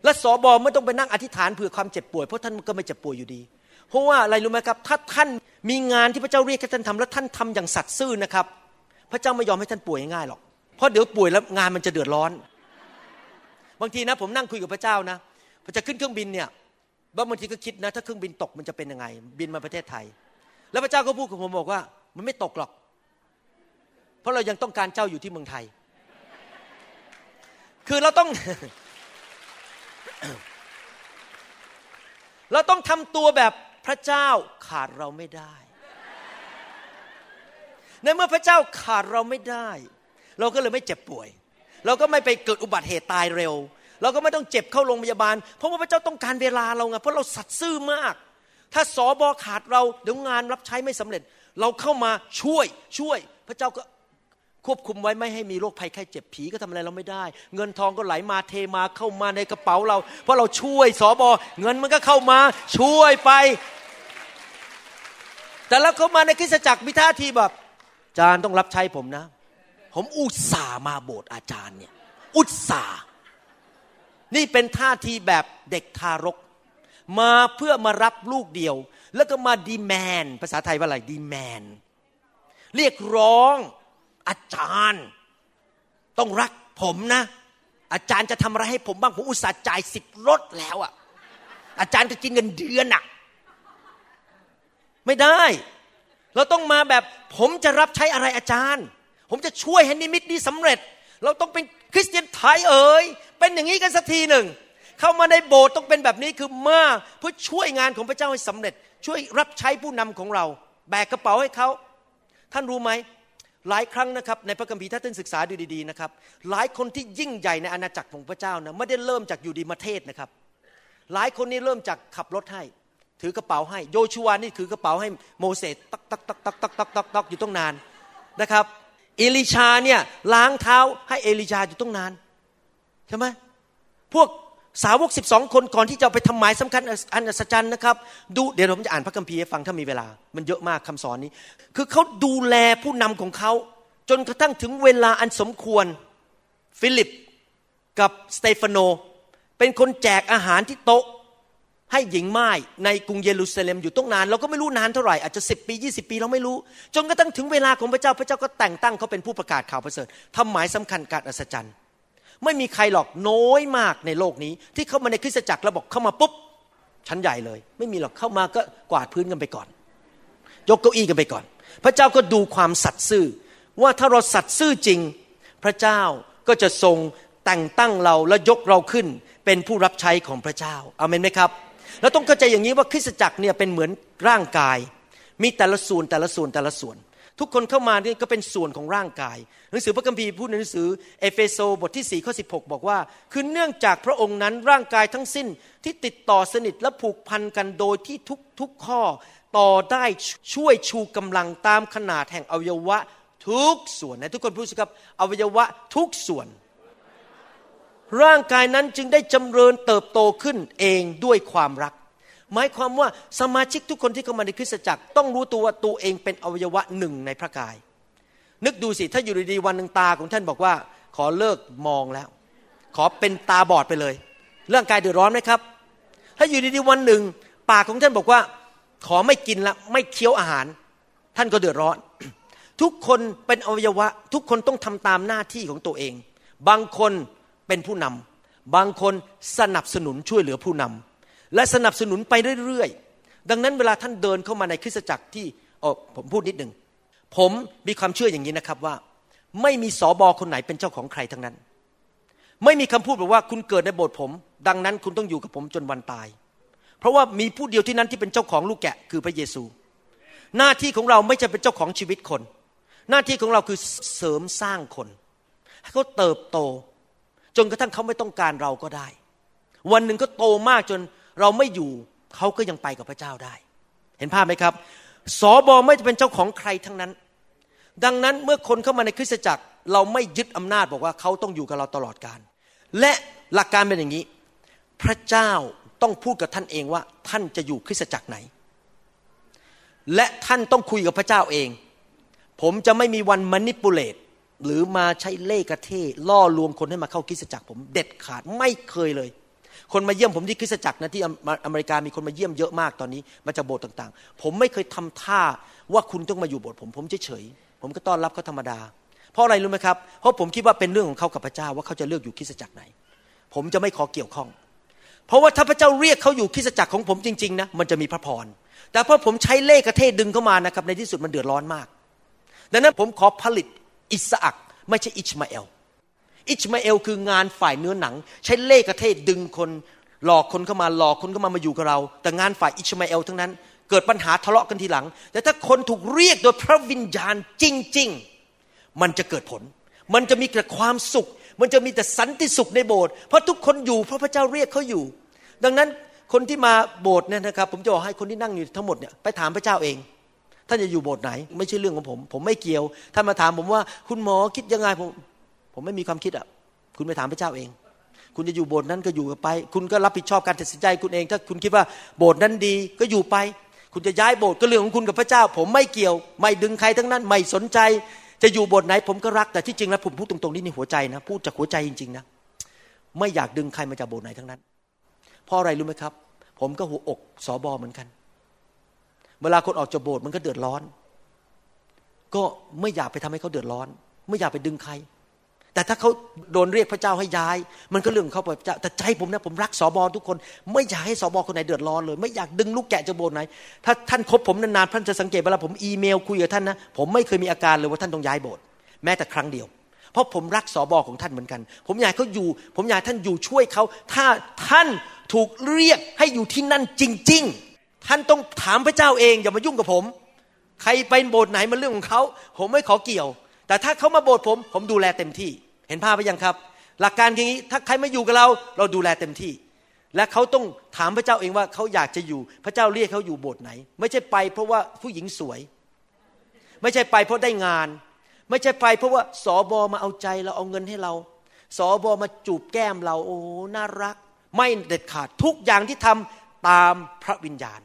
และสอบอไม่ต้องไปนั่งอธิษฐานเผื่อความเจ็บป่วยเพราะท่านก็ไม่เจ็บป่วยอยู่ดี เพราะว่าอะไรรู้ไหมครับ ถ้าท่านมีงานที่พระเจ้าเรียกให้ท่านทำแล้วท่านทำอย่างสัตย์ซื่อนะครับ พระเจ้าไม่ยอมให้ท่านป่วยง่ายหรอก เพราะเดี๋ยวป่วยแล้วงานมันจะเดือดร้อน บางทีนะ ผมนั่งคุยกับพระเจ้านะพอจะขึ้นเครื่องบินเนี่ยบางทีก็คิดนะ ถ้าเครื่องบินตกมันจะเป็นยังไง บินมาประเทศไทย แล้วพระเจ้าก็พูดกับผมบอกว่า มันไม่ตกหรอก เพราะเรายังต้องการเจ้าอยู่ที่เมืองไทย คือเราต้องเราต้องทำตัวแบบพระเจ้าขาดเราไม่ได้ ในเมื่อพระเจ้าขาดเราไม่ได้ เราก็เลยไม่เจ็บป่วย เราก็ไม่ไปเกิดอุบัติเหตุตายเร็ว เราก็ไม่ต้องเจ็บเข้าโรงพยาบาล เพราะว่าพระเจ้าต้องการเวลาเราไงเพราะเราสัตย์ซื่อมาก ถ้าสอบอขาดเราเดี๋ยวงานรับใช้ไม่สำเร็จ เราเข้ามาช่วยช่วย พระเจ้าก็ควบคุมไว้ไม่ให้มีโรคภัยไข้เจ็บผีก็ทำอะไรเราไม่ได้ เงินทองก็ไหลมาเทมาเข้ามาในกระเป๋าเรา เพราะเราช่วยสอบอเงินมันก็เข้ามาช่วยไป แต่แล้วเข้ามาในคริสตจักรมีท่าทีแบบจารย์ต้องรับใช้ผมนะ ผมอุตส่าห์มาโบสถ์อาจารย์เนี่ยอุตส่าห์นี่เป็นท่าทีแบบเด็กทารก มาเพื่อมารับลูกเดียว แล้วก็มาดีแมน ภาษาไทยว่าอะไรดีแมน เรียกร้องอาจารย์ ต้องรักผมนะ อาจารย์จะทำอะไรให้ผมบ้าง ผมอุตส่าห์จ่ายสิบรถแล้วอะอาจารย์จะกินเงินเดือนอะ ไม่ได้ เราต้องมาแบบผมจะรับใช้อะไรอาจารย์ ผมจะช่วยให้นิมิตนี้สำเร็จ เราต้องเป็นคริสเตียนไทยเอ๋ยเป็นอย่างนี้กันสักทีหนึ่ง เข้ามาในโบสถ์ต้องเป็นแบบนี้คือมาเพื่อช่วยงานของพระเจ้าให้สำเร็จ ช่วยรับใช้ผู้นำของเรา แบกกระเป๋าให้เขา ท่านรู้ไหมหลายครั้งนะครับในพระคัมภีร์ถ้าท่านศึกษาดูดีๆนะครับหลายคนที่ยิ่งใหญ่ในอาณาจักรของพระเจ้านะไม่ได้เริ่มจากอยู่ดีมาเทศนะครับ หลายคนนี่เริ่มจากขับรถให้ ถือกระเป๋าให้ โยชูวานี่ถือกระเป๋าให้โมเสสตักตักตักตักตักตักตักตักอยู่ต้องนานนะครับ เอลิชาเนี่ยล้างเท้าให้เอลิชาอยู่ต้องนานใช่ไหมพวกสาวกสิบสองคนก่อนที่จะไปทำหมายสำคัญอันอัศจรรย์นะครับ ดูเดี๋ยวผมจะอ่านพระคัมภีร์ให้ฟังถ้ามีเวลา มันเยอะมากคำสอนนี้ คือเขาดูแลผู้นำของเขา จนกระทั่งถึงเวลาอันสมควร ฟิลิปกับสเตฟานโน เป็นคนแจกอาหารที่โต๊ะ ให้หญิงม่ายในกรุงเยรูซาเล็มอยู่ตั้งนาน เราก็ไม่รู้นานเท่าไหร่อาจจะสิบปียี่สิบปีเราไม่รู้ จนกระทั่งถึงเวลาของพระเจ้าพระเจ้าก็แต่งตั้งเขาเป็นผู้ประกาศข่าวประเสริฐทำหมายสำคัญการอัศจรรย์ ไม่มีใครหรอกน้อยมากในโลกนี้ ที่เข้ามาในคริสตจักรแล้วบอกเข้ามาปุ๊บชั้นใหญ่เลย ไม่มีหรอกเข้ามาก็กวาดพื้นกันไปก่อน ยกเก้าอี้กันไปก่อน พระเจ้าก็ดูความสัตย์ซื่อ ว่าถ้าเราสัตย์ซื่อจริง พระเจ้าก็จะทรงแต่งตั้งเราและยกเราขึ้น เป็นผู้รับใช้ของพระเจ้าอาเมนไหมครับ แล้วต้องเข้าใจอย่างนี้ว่าคริสตจักรเนี่ยเป็นเหมือนร่างกาย มีแต่ละส่วนแต่ละส่วนแต่ละส่วน ทุกคนเข้ามานี่ก็เป็นส่วนของร่างกาย หนังสือพระคัมภีร์พูดในหนังสือเอเฟโซบทที่4ข้อ16บอกว่า คือเนื่องจากพระองค์นั้นร่างกายทั้งสิ้นที่ติดต่อสนิทและผูกพันกันโดยที่ทุกทุกข้อต่อได้ช่วยชูกำลังตามขนาดแห่งอวัยวะทุกส่วนนะทุกคนพูดสิครับอวัยวะทุกส่วน ร่างกายนั้นจึงได้จำเริญเติบโตขึ้นเองด้วยความรัก หมายความว่าสมาชิกทุกคนที่เข้ามาในคริสตจักรต้องรู้ตัวว่าตัวเองเป็นอวัยวะหนึ่งในพระกาย นึกดูสิถ้าอยู่ดีๆวันหนึ่งตาของท่านบอกว่า ขอเลิกมองแล้ว ขอเป็นตาบอดไปเลยเรื่องกายเดือดร้อนไหมครับ ถ้าอยู่ดีๆวันหนึ่งปากของท่านบอกว่า ขอไม่กินละไม่เคี้ยวอาหาร ท่านก็เดือดร้อน ทุกคนเป็นอวัยวะ ทุกคนต้องทำตามหน้าที่ของตัวเอง บางคน เป็นผู้นำบางคนสนับสนุนช่วยเหลือผู้นำและสนับสนุนไปเรื่อยๆดังนั้นเวลาท่านเดินเข้ามาในคริสตจักรที่โอ้ผมพูดนิดหนึ่งผมมีความเชื่ออย่างนี้นะครับว่า ไม่มีสอบอคนไหนเป็นเจ้าของใครทั้งนั้น ไม่มีคำพูดแบบว่าคุณเกิดในโบสถ์ผม ดังนั้นคุณต้องอยู่กับผมจนวันตาย เพราะว่ามีผู้เดียวที่นั้นที่เป็นเจ้าของลูกแกะคือพระเยซู หน้าที่ของเราไม่ใช่เป็นเจ้าของชีวิตคน หน้าที่ของเราคือเสริมสร้างคน ให้เขาเติบโต จนกระทั่งเขาไม่ต้องการเราก็ได้ วันหนึ่งก็โตมากจนเราไม่อยู่เขาก็ยังไปกับพระเจ้าได้ เห็นภาพไหมครับสอบอไม่จะเป็นเจ้าของใครทั้งนั้น ดังนั้นเมื่อคนเข้ามาในคริสตจักรเราไม่ยึดอำนาจบอกว่าเขาต้องอยู่กับเราตลอดการ และหลักการเป็นอย่างนี้ พระเจ้าต้องพูดกับท่านเองว่าท่านจะอยู่คริสตจักรไหน และท่านต้องคุยกับพระเจ้าเอง ผมจะไม่มีวันมานิปูเลต หรือมาใช้เล่กระเทล่อลวงคนให้มาเข้าคริสตจักรผมเด็ดขาดไม่เคยเลย คนมาเยี่ยมผมที่คริสตจักรนะที่อเมริกามีคนมาเยี่ยมเยอะมากตอนนี้มาจากโบสถ์ต่างๆ ผมไม่เคยทำท่าว่าคุณต้องมาอยู่โบสถ์ผมผมเฉยๆผมก็ต้อนรับเขาธรรมดา เพราะอะไรรู้ไหมครับเพราะผมคิดว่าเป็นเรื่องของเขากับพระเจ้าว่าเขาจะเลือกอยู่คริสตจักรไหน ผมจะไม่ขอเกี่ยวข้อง เพราะว่าถ้าพระเจ้าเรียกเขาอยู่คริสตจักรของผมจริงๆนะมันจะมีพระพรแต่พอผมใช้เล่กระเทดึงเข้ามานะครับในที่สุดมันเดือดร้อนมากดังนั้นผมขอผลิต อิสอักไม่ใช่อิชมาเอล อิชมาเอลคืองานฝ่ายเนื้อหนัง ใช้เล่กระเทดึงคนหลอกคนเข้ามาหลอกคนเข้ามามาอยู่กับเรา แต่งานฝ่ายอิชมาเอลทั้งนั้น เกิดปัญหาทะเลาะกันทีหลัง แต่ถ้าคนถูกเรียกโดยพระวิญญาณจริง ๆ มันจะเกิดผล มันจะมีแต่ความสุข มันจะมีแต่สันติสุขในโบสถ์เพราะทุกคนอยู่เพราะพระเจ้าเรียกเขาอยู่ ดังนั้นคนที่มาโบสถ์เนี่ยนะครับ ผมจะบอกให้คนที่นั่งอยู่ทั้งหมดเนี่ยไปถามพระเจ้าเอง ท่านจะอยู่โบสถ์ไหน ไม่ใช่เรื่องของผม ผมไม่เกี่ยว ท่านมาถามผมว่า คุณหมอคิดยังไงผม ผมไม่มีความคิดอะ คุณไปถามพระเจ้าเอง คุณจะอยู่โบสถ์นั้นก็อยู่ไป คุณก็รับผิดชอบการตัดสินใจคุณเอง ถ้าคุณคิดว่าโบสถ์นั้นดีก็อยู่ไป คุณจะย้ายโบสถ์ก็เรื่องของคุณกับพระเจ้า ผมไม่เกี่ยว ไม่ดึงใครทั้งนั้น ไม่สนใจ จะอยู่โบสถ์ไหน ผมก็รัก แต่ที่จริงแล้วผมพูดตรงๆนี่ในหัวใจนะ พูดจากหัวใจจริงๆนะ ไม่อยากดึงใครมาจากโบสถ์ไหนทั้งนั้น เพราะอะไรรู้ไหมครับ ผมก็หัวอกสอบอเหมือนกัน เวลาคนออกจากโบสถ์มันก็เดือดร้อน ก็ไม่อยากไปทำให้เขาเดือดร้อน ไม่อยากไปดึงใคร แต่ถ้าเขาโดนเรียกพระเจ้าให้ย้าย มันก็เรื่องของเขาพระเจ้าแต่ใจผมนะผมรักสอบอทุกคน ไม่อยากให้สอบอคนไหนเดือดร้อนเลย ไม่อยากดึงลูกแกะจากโบสถ์ไหน ถ้าท่านคบผมนานๆท่านจะสังเกตเวลาผมอีเมลคุยกับท่านนะผมไม่เคยมีอาการเลยว่าท่านต้องย้ายโบสถ์แม้แต่ครั้งเดียวเพราะผมรักสอบอของท่านเหมือนกัน ผมอยากเขาอยู่ ผมอยากท่านอยู่ช่วยเขา ถ้าท่านถูกเรียกให้อยู่ที่นั่นจริง ๆ ท่านต้องถามพระเจ้าเองอย่ามายุ่งกับผม ใครไปโบสถ์ไหนมันเรื่องของเขา ผมไม่ขอเกี่ยว แต่ถ้าเขามาโบสถ์ผม ผมดูแลเต็มที่ เห็นภาพไปยังครับ หลักการอย่างนี้ถ้าใครมาอยู่กับเรา เราดูแลเต็มที่ และเขาต้องถามพระเจ้าเองว่าเขาอยากจะอยู่ พระเจ้าเรียกเขาอยู่โบสถ์ไหน ไม่ใช่ไปเพราะว่าผู้หญิงสวย ไม่ใช่ไปเพราะได้งาน ไม่ใช่ไปเพราะว่าสอบอมาเอาใจเราเอาเงินให้เราสอบอมาจูบแก้มเราโอ้น่ารัก ไม่เด็ดขาดทุกอย่างที่ทำตามพระวิญญาณ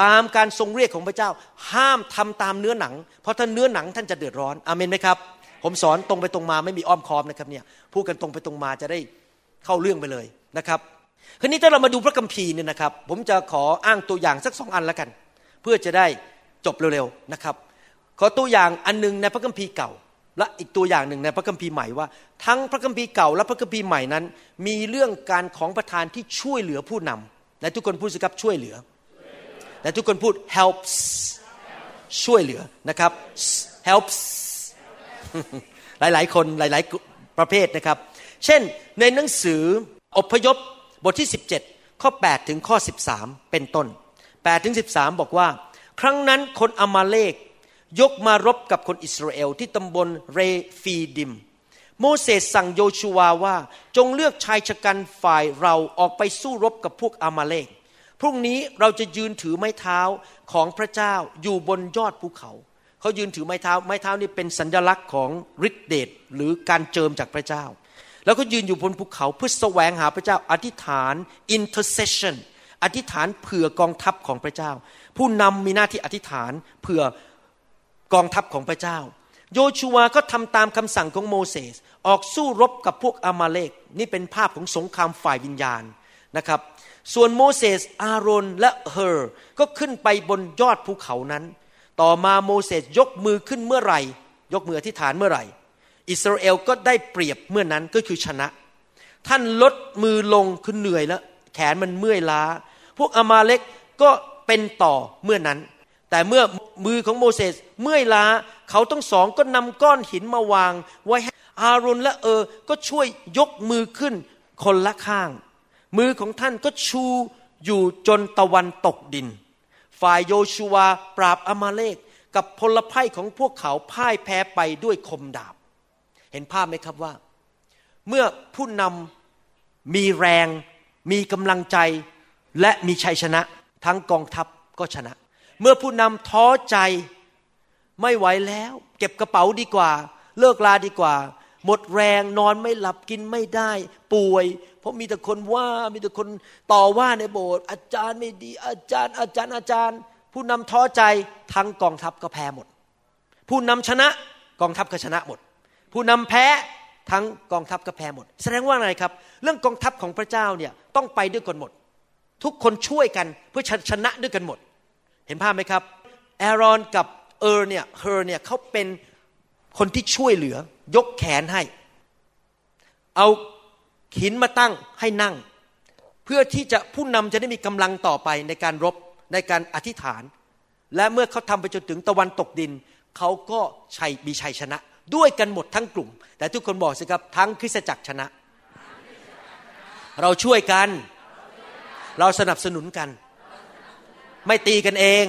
ตามการทรงเรียกของพระเจ้า ห้ามทำตามเนื้อหนัง เพราะถ้าเนื้อหนังท่านจะเดือดร้อนอเมนไหมครับ ผมสอนตรงไปตรงมาไม่มีอ้อมค้อมนะครับเนี่ยพูดกันตรงไปตรงมาจะได้เข้าเรื่องไปเลยนะครับคราวนี้ถ้าเรามาดูพระคัมภีร์เนี่ยนะครับ ผมจะขออ้างตัวอย่างสักสองอันแล้วกัน เพื่อจะได้จบเร็วๆนะครับ ขอตัวอย่างอันหนึงในพระคัมภีร์เก่า และอีกตัวอย่างหนึ่งในพระคัมภีร์ใหม่ว่า ทั้งพระคัมภีร์เก่าและพระคัมภีร์ใหม่นั้น มีเรื่องการของประธานที่ช่วยเหลือผู้นำและทุกคนพูดสิครับช่วยเหลือ และทุกคนพูด helps ช่วยเหลือนะครับ helps หลาย ๆ คนหลาย ๆ ประเภทนะครับ เช่นในหนังสืออพยพบทที่ 17 ข้อ 8 ถึงข้อ 13 เป็นต้น8ถึง13 บอกว่า ครั้งนั้นคนอามาเลกยกมารบกับคนอิสราเอลที่ตำบลเรฟีดิม โมเสสสั่งโยชูวาว่าจงเลือกชายชะกันฝ่ายเราออกไปสู้รบกับพวกอามาเลก พรุ่งนี้เราจะยืนถือไม้เท้าของพระเจ้าอยู่บนยอดภูเขา เขายืนถือไม้เท้า ไม้เท้านี่เป็นสัญลักษณ์ของฤทธิเดชหรือการเจิมจากพระเจ้า แล้วก็ยืนอยู่บนภูเขาเพื่อแสวงหาพระเจ้า อธิษฐาน intercession อธิษฐานเผื่อกองทัพของพระเจ้า ผู้นำมีหน้าที่อธิษฐานเผื่อกองทัพของพระเจ้า โยชูวาก็ทำตามคำสั่งของโมเสสออกสู้รบกับพวกอามาเลกนี่เป็นภาพของสงครามฝ่ายวิญญาณนะครับ ส่วนโมเสสอาโรนและเฮอร์ก็ขึ้นไปบนยอดภูเขานั้น ต่อมาโมเสสยกมือขึ้นเมื่อไหร่ ยกมืออธิษฐานเมื่อไหร่ อิสราเอลก็ได้เปรียบเมื่อนั้นก็คือชนะ ท่านลดมือลงคือเหนื่อยแล้ว แขนมันเมื่อยล้า พวกอามาเลกก็เป็นต่อเมื่อนั้น แต่เมื่อมือของโมเสสเมื่อยล้า เขาทั้งสองก็นำก้อนหินมาวาง ไว้ให้อารุนและเออ ก็ช่วยยกมือขึ้นคนละข้าง มือของท่านก็ชูอยู่จนตะวันตกดิน ฝ่ายโยชูวาปราบอามาเลกกับพลภัยของพวกเขาพ่ายแพ้ไปด้วยคมดาบ เห็นภาพไหมครับว่า เมื่อผู้นำมีแรง มีกำลังใจและมีชัยชนะ ทั้งกองทัพก็ชนะ เมื่อผู้นำท้อใจไม่ไหวแล้ว เก็บกระเป๋าดีกว่า เลิกลาดีกว่า หมดแรงนอนไม่หลับกินไม่ได้ ป่วย เพราะมีแต่คนว่ามีแต่คนต่อว่าในโบสถ์อาจารย์ไม่ดีอาจารย์ อาจารย์อาจารย์ ผู้นำท้อใจทั้งกองทัพก็แพ้หมด ผู้นำชนะกองทัพก็ชนะหมด ผู้นำแพ้ทั้งกองทัพก็แพ้หมด แสดงว่าอะไรครับ เรื่องกองทัพของพระเจ้าเนี่ยต้องไปด้วยกันหมด ทุกคนช่วยกันเพื่อชนะด้วยกันหมด เห็นภาพไหมครับแอรอนกับเออร์เนี่ยเฮอร์เนี่ยเขาเป็นคนที่ช่วยเหลือยกแขนให้ เอา หินมาตั้งให้นั่ง เพื่อที่จะผู้นำจะได้มีกำลังต่อไปในการรบในการอธิษฐาน และเมื่อเขาทำไปจนถึงตะวันตกดิน เขาก็ชัยมีชัยชนะ ด้วยกันหมดทั้งกลุ่ม แต่ทุกคนบอกสิครับทั้งคริสตจักรชนะ เราช่วยกัน เราสนับสนุนกัน ไม่ตีกันเอง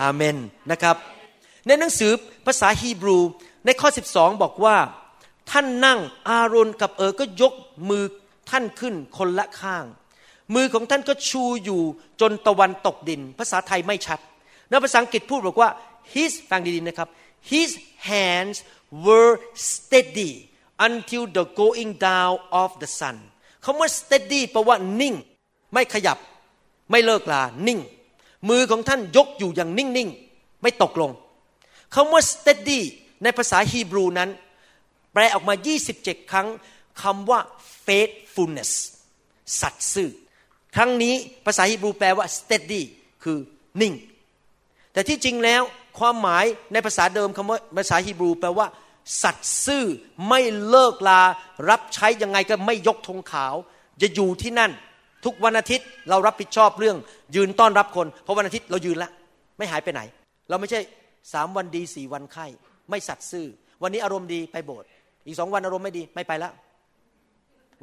อาเมนนะครับ ในหนังสือภาษาฮีบรูในข้อ 12 บอกว่า ท่านนั่งอาโรนกับเออก็ยกมือท่านขึ้นคนละข้าง มือของท่านก็ชูอยู่จนตะวันตกดิน ภาษาไทยไม่ชัดในภาษาอังกฤษพูดบอกว่า his ฟังดีๆนะครับ his hands were steady until the going down of the sun คำว่า steady แปลว่านิ่ง ไม่ขยับ ไม่เลิกลา นิ่ง มือของท่านยกอยู่อย่างนิ่ง ๆ ไม่ตกลงคำว่า steady ในภาษาฮีบรูนั้น แปลออกมา 27 ครั้งคำว่า faithfulness สัตย์ซื่อ ครั้งนี้ภาษาฮีบรูแปลว่า steady คือนิ่ง แต่ที่จริงแล้วความหมายในภาษาเดิมคำว่าภาษาฮีบรูแปลว่า สัตย์ซื่อไม่เลิกลา รับใช้ยังไงก็ไม่ยกธงขาว จะอยู่ที่นั่น ทุกวันอาทิตย์เรารับผิดชอบเรื่อง ยืนต้อนรับคน เพราะวันอาทิตย์เรายืนละ ไม่หายไปไหน เราไม่ใช่สามวันดีสี่วันไข้ ไม่สัตย์ซื่อ วันนี้อารมณ์ดีไปโบสถ์ อีกสองวันอารมณ์ไม่ดีไม่ไปและ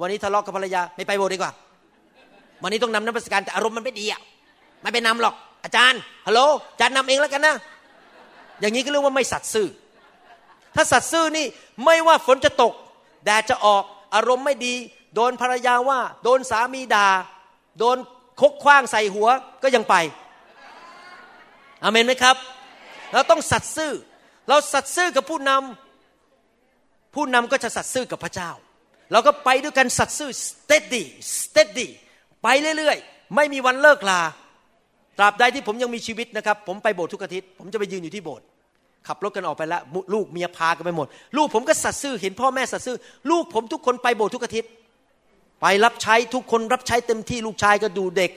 วันนี้ทะเลาะกับภรรยาไม่ไปโบสถ์ดีกว่า วันนี้ต้องนำน้ำประสการแต่อารมณ์มันไม่ดีอะไม่ไปนำหรอก อาจารย์ฮัลโหลอาจารย์นำเองแล้วกันนะ อย่างนี้ก็เรียกว่าไม่สัตย์ซื่อ ถ้าสัตย์ซื่อนี่ไม่ว่าฝนจะตกแดดจะออกอารมณ์ไม่ดี โดนภรรยาว่า โดนสามีด่าโดนคกคว้างใส่หัวก็ยังไปอเมนไหมครับ เราต้องสัตย์ซื่อ เราสัตย์ซื่อกับผู้นำ ผู้นำก็จะสัตย์ซื่อกับพระเจ้า เราก็ไปด้วยกันสัตย์ซื่อ steady steady ไปเรื่อยๆ ไม่มีวันเลิกลา ตราบใดที่ผมยังมีชีวิตนะครับ ผมไปโบสถ์ทุกอาทิตย์ ผมจะไปยืนอยู่ที่โบสถ์ ขับรถกันออกไปแล้วลูกเมียพากันไปหมด ลูกผมก็สัตย์ซื่อ เห็นพ่อแม่สัตย์ซื่อ ลูกผมทุกคนไปโบสถ์ทุกอาทิตย์ ไปรับใช้ทุกคนรับใช้เต็มที่ ลูกชายก็ดูเด็ก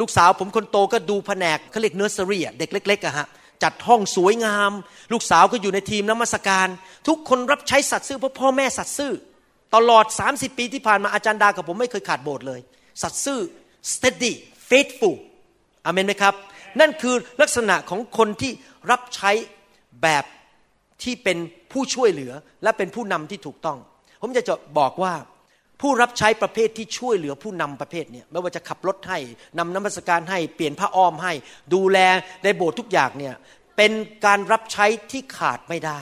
ลูกสาวผมคนโตก็ดูแผนกเขาเรียกเนอร์เซอรี่เด็กเล็กๆอะฮะ จัดห้องสวยงาม ลูกสาวก็อยู่ในทีมน้ำมัสการ ทุกคนรับใช้สัตย์ซื่อเพราะพ่อแม่สัตย์ซื่อ ตลอด 30 ปีที่ผ่านมาอาจารย์ดากับผมไม่เคยขาดโบสถ์เลย สัตย์ซื่อ steady faithful อเมนไหมครับ นั่นคือลักษณะของคนที่รับใช้แบบที่เป็นผู้ช่วยเหลือและเป็นผู้นำที่ถูกต้อง ผมจะจะบอกว่า ผู้รับใช้ประเภทที่ช่วยเหลือผู้นำประเภทเนี่ยไม่ว่าจะขับรถให้นำน้ำมัสการให้เปลี่ยนผ้าอ้อมให้ ดูแลในโบสถ์ทุกอย่างเนี่ยเป็นการรับใช้ที่ขาดไม่ได้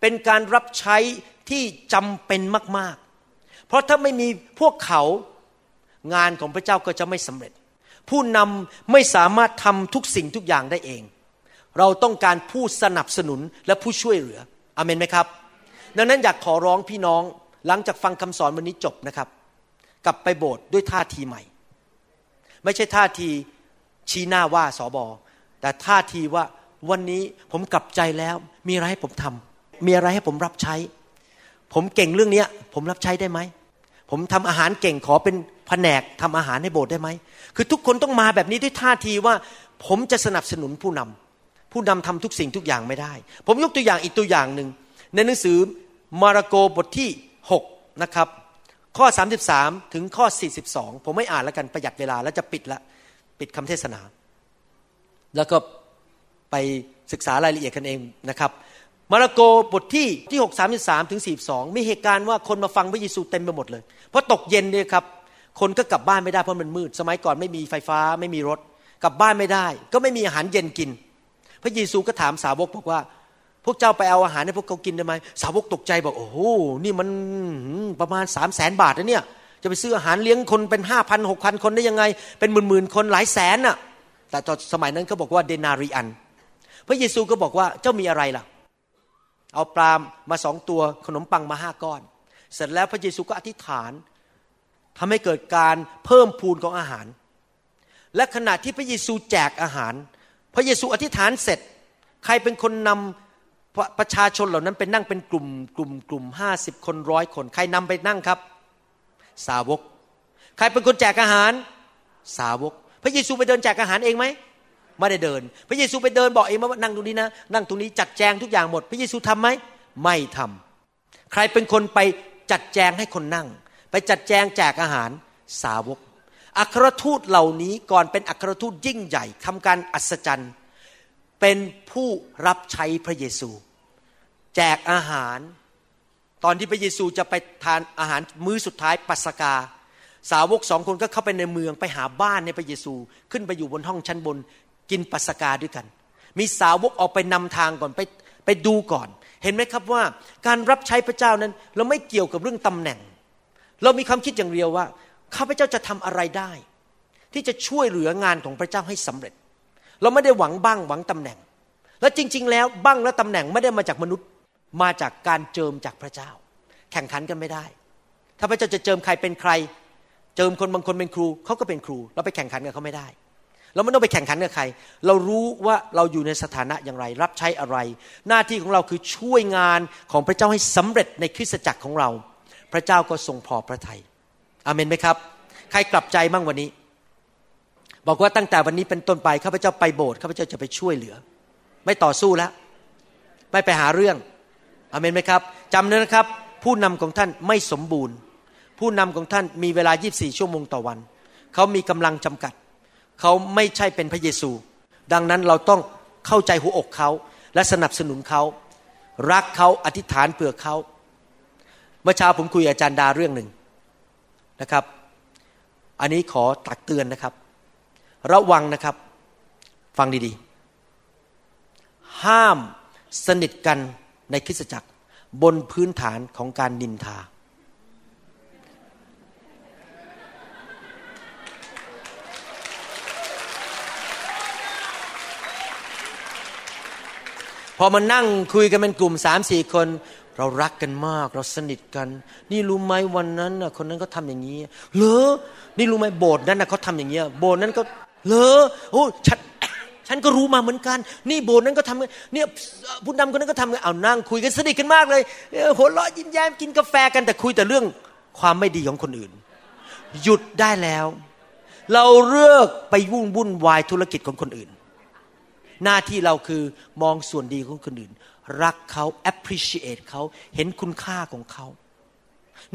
เป็นการรับใช้ที่จำเป็นมาก ๆ เพราะถ้าไม่มีพวกเขางานของพระเจ้าก็จะไม่สำเร็จ ผู้นำไม่สามารถทำทุกสิ่งทุกอย่างได้เอง เราต้องการผู้สนับสนุนและผู้ช่วยเหลืออเมนไหมครับ ดังนั้นอยากขอร้องพี่น้อง หลังจากฟังคำสอนวันนี้จบนะครับ กลับไปโบสถ์ด้วยท่าทีใหม่ ไม่ใช่ท่าทีชี้หน้าว่าสอบอแต่ท่าทีว่าวันนี้ผมกลับใจแล้ว มีอะไรให้ผมทำมีอะไรให้ผมรับใช้ ผมเก่งเรื่องนี้ผมรับใช้ได้ไหม ผมทำอาหารเก่งขอเป็นแผนกทำอาหารให้โบสถ์ได้ไหม คือทุกคนต้องมาแบบนี้ด้วยท่าทีว่า ผมจะสนับสนุนผู้นำผู้นำทำทุกสิ่งทุกอย่างไม่ได้ ผมยกตัวอย่างอีกตัวอย่างหนึ่งในหนังสือมาระโกบทที่ นะครับ ข้อ 33 ถึงข้อ 42 ผมไม่อ่านแล้วกันประหยัดเวลาแล้วจะปิดละปิดคำเทศนา แล้วก็ไปศึกษารายละเอียดกันเองนะครับมาระโกบทที่ที่6 33ถึง42 มีเหตุการณ์ว่าคนมาฟังพระเยซูเต็มไปหมดเลยเพราะตกเย็นเนี่ยครับคนก็กลับบ้านไม่ได้เพราะมันมืด สมัยก่อนไม่มีไฟฟ้าไม่มีรถ กลับบ้านไม่ได้ ก็ไม่มีอาหารเย็นกิน พระเยซูก็ถามสาวกบอกว่า พวกเจ้าไปเอาอาหารให้พวกเขากินได้ไหมสาวกตกใจบอกโอ้โหนี่มันประมาณสามแสนบาทนะเนี่ยจะไปซื้ออาหารเลี้ยงคนเป็นห้าพันหกพันคนได้ยังไง เป็นหมื่นหมื่นคนหลายแสนน่ะ แต่ตอนสมัยนั้นเขาบอกว่าเดนารีอัน พระเยซูก็บอกว่าเจ้ามีอะไรล่ะ เอาปลามาสองตัวขนมปังมาห้าก้อน เสร็จแล้วพระเยซูก็อธิษฐานทำให้เกิดการเพิ่มพูนของอาหาร และขณะที่พระเยซูแจกอาหาร พระเยซูอธิษฐานเสร็จ ใครเป็นคนนำ ประประชาชนเหล่านั้นไปนั่งเป็นกลุ่มกลุ่มกลุ่มห้าสิบคนร้อยคน ใครนำไปนั่งครับ สาวก ใครเป็นคนแจกอาหาร สาวก พระเยซูไปเดินแจกอาหารเองไหมไม่ได้เดิน พระเยซูไปเดินบอกเองว่านั่งตรงนี้นะ นั่งตรงนี้จัดแจงทุกอย่างหมด พระเยซูทำไหมไม่ทำใครเป็นคนไปจัดแจงให้คนนั่ง ไปจัดแจงแจกอาหารสาวก อัครทูตเหล่านี้ก่อนเป็นอัครทูตยิ่งใหญ่ทำการอัศจรรย์ เป็นผู้รับใช้พระเยซู แจกอาหาร ตอนที่พระเยซูจะไปทานอาหารมื้อสุดท้ายปัสกา สาวกสองคนก็เข้าไปในเมืองไปหาบ้านในพระเยซู ขึ้นไปอยู่บนห้องชั้นบนกินปัสกาด้วยกัน มีสาวกออกไปนำทางก่อนไปไปดูก่อน เห็นไหมครับว่าการรับใช้พระเจ้านั้น เราไม่เกี่ยวกับเรื่องตำแหน่ง เรามีความคิดอย่างเดียวว่าข้าพเจ้าจะทำอะไรได้ ที่จะช่วยเหลืองานของพระเจ้าให้สำเร็จ เราไม่ได้หวังบ้างหวังตำแหน่ง และจริง ๆ แล้วบ้างและตำแหน่งไม่ได้มาจากมนุษย์ มาจากการเจิมจากพระเจ้า แข่งขันกันไม่ได้ ถ้าพระเจ้าจะเจิมใครเป็นใคร เจิมคนบางคนเป็นครูเขาก็เป็นครู เราไปแข่งขันกับเขาไม่ได้ เราไม่ต้องไปแข่งขันกับใคร เรารู้ว่าเราอยู่ในสถานะอย่างไร รับใช้อะไร หน้าที่ของเราคือช่วยงานของพระเจ้าให้สำเร็จในคริสตจักรของเรา พระเจ้าก็ทรงพอพระทยัยอเมนไหมครับ ใครกลับใจบ้างวันนี้ บอกว่าตั้งแต่วันนี้เป็นต้นไปข้าพเจ้าไปโบสถ์ข้าพเจ้าจะไปช่วยเหลือ ไม่ต่อสู้แล้ว ไม่ไปหาเรื่อง อเมนไหมครับจำเนะครับ ผู้นำของท่านไม่สมบูรณ์ ผู้นำของท่านมีเวลา 24 ชั่วโมงต่อวัน เขามีกำลังจำกัด เขาไม่ใช่เป็นพระเยซู ดังนั้นเราต้องเข้าใจหัวอกเขาและสนับสนุนเขา รักเขาอธิษฐานเผื่อเขาเมื่อเช้าผมคุยกับอาจารย์ดาเรื่องหนึ่งนะครับ อันนี้ขอตักเตือนนะครับ ระวังนะครับ ฟังดีๆ ห้ามสนิทกัน ในคริสตจักรบนพื้นฐานของการนินทา พอมานั่งคุยกันเป็นกลุ่มสามสี่คน เรารักกันมาก เราสนิทกัน นี่รู้ไหมวันนั้นน่ะคนนั้นก็ทำอย่างนี้เหรอนี่รู้ไหมโบสถ์นั้นน่ะเขาทำอย่างนี้โบสถ์นั้นก็เหรอโอ้ฉัน ฉันก็รู้มาเหมือนกัน นี่โบสถ์นั้นก็ทำเนี่ยผู้นำคนนั้นก็ทำเอานั่งคุยกันสนิทกันมากเลยหัวเราะยิ้มแย้มกินกาแฟกันแต่คุยแต่เรื่องความไม่ดีของคนอื่น หยุดได้แล้ว เราเลิกไปวุ่นวุ่นวายธุรกิจของคนอื่น หน้าที่เราคือมองส่วนดีของคนอื่น รักเขา appreciate เขาเห็นคุณค่าของเขา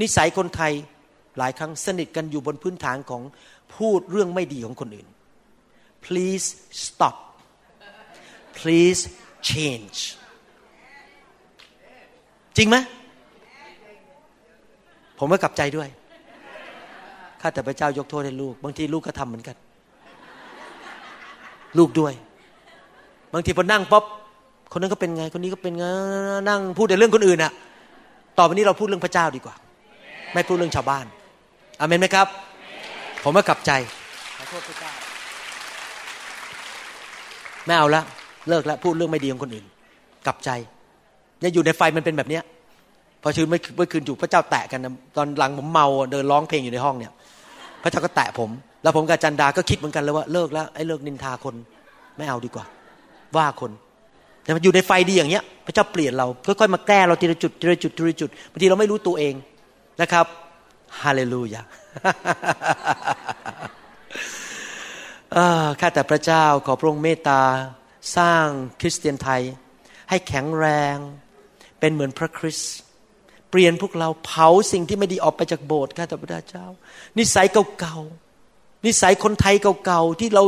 นิสัยคนไทยหลายครั้งสนิทกันอยู่บนพื้นฐานของพูดเรื่องไม่ดีของคนอื่น please stop please change จริงไหมผมก็กลับใจด้วย ข้าแต่พระเจ้ายกโทษให้ลูก บางทีลูกก็ทำเหมือนกัน ลูกด้วย บางทีพอนั่งป๊อบคนนั้นก็เป็นไง คนนี้ก็เป็นไง นั่งพูดแต่เรื่องคนอื่นอะต่อไปนี้เราพูดเรื่องพระเจ้าดีกว่า ไม่พูดเรื่องชาวบ้านอเมนไหมครับ ผมก็กลับใจขอโทษพระเจ้า ไม่เอาละเลิกแล้วพูดเรื่องไม่ดีของคนอื่น กลับใจเนี่ยอยู่ในไฟมันเป็นแบบเนี้ยพอชื่นไม่เมื่อคืนอยู่พระเจ้าแตะกันนะตอนหลังผมเมาเดินร้องเพลงอยู่ในห้องเนี่ย พระเจ้าก็แตะผม แล้วผมกับจันดาก็คิดเหมือนกันเลยว่าเลิกแล้วไอ้เลิกนินทาคนไม่เอาดีกว่า ว่าคนแต่มันอยู่ในไฟดีอย่างเงี้ย พระเจ้าเปลี่ยนเราค่อยๆมาแก้เราทีละจุดทีละจุดทีละจุดบางทีเราไม่รู้ตัวเองนะครับฮาเลลูยา ข้าแต่พระเจ้าขอพระองค์เมตตาสร้างคริสเตียนไทย ให้แข็งแรง เป็นเหมือนพระคริสต์เปลี่ยนพวกเราเผาสิ่งที่ไม่ดีออกไปจากโบสถ์ข้าแต่พระเจ้า นิสัยเก่าๆนิสัยคนไทยเก่าๆที่เรา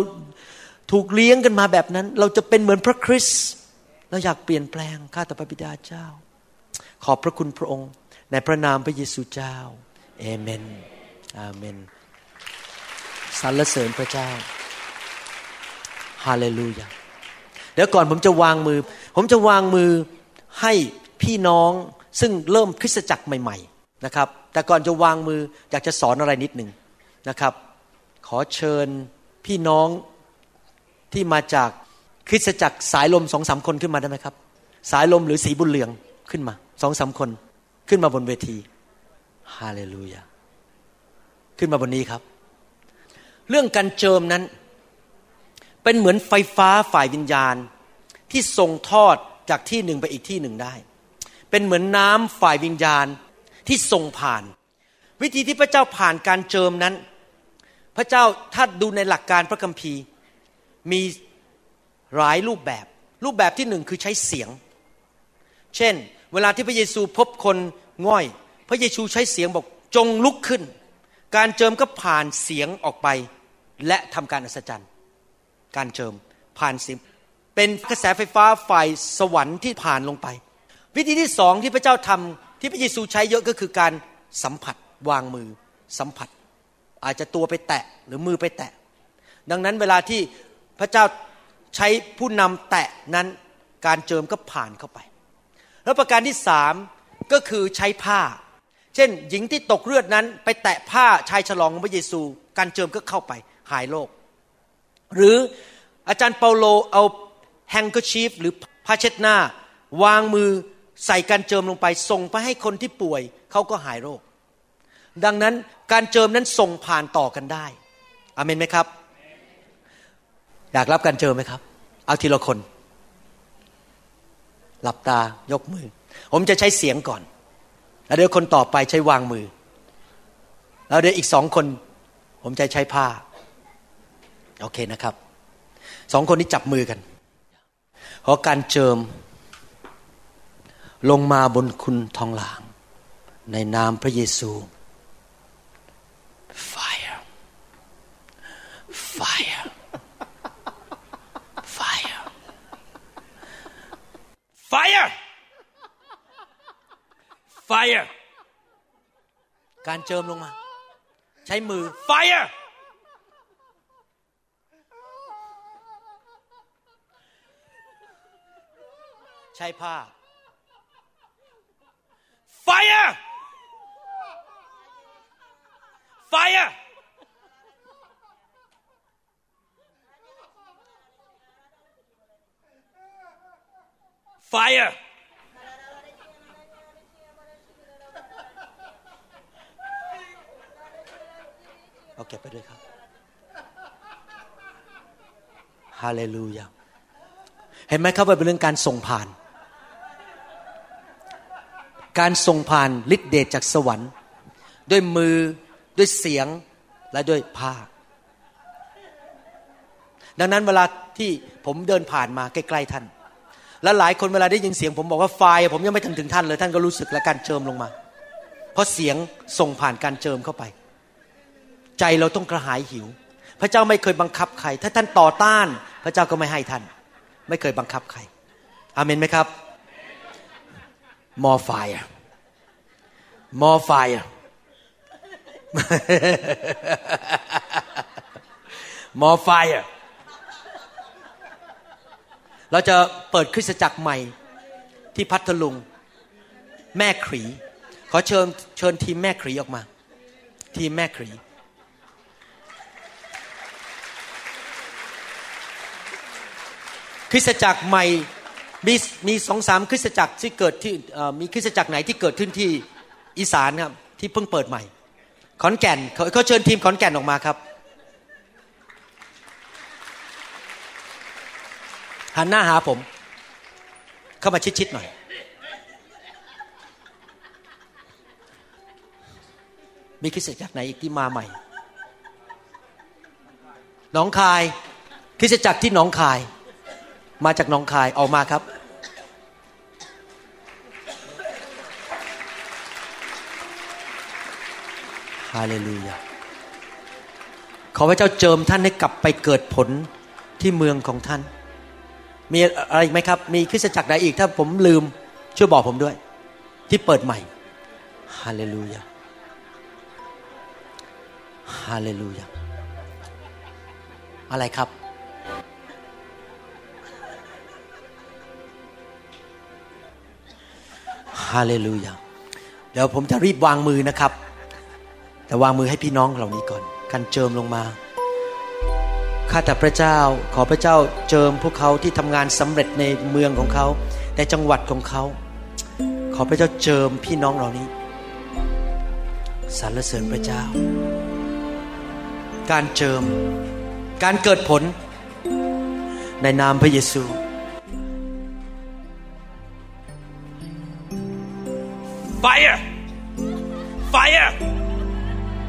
ถูกเลี้ยงกันมาแบบนั้น เราจะเป็นเหมือนพระคริสต์เราอยากเปลี่ยนแปลงข้าแต่พระบิดาเจ้า ขอบพระคุณพระองค์ ในพระนามพระเยซูเจ้าเอเมนอาเมนสรรเสริญพระเจ้า ฮาเลลูยาเดี๋ยวก่อนผมจะวางมือ ผมจะวางมือให้พี่น้องซึ่งเริ่มคริสตจักรใหม่ ๆนะครับ แต่ก่อนจะวางมืออยากจะสอนอะไรนิดหนึ่งนะครับ ขอเชิญพี่น้องที่มาจากคริสตจักรสายลมสองสามคนขึ้นมาได้ไหมครับ สายลมหรือสีบุญเหลืองขึ้นมาสองสามคนขึ้นมาบนเวทีฮาเลลูยาขึ้นมาบนนี้ครับ เรื่องการเจิมนั้น เป็นเหมือนไฟฟ้าฝ่ายวิญญาณ ที่ส่งทอดจากที่หนึ่งไปอีกที่หนึ่งได้ เป็นเหมือนน้ำฝ่ายวิญญาณที่ส่งผ่าน วิธีที่พระเจ้าผ่านการเจิมนั้น พระเจ้าถ้าดูในหลักการพระคัมภีร์มีหลายรูปแบบ รูปแบบที่หนึ่งคือใช้เสียง เช่น เวลาที่พระเยซูพบคนง่อย พระเยซูใช้เสียงบอกจงลุกขึ้น การเจิมก็ผ่านเสียงออกไป และทำการอัศจรรย์ การเจิมผ่านสียงเป็นกระแสไฟฟ้าฝ่ายสวรรค์ที่ผ่านลงไป วิธีที่สองที่พระเจ้าทำที่พระเยซูใช้เยอะก็คือการสัมผัสวางมือสัมผัส อาจจะตัวไปแตะหรือมือไปแตะ ดังนั้นเวลาที่พระเจ้าใช้ผู้นำแตะนั้นการเจิมก็ผ่านเข้าไป แล้วประการที่สามก็คือใช้ผ้า เช่น หญิงที่ตกเลือดนั้น ไปแตะผ้าชายฉลองของพระเยซู การเจิมก็เข้าไปหายโรค หรืออาจารย์เปาโลเอาแฮงเกอร์ชีฟหรือผ้าเช็ดหน้า วางมือใส่การเจิมลงไป ส่งไปให้คนที่ป่วยเขาก็หายโรค ดังนั้นการเจิมนั้นส่งผ่านต่อกันได้อเมนไหมครับ อยากรับการเจิมไหมครับ เอาทีละคน หลับตายกมือ ผมจะใช้เสียงก่อน แล้วเดี๋ยวคนต่อไปใช้วางมือ แล้วเดี๋ยวอีกสองคน ผมจะใช้ผ้า โอเคนะครับสองคนนี้จับมือกันขอการเจิม ลงมาบนคุณทองหลาง ในนามพระเยซู fire fire fire fire fire การเจิมลงมา ใช้มือ fire ใช้ผ้า fire fire fire เอาเก็บไปด้วยครับ ฮาเลลูยา เห็นไหมครับว่าเป็นเรื่องการส่งผ่าน การส่งผ่านฤทธิเดชจากสวรรค์ ด้วยมือด้วยเสียงและด้วยผ้า ดังนั้นเวลาที่ผมเดินผ่านมาใกล้ๆท่าน และหลายคนเวลาได้ยินเสียง ผมบอกว่าไฟผมยังไม่ถึงถึงท่านเลยท่านก็รู้สึกและการเจิมลงมา เพราะเสียงส่งผ่านการเจิมเข้าไป ใจเราต้องกระหายหิว พระเจ้าไม่เคยบังคับใคร ถ้าท่านต่อต้าน พระเจ้าก็ไม่ให้ท่าน ไม่เคยบังคับใคร อาเมนไหมครับ more fire more fire more fire เราจะเปิดคริสตจักรใหม่ที่พัทลุง แม่ขรีขอเชิญเชิญทีมแม่ขรีออกมา ทีมแม่ขรีคริสตจักรใหม่ มีมีสองสามคริสตจักรที่เกิดที่มีคริสตจักรไหนที่เกิดขึ้นที่อีสานครับที่เพิ่งเปิดใหม่ ขอนแก่นเขาเขาเชิญทีมขอนแก่นออกมาครับหันหน้าหาผม เข้ามาชิดๆหน่อย มีคริสตจักรไหนอีกที่มาใหม่หนองคายคริสตจักรที่หนองคาย มาจากหนองคายออกมาครับ ฮาเลลูยาขอพระเจ้าเจิมท่านให้กลับไปเกิดผลที่เมืองของท่าน มีอะไรอีกไหมครับ มีคริสตจักรใดอีกถ้าผมลืม ช่วยบอกผมด้วย ที่เปิดใหม่ฮาเลลูยาฮาเลลูยาอะไรครับ ฮาเลลูยาเดี๋ยวผมจะรีบวางมือนะครับ แต่วางมือให้พี่น้องเหล่านี้ก่อนกันเจิมลงมา ข้าแต่พระเจ้าขอพระเจ้าเจิมพวกเขาที่ทำงานสำเร็จในเมืองของเขาในจังหวัดของเขา ขอพระเจ้าเจิมพี่น้องเหล่านี้สรรเสริญพระเจ้า การเจิม การเกิดผล ในนามพระเยซู Fire! Fire!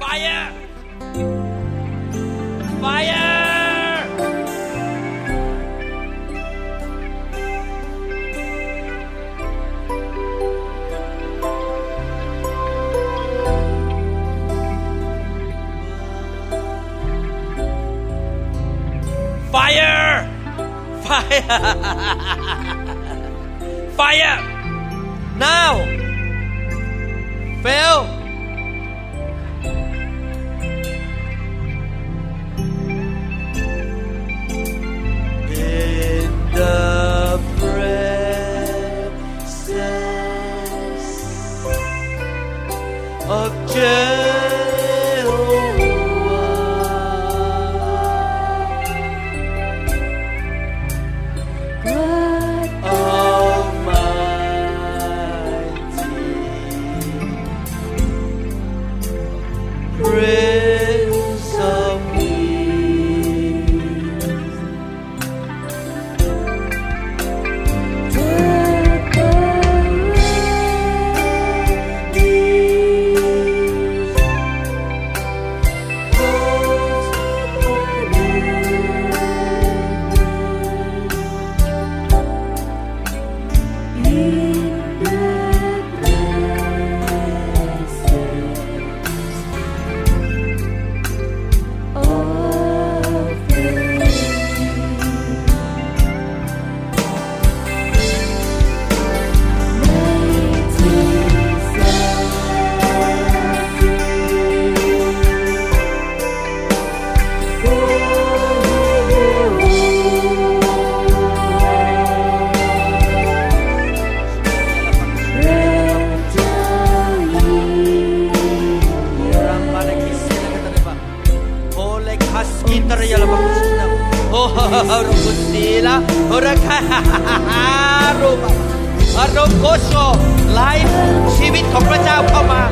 Fire! Fire! Fire! Fire! Fire! Now! Fail! of Jesus. อารมณ์โกโชไลฟ์ชีวิตของพระเจ้าเข้ามา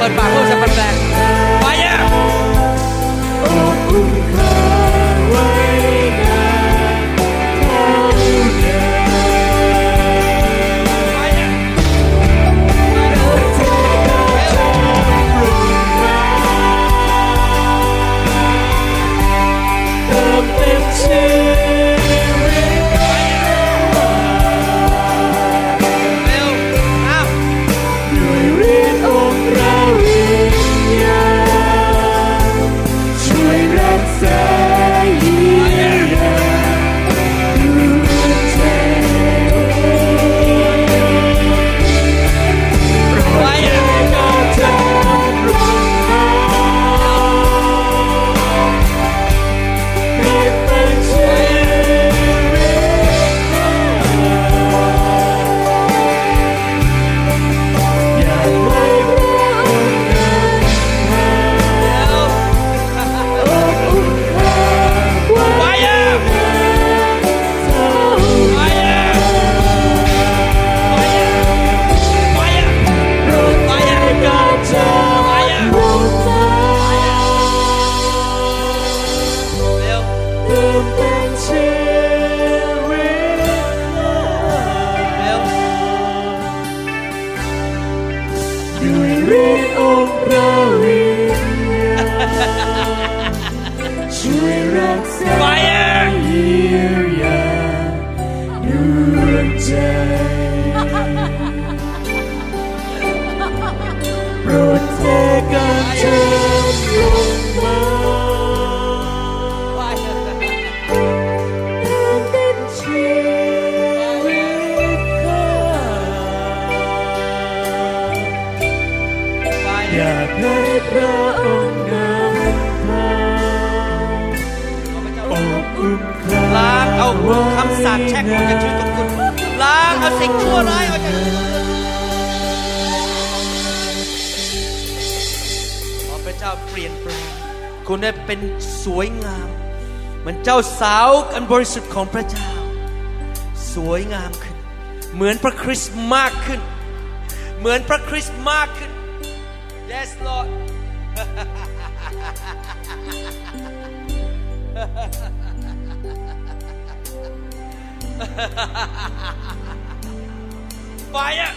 But. by เจ้าสาวอันบริสุทธิ์ของพระเจ้า สวยงามขึ้น เหมือนพระคริสต์มากขึ้น เหมือนพระคริสต์มากขึ้น Yes Lord ไฟอะ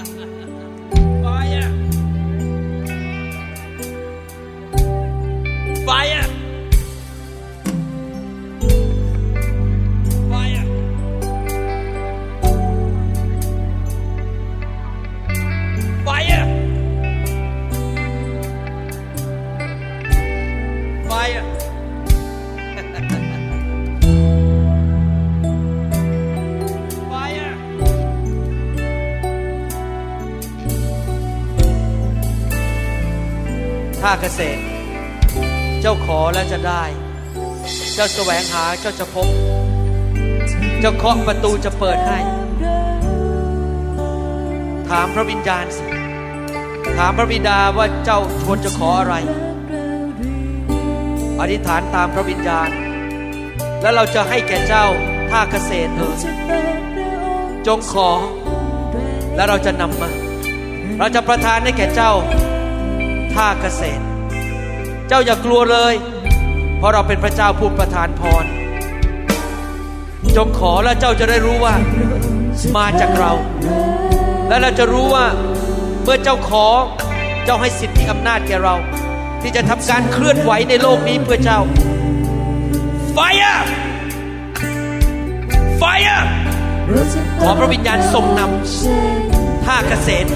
Fire! Fire! เกษตร เจ้าขอแล้วจะได้ เจ้าแสวงหาเจ้าจะพบ เจ้าเคาะประตูจะเปิดให้ ถามพระวิญญาณสิถามพระบิดาว่าเจ้าชวนจะขออะไร อธิษฐานตามพระวิญญาณ แล้วเราจะให้แก่เจ้าท่าเกษตรเออจงขอ แล้วเราจะนำมา เราจะประทานให้แก่เจ้าท่าเกษตร เจ้าอย่ากลัวเลย เพราะเราเป็นพระเจ้าผู้ประทานพร จงขอแล้วเจ้าจะได้รู้ว่ามาจากเรา และเราจะรู้ว่าเมื่อเจ้าขอเจ้าให้สิทธิอำนาจแก่เรา ที่จะทำการเคลื่อนไหวในโลกนี้เพื่อเจ้า Fire Fire ขอพระวิญญาณทรงนำท่าเกษตร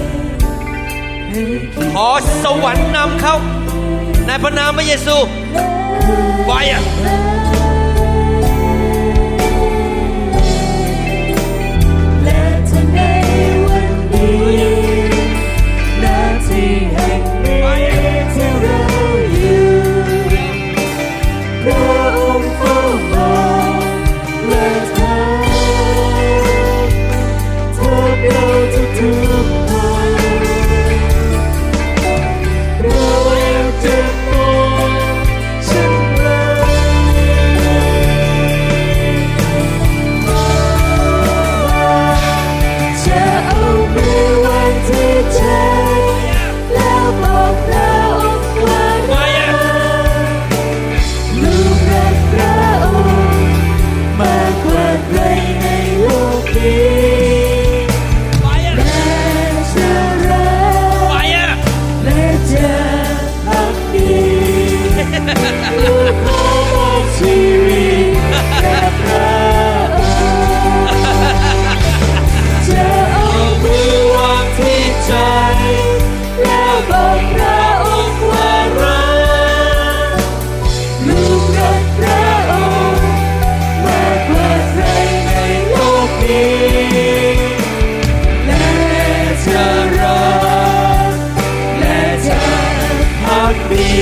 ขอสวรรค์นำเขา ในพระนามพระเยซูไฟอะและถ้าในวันนี้หน้าที่แห่งนี้ที่เราอยู่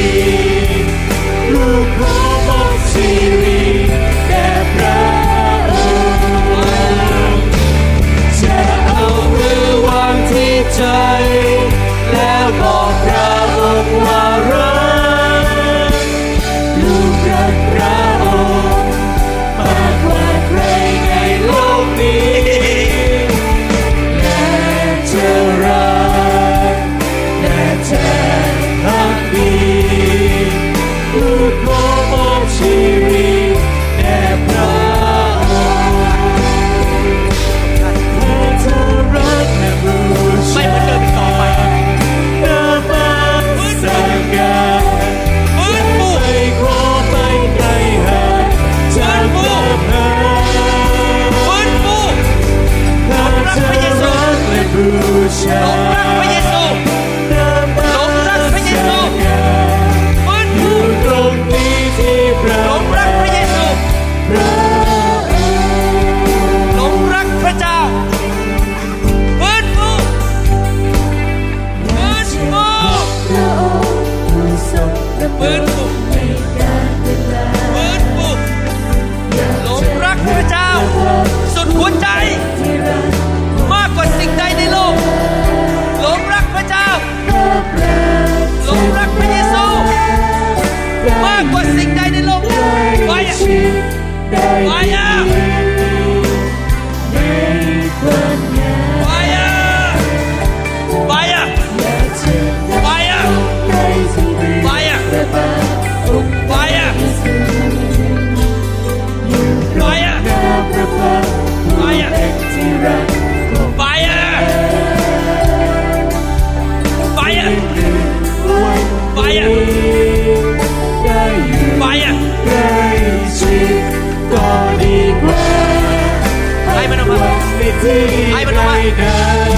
ก ที่ใด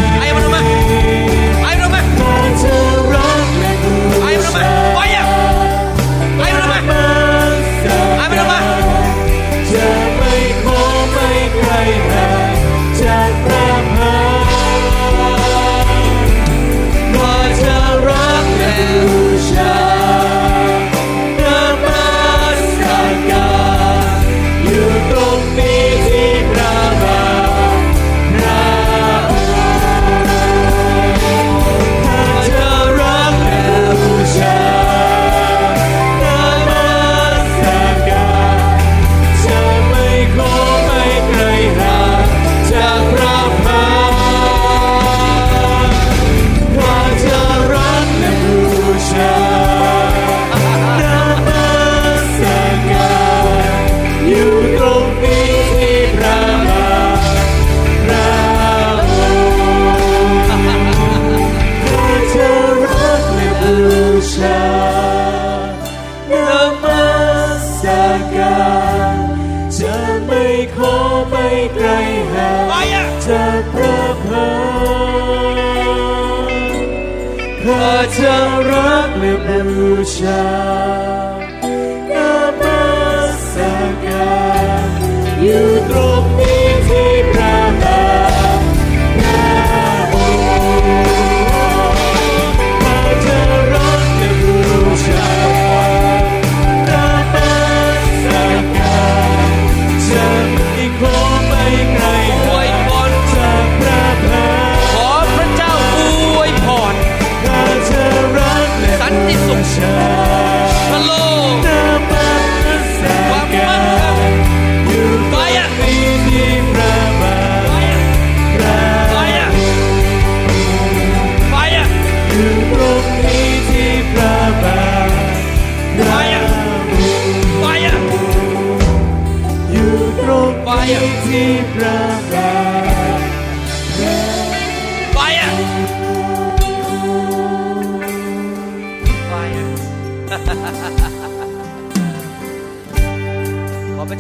天下。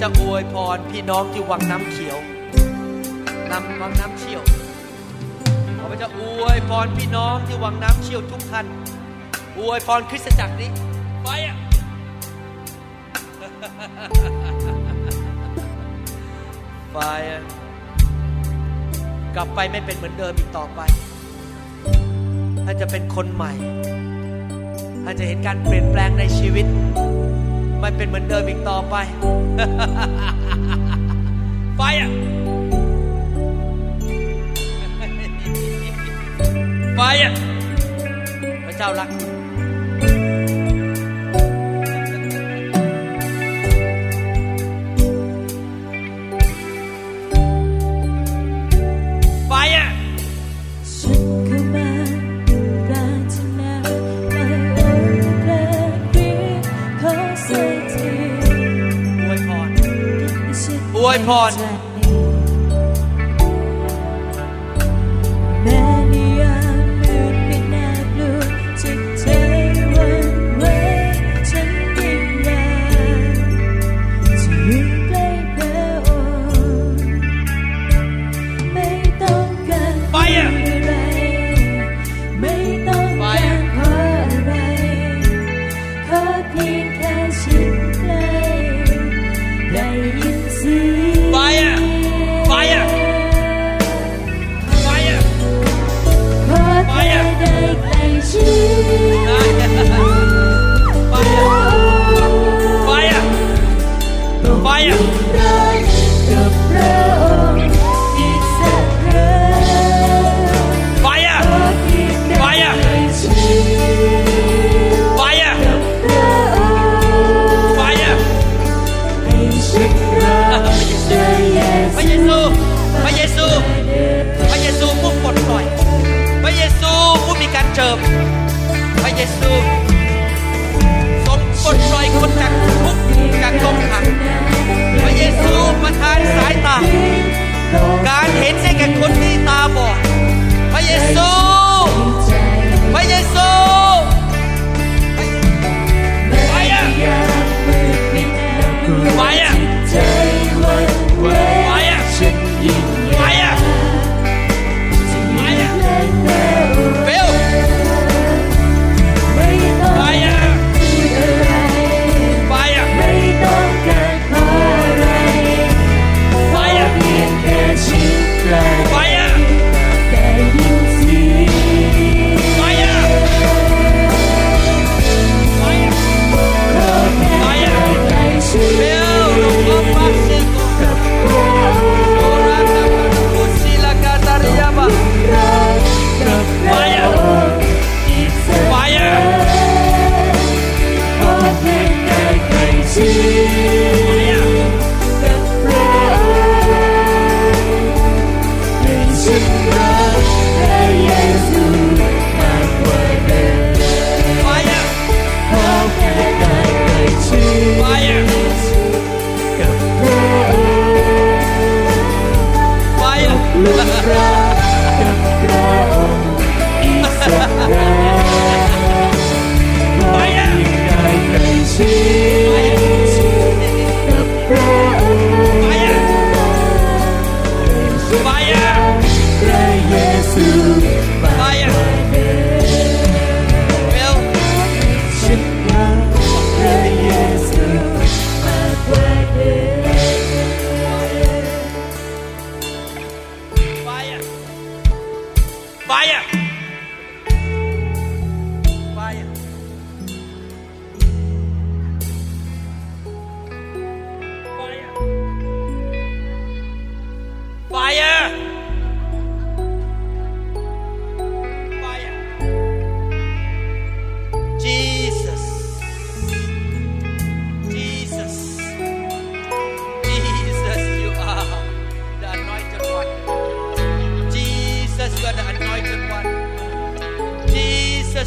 จะอวยพรพี่น้องที่วังน้ำเขียวนำวังน้ำเชี่ยวขอพระเจ้าอวยพรพี่น้องที่วังน้ำเชี่ยวทุกท่านอวยพรคริสตจักรนี้ไปอะไฟอะกลับไปไม่เป็นเหมือนเดิมอีกต่อไปท่านจะเป็นคนใหม่ท่านจะเห็นการเปลี่ยนแปลงในชีวิต ไม่เป็นเหมือนเดิมอีกต่อไป ไฟอะไฟอะพระเจ้ารัก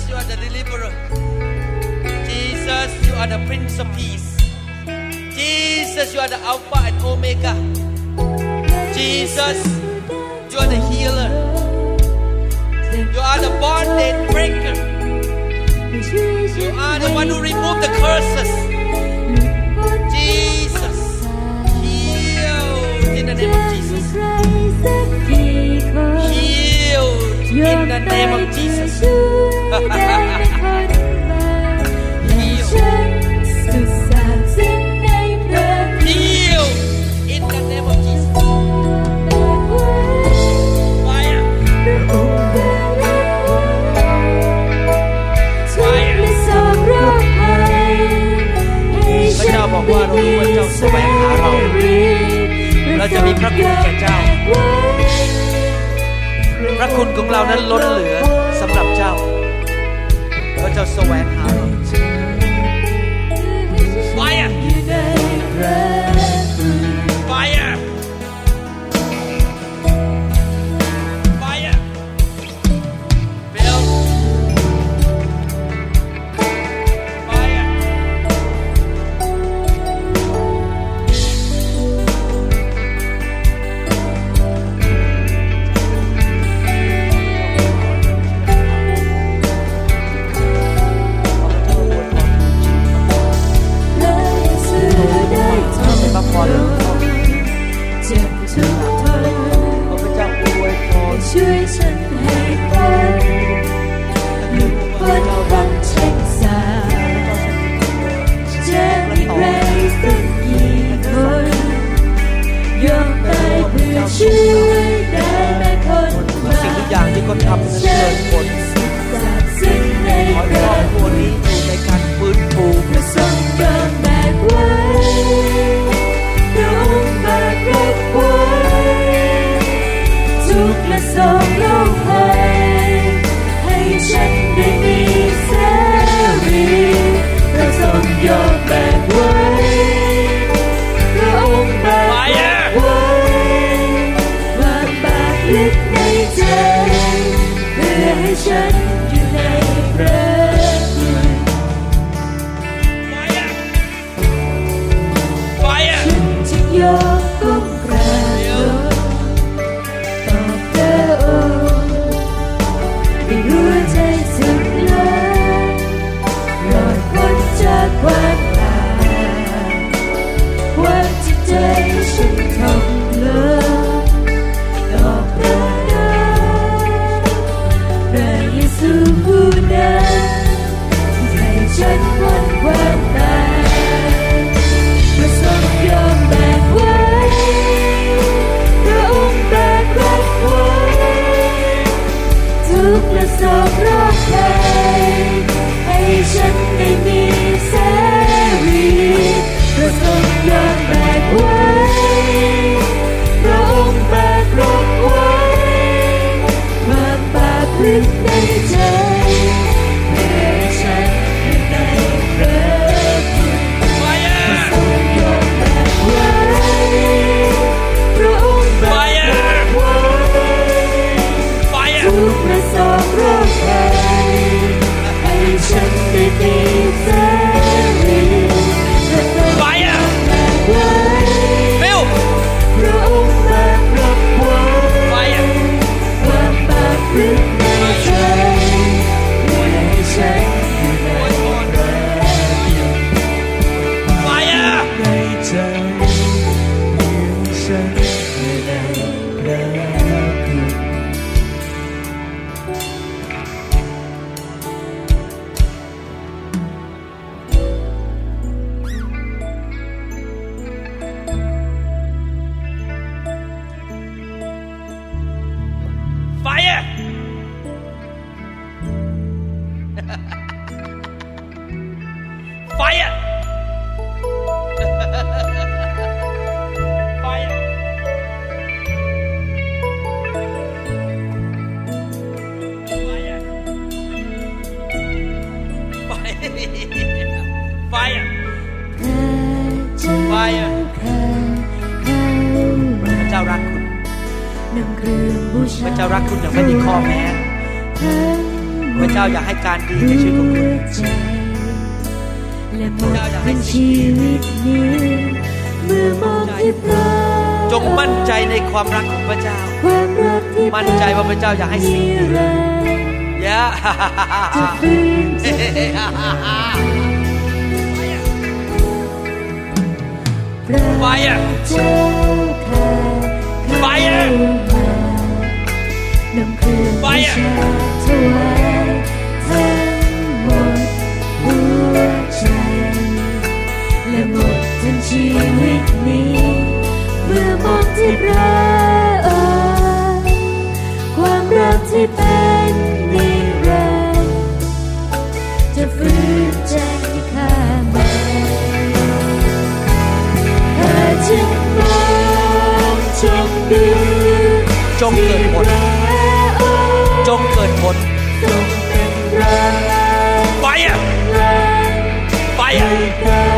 Jesus, you are the deliverer. Jesus, you are the Prince of Peace. Jesus, you are the Alpha and Omega. Jesus, you are the healer. You are the bondage breaker. You are the one who removed the curses. Jesus, heal in the name of Jesus. in the name of Jesus. Heal in the name of Jesus. Fire. Fire. พระเจ้าบอกว่าเรารู้ว่าเจ้าแสวงหาเราและจะมีพระคุณแก่เจ้า พระคุณของเรานั้นล้นเหลือสำหรับเจ้าพระเจ้าแสวงหา ใจว่าพ ไ